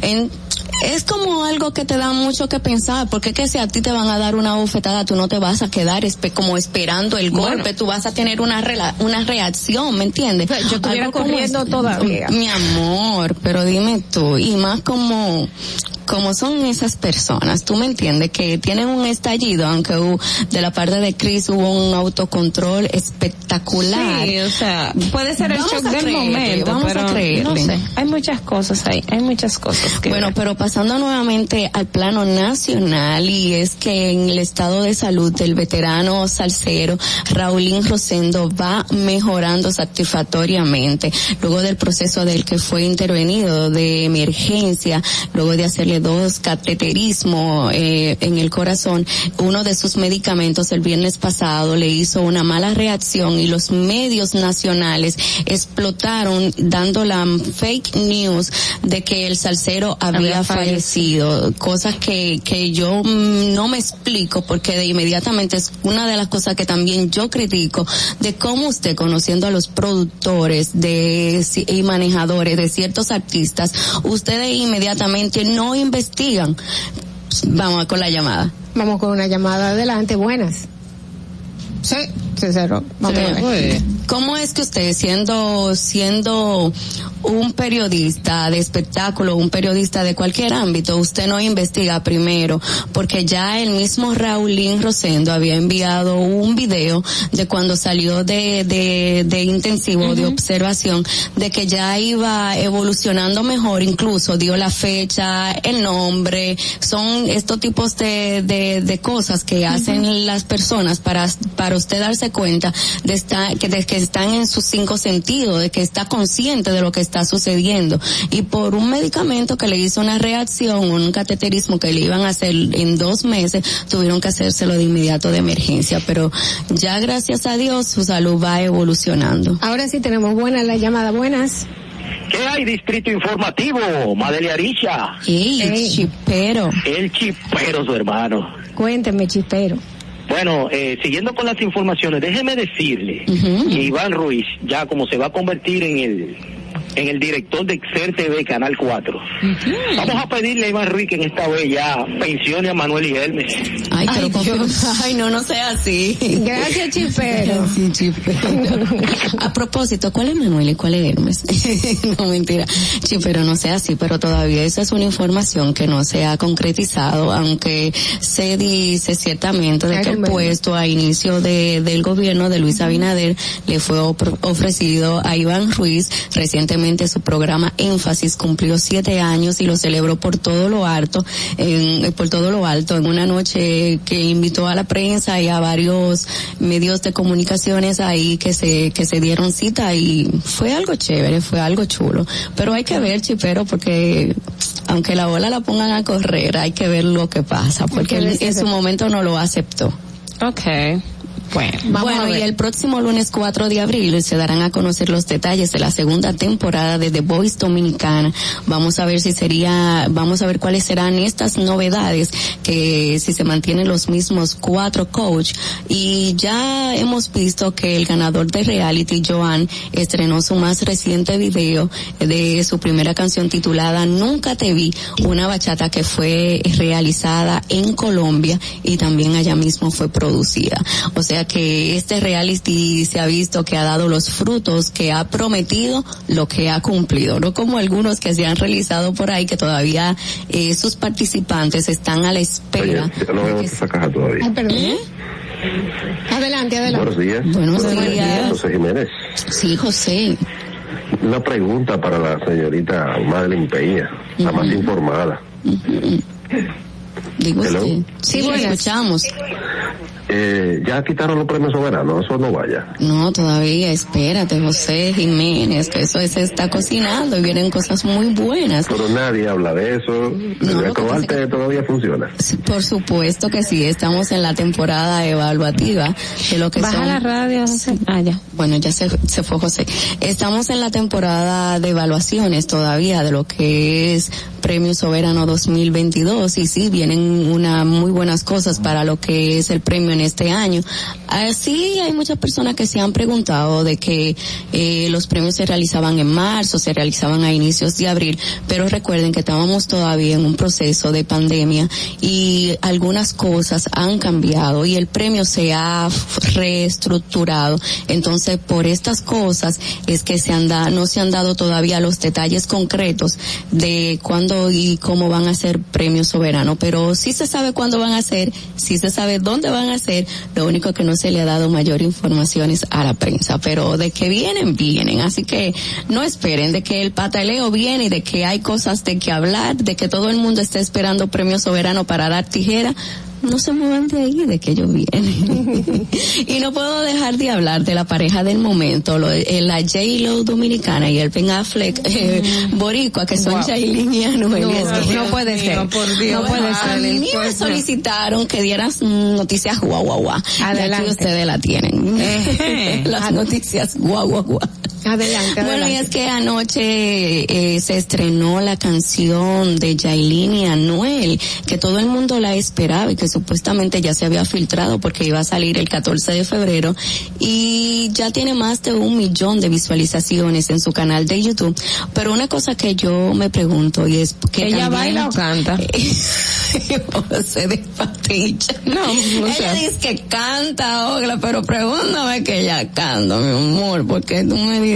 En, es como algo que te da mucho que pensar, porque que si a ti te van a dar una bofetada, tú no te vas a quedar espe- como esperando el Bueno. golpe, tú vas a tener una rela- una reacción, ¿me entiendes? Yo estuviera Algo como corriendo todavía. Mi amor, pero dime tú, y más como como son esas personas, tú me entiendes que tienen un estallido, aunque hu- de la parte de Chris hubo un autocontrol espectacular. Sí, o sea, puede ser el Vamos shock del creerle, momento, vamos pero a creerle. no sé, hay muchas cosas ahí, hay muchas cosas que Bueno, ver. pero pasando nuevamente al plano nacional y es que en el estado de salud del veterano salsero Raulín Rosendo va mejorando satisfactoriamente luego del proceso del que fue intervenido de emergencia, luego de hacerle dos cateterismo eh, en el corazón, uno de sus medicamentos el viernes pasado le hizo una mala reacción y los medios nacionales explotaron dando la fake news de que el salsero había, Había fallecido, cosas que, que yo mm, no me explico porque de inmediatamente es una de las cosas que también yo critico de cómo usted conociendo a los productores de y manejadores de ciertos artistas, ustedes inmediatamente no investigan. Vamos con la llamada. Vamos con una llamada adelante, buenas. Sí, se cerró. Vamos Sí, a ver. ¿Cómo es que usted siendo, siendo un periodista de espectáculo, un periodista de cualquier ámbito, usted no investiga primero? Porque ya el mismo Raulín Rosendo había enviado un video de cuando salió de, de, de intensivo, de observación, de que ya iba evolucionando mejor, incluso dio la fecha, el nombre, son estos tipos de, de, de cosas que hacen las personas para, para usted darse cuenta de, estar, que, de que están en sus cinco sentidos, de que está consciente de lo que está sucediendo. Y por un medicamento que le hizo una reacción, un cateterismo que le iban a hacer en dos meses, tuvieron que hacérselo de inmediato de emergencia. Pero ya gracias a Dios su salud va evolucionando. Ahora sí tenemos buena la llamada. Buenas. ¿Qué hay, Distrito Informativo? Aricha. Ey, el chipero. El chipero, su hermano. Cuénteme, chipero. Bueno, eh, siguiendo con las informaciones, déjeme decirle que Iván Ruiz, ya como se va a convertir en el en el director de Xer TV, Canal 4. Vamos a pedirle a Iván Ruiz que en esta vez ya pensione a Manuel y Hermes. Ay, pero ay, no, no sea así. Gracias, chipero. Sí, chipero. A propósito, ¿cuál es Manuel y cuál es Hermes? no, mentira. Chipero, no sea así, pero todavía esa es una información que no se ha concretizado, aunque se dice ciertamente de que el puesto a inicio de, del gobierno de Luis Abinader le fue ofrecido a Iván Ruiz recientemente su programa Énfasis cumplió siete años y lo celebró por todo lo alto, en, por todo lo alto, en una noche que invitó a la prensa y a varios medios de comunicaciones ahí que se, que se dieron cita y fue algo chévere, fue algo chulo. Pero hay que ver, chipero, porque aunque la bola la pongan a correr, hay que ver lo que pasa, porque él en su momento no lo aceptó. Okay. Bueno, bueno y el próximo lunes 4 de abril se darán a conocer los detalles de la segunda temporada de The Voice Dominicana. Vamos a ver si sería, vamos a ver cuáles serán estas novedades, que si se mantienen los mismos cuatro coach. Y ya hemos visto que el ganador de reality, Joan, estrenó su más reciente video de su primera canción titulada Nunca te vi, una bachata que fue realizada en Colombia y también allá mismo fue producida. O sea que este reality se ha visto que ha dado los frutos que ha prometido, lo que ha cumplido, no como algunos que se han realizado por ahí que todavía eh, sus participantes están a la espera. Oye, yo no veo esa caja todavía. Ay, perdón. Adelante, adelante. Buenos días. Buenos días. José Jiménez. Sí, José. Una pregunta para la señorita Madeline Peña, la más informada. Digo usted. Sí, lo escuchamos. Eh, ya quitaron los premios soberanos, eso no vaya. No, todavía, espérate, José Jiménez, que eso se está cocinando y vienen cosas muy buenas. Pero nadie habla de eso. el retrobarte todavía funciona. Por supuesto que sí, estamos en la temporada evaluativa de lo que Baja son- la radio, José. Ah, ya. Bueno, ya se, se fue José. Estamos en la temporada de evaluaciones todavía de lo que es Premio Soberano 2022 y sí, vienen unas muy buenas cosas para lo que es el premio en este año. Así hay muchas personas que se han preguntado de que eh, los premios se realizaban en marzo, se realizaban a inicios de abril, pero recuerden que estábamos todavía en un proceso de pandemia y algunas cosas han cambiado y el premio se ha reestructurado. Entonces, por estas cosas es que se han da- no se han dado todavía los detalles concretos de cuándo y cómo van a ser premios soberanos, pero sí se sabe cuándo van a ser, sí se sabe dónde van a ser, lo único que no se le ha dado mayor informaciones a la prensa, pero de que vienen, vienen, así que no esperen de que el pataleo viene y de que hay cosas de que hablar, de que todo el mundo está esperando premio soberano para dar tijera, no se muevan de ahí de que ellos vienen. y no puedo dejar de hablar de la pareja del momento, lo, eh, la J-Lo dominicana y el Ben Affleck eh, boricua, que son Wow. Jailin y Anuel. No, Es que- no puede ser. No, por Dios. No puede A ser. mí me Pues solicitaron que dieras mm, noticias guau guau guau. Y Adelante. aquí ustedes la tienen. Ejé. Las noticias guau guau guau. Adelante, Bueno, y adelante. es que anoche eh, se estrenó la canción de Yailin y Anuel, que todo el mundo la esperaba y que supuestamente ya se había filtrado porque iba a salir el 14 de febrero y ya tiene más de un millón de visualizaciones en su canal de YouTube. Pero una cosa que yo me pregunto y es que ¿Ella también- baila o canta? no sé de patilla. No, o ella dice que canta, Ogla, pero pregúntame que ella canta, mi amor, porque tú me digas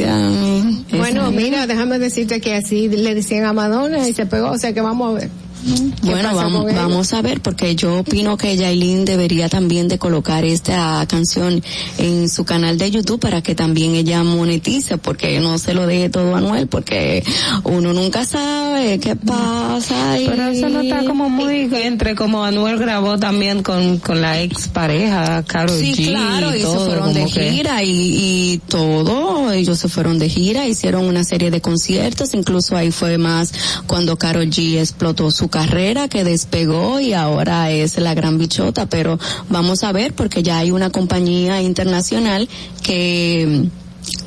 Bueno, mira, déjame decirte que así le decían a Madonna y se pegó, o sea que vamos a ver. ¿Qué Bueno, vamos, vamos a ver, porque yo opino que Yailin debería también de colocar esta canción en su canal de YouTube para que también ella monetice, porque no se lo deje todo a Anuel, porque uno nunca sabe qué pasa. y- Pero eso no está como muy entre como Anuel grabó también con, con la ex pareja, Karol Sí, G. claro, y se todo, fueron de que- gira y, y todo, ellos se fueron de gira, hicieron una serie de conciertos, incluso ahí fue más cuando Karol G explotó su carrera, que despegó y ahora es la gran bichota, pero vamos a ver porque ya hay una compañía internacional que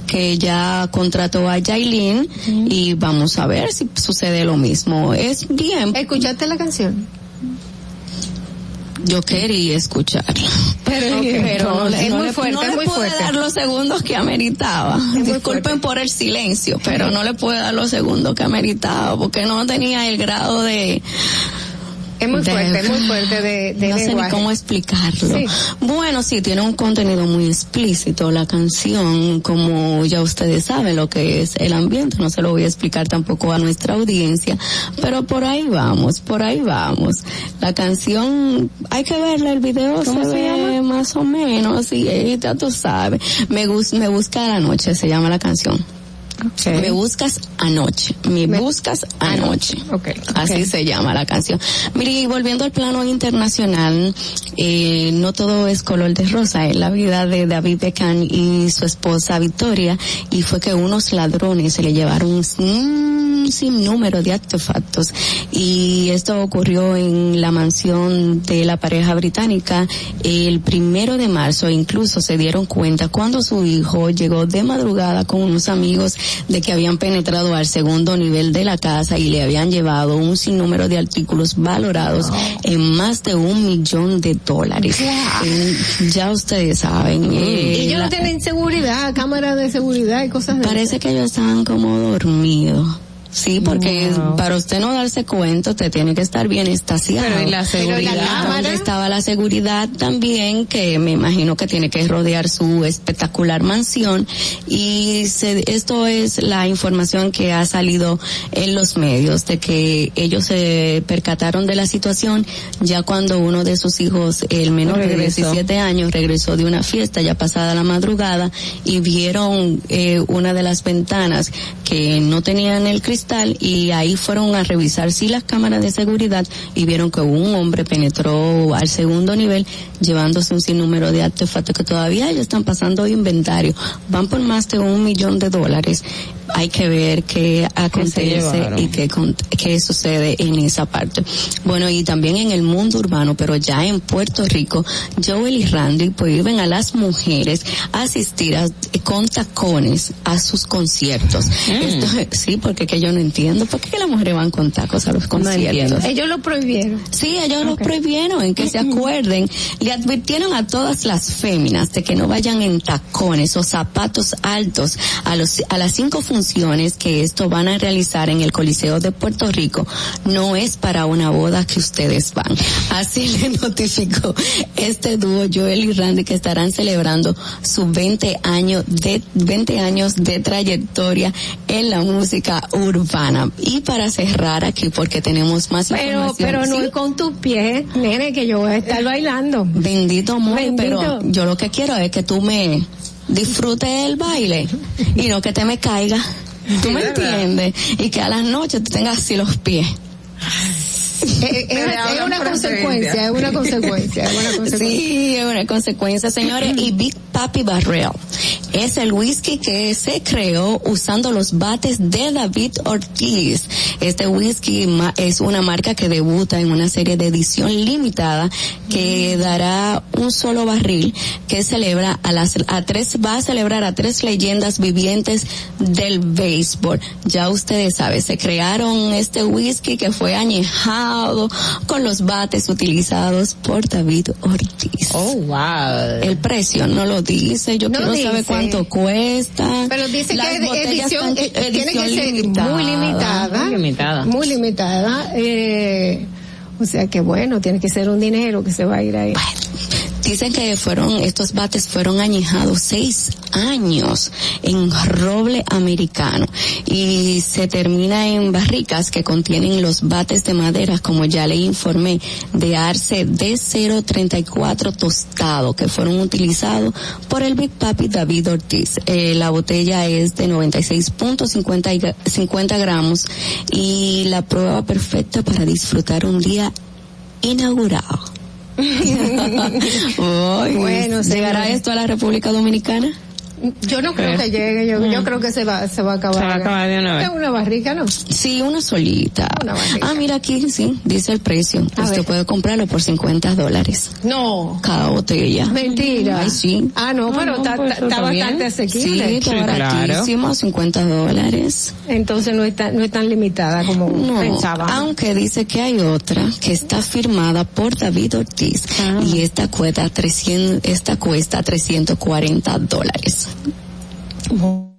que ya contrató a Yailin y vamos a ver si sucede lo mismo. Es bien. ¿Escuchaste la canción? Yo quería escucharla. Pero, pero no, le- Es no muy le, fuerte, no es le muy pude fuerte. dar los segundos que ameritaba. Disculpen por el silencio, pero no le pude dar los segundos que ameritaba porque no tenía el grado de... Es muy fuerte, es muy fuerte de, de no sé ni cómo explicarlo. Sí. Bueno, sí, tiene un contenido muy explícito la canción, como ya ustedes saben lo que es el ambiente, no se lo voy a explicar tampoco a nuestra audiencia, pero por ahí vamos, por ahí vamos. La canción, hay que verla, el video se, ve más o menos, y eh, ya tú sabes. Me, me busca la noche, se llama la canción. Me buscas anoche, me, buscas anoche. Así se llama la canción. Mire, y volviendo al plano internacional, eh, no todo es color de rosa en la vida de David Beckham y su esposa Victoria, y fue que unos ladrones se le llevaron un sinnúmero de artefactos, y esto ocurrió en la mansión de la pareja británica el primero de marzo, incluso se dieron cuenta cuando su hijo llegó de madrugada con unos amigos de que habían penetrado al segundo nivel de la casa y le habían llevado un sinnúmero de artículos valorados en más de un millón de dólares. Eh, ya ustedes saben. eh, y ellos la- no tienen seguridad, cámara de seguridad y cosas de Parece que ellos estaban como dormidos. Sí, porque Wow. para usted no darse cuenta, usted tiene que estar bien estaciado. Pero, ¿y la Pero seguridad? ¿dónde estaba la seguridad también, que me imagino que tiene que rodear su espectacular mansión. Y se- esto es la información que ha salido en los medios, de que ellos se percataron de la situación ya cuando uno de sus hijos, el menor de Regresó. 17 años, regresó de una fiesta ya pasada la madrugada y vieron eh, una de las ventanas que no tenían el cristal y ahí fueron a revisar sí las cámaras de seguridad y vieron que un hombre penetró al segundo nivel llevándose un sinnúmero de artefactos que todavía ellos están pasando inventario. Van por más de un millón de dólares. Hay que ver qué acontece y qué, qué sucede en esa parte. Bueno, y también en el mundo urbano, pero ya en Puerto Rico, Joel y Randy prohíben a las mujeres asistir a- con tacones a sus conciertos. Esto, sí, porque que yo no entiendo. ¿Por qué las mujeres van con tacos a los conciertos? Ellos lo prohibieron. Sí, ellos lo prohibieron, en que se acuerden. Le advirtieron a todas las féminas de que no vayan en tacones o zapatos altos a los a las cinco funciones que esto van a realizar en el Coliseo de Puerto Rico. No es para una boda que ustedes van. Así le notificó este dúo Joel y Randy que estarán celebrando sus 20 años de 20 años de trayectoria en la música urbana. Y para cerrar aquí porque tenemos más Pero, información. pero no Sí. es con tus pies, nene, que yo voy a estar bailando. Bendito amor, Bendito. pero yo lo que quiero es que tú me disfrutes el baile y no que te me caiga. ¿Tú me entiendes? Y que a las noches tú tengas así los pies. Eh, Es, es una consecuencia, es una consecuencia, es una consecuencia. Sí, es una consecuencia, señores. Y Big Papi Barrel, Es el whisky que se creó usando los bates de David Ortiz. Este whisky es una marca que debuta en una serie de edición limitada que dará un solo barril que celebra a las a tres va a celebrar a tres leyendas vivientes del béisbol. Ya ustedes saben, se crearon este whisky que fue añejado con los bates utilizados por David Ortiz. Oh, wow. El precio no lo dice, yo No quiero saber dice. Cuánto cuesta. Pero dice Las que edición, están- eh, tiene que edición ser limitada. muy limitada. Muy limitada. Muy limitada. Eh, o sea que bueno, tiene que ser un dinero que se va a ir ahí. Dicen que fueron, estos bates fueron añejados seis años en roble americano y se termina en barricas que contienen los bates de madera, como ya le informé, de arce D034 tostado que fueron utilizados por el Big Papi David Ortiz. Eh, la botella es de 96.50 y gra- 50 gramos y la prueba perfecta para disfrutar un día inaugurado. Bueno, ¿Llegará esto a la República Dominicana? Yo no creo que llegue, yo, yo creo que se va, se va a acabar. Se va a acabar de una vez. Es una barrica, ¿no? Sí, una solita. ah, mira aquí, sí, dice el precio. A Usted ver. puede comprarlo por 50 dólares. No. Cada botella. Mentira. Ay, sí. Ah, no, pero está pues, está- está bastante Sí, asequible. está baratísimo, 50 dólares. Entonces no está, no es tan limitada como No, pensaba. aunque dice que hay otra que está firmada por David Ortiz y esta cuesta 300, esta cuesta 340 dólares. 我。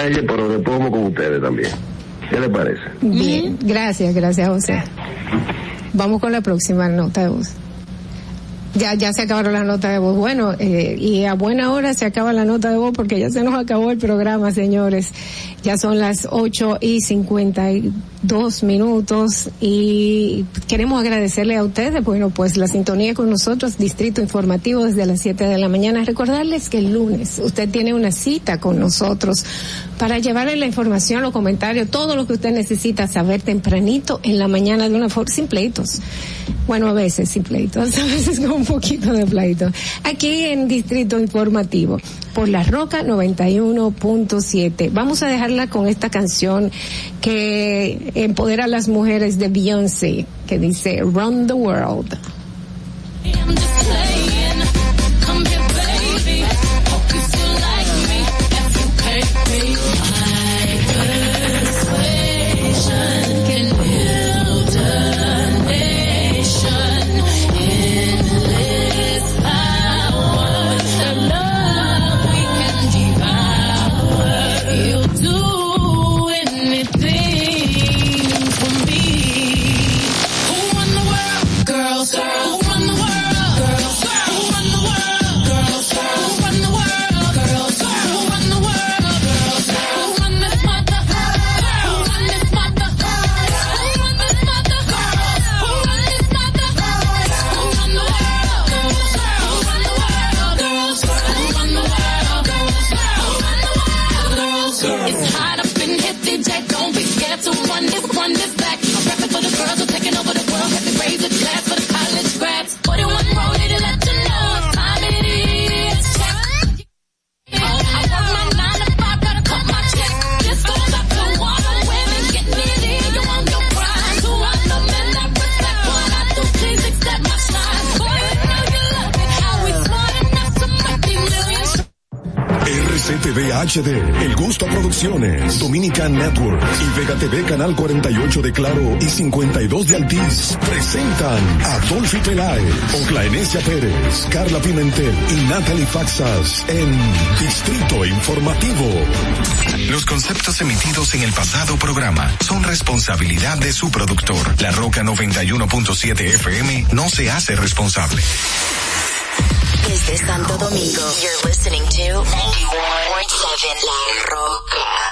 Ella, pero después vamos con ustedes también. ¿Qué le parece? Bien, gracias, gracias José. Vamos con la próxima nota de voz. Ya, ya se acabaron las notas de voz. Bueno, eh, y a buena hora se acaba la nota de voz porque ya se nos acabó el programa, señores. Ya son las ocho y cincuenta y dos minutos y queremos agradecerle a ustedes, bueno, pues la sintonía con nosotros, Distrito Informativo desde las 7 de la mañana. Recordarles que el lunes usted tiene una cita con nosotros para llevarle la información, los comentarios, todo lo que usted necesita saber tempranito en la mañana de una forma, sin pleitos. Bueno, a veces sin pleitos, a veces con un poquito de pleitos. Aquí en Distrito Informativo, por la Roca 91.7. Vamos a dejarla con esta canción que empodera a las mujeres de Beyoncé, que dice Run the World. HD, El Gusto Producciones, Dominican Network y Vega TV Canal 48 de Claro y 52 de Altiz presentan a Dolphy Peláez, Oclaenecia Pérez, Carla Pimentel y Natalie Faxas en Distrito Informativo. Los conceptos emitidos en el pasado programa son responsabilidad de su productor. La Roca 91.7 FM no se hace responsable. Desde Santo Domingo, you're listening to 91.7 La Roca.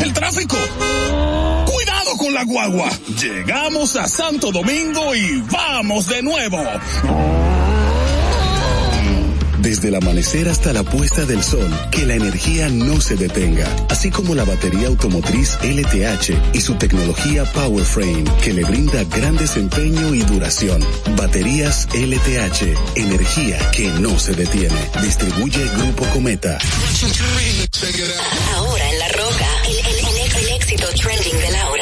el tráfico. Cuidado con la guagua. Llegamos a Santo Domingo y vamos de nuevo. Desde el amanecer hasta la puesta del sol, que la energía no se detenga, así como la batería automotriz LTH y su tecnología PowerFrame, que le brinda gran desempeño y duración. Baterías LTH, energía que no se detiene. Distribuye Grupo Cometa. Ahora en La Roca, el, éxito trending de Laura.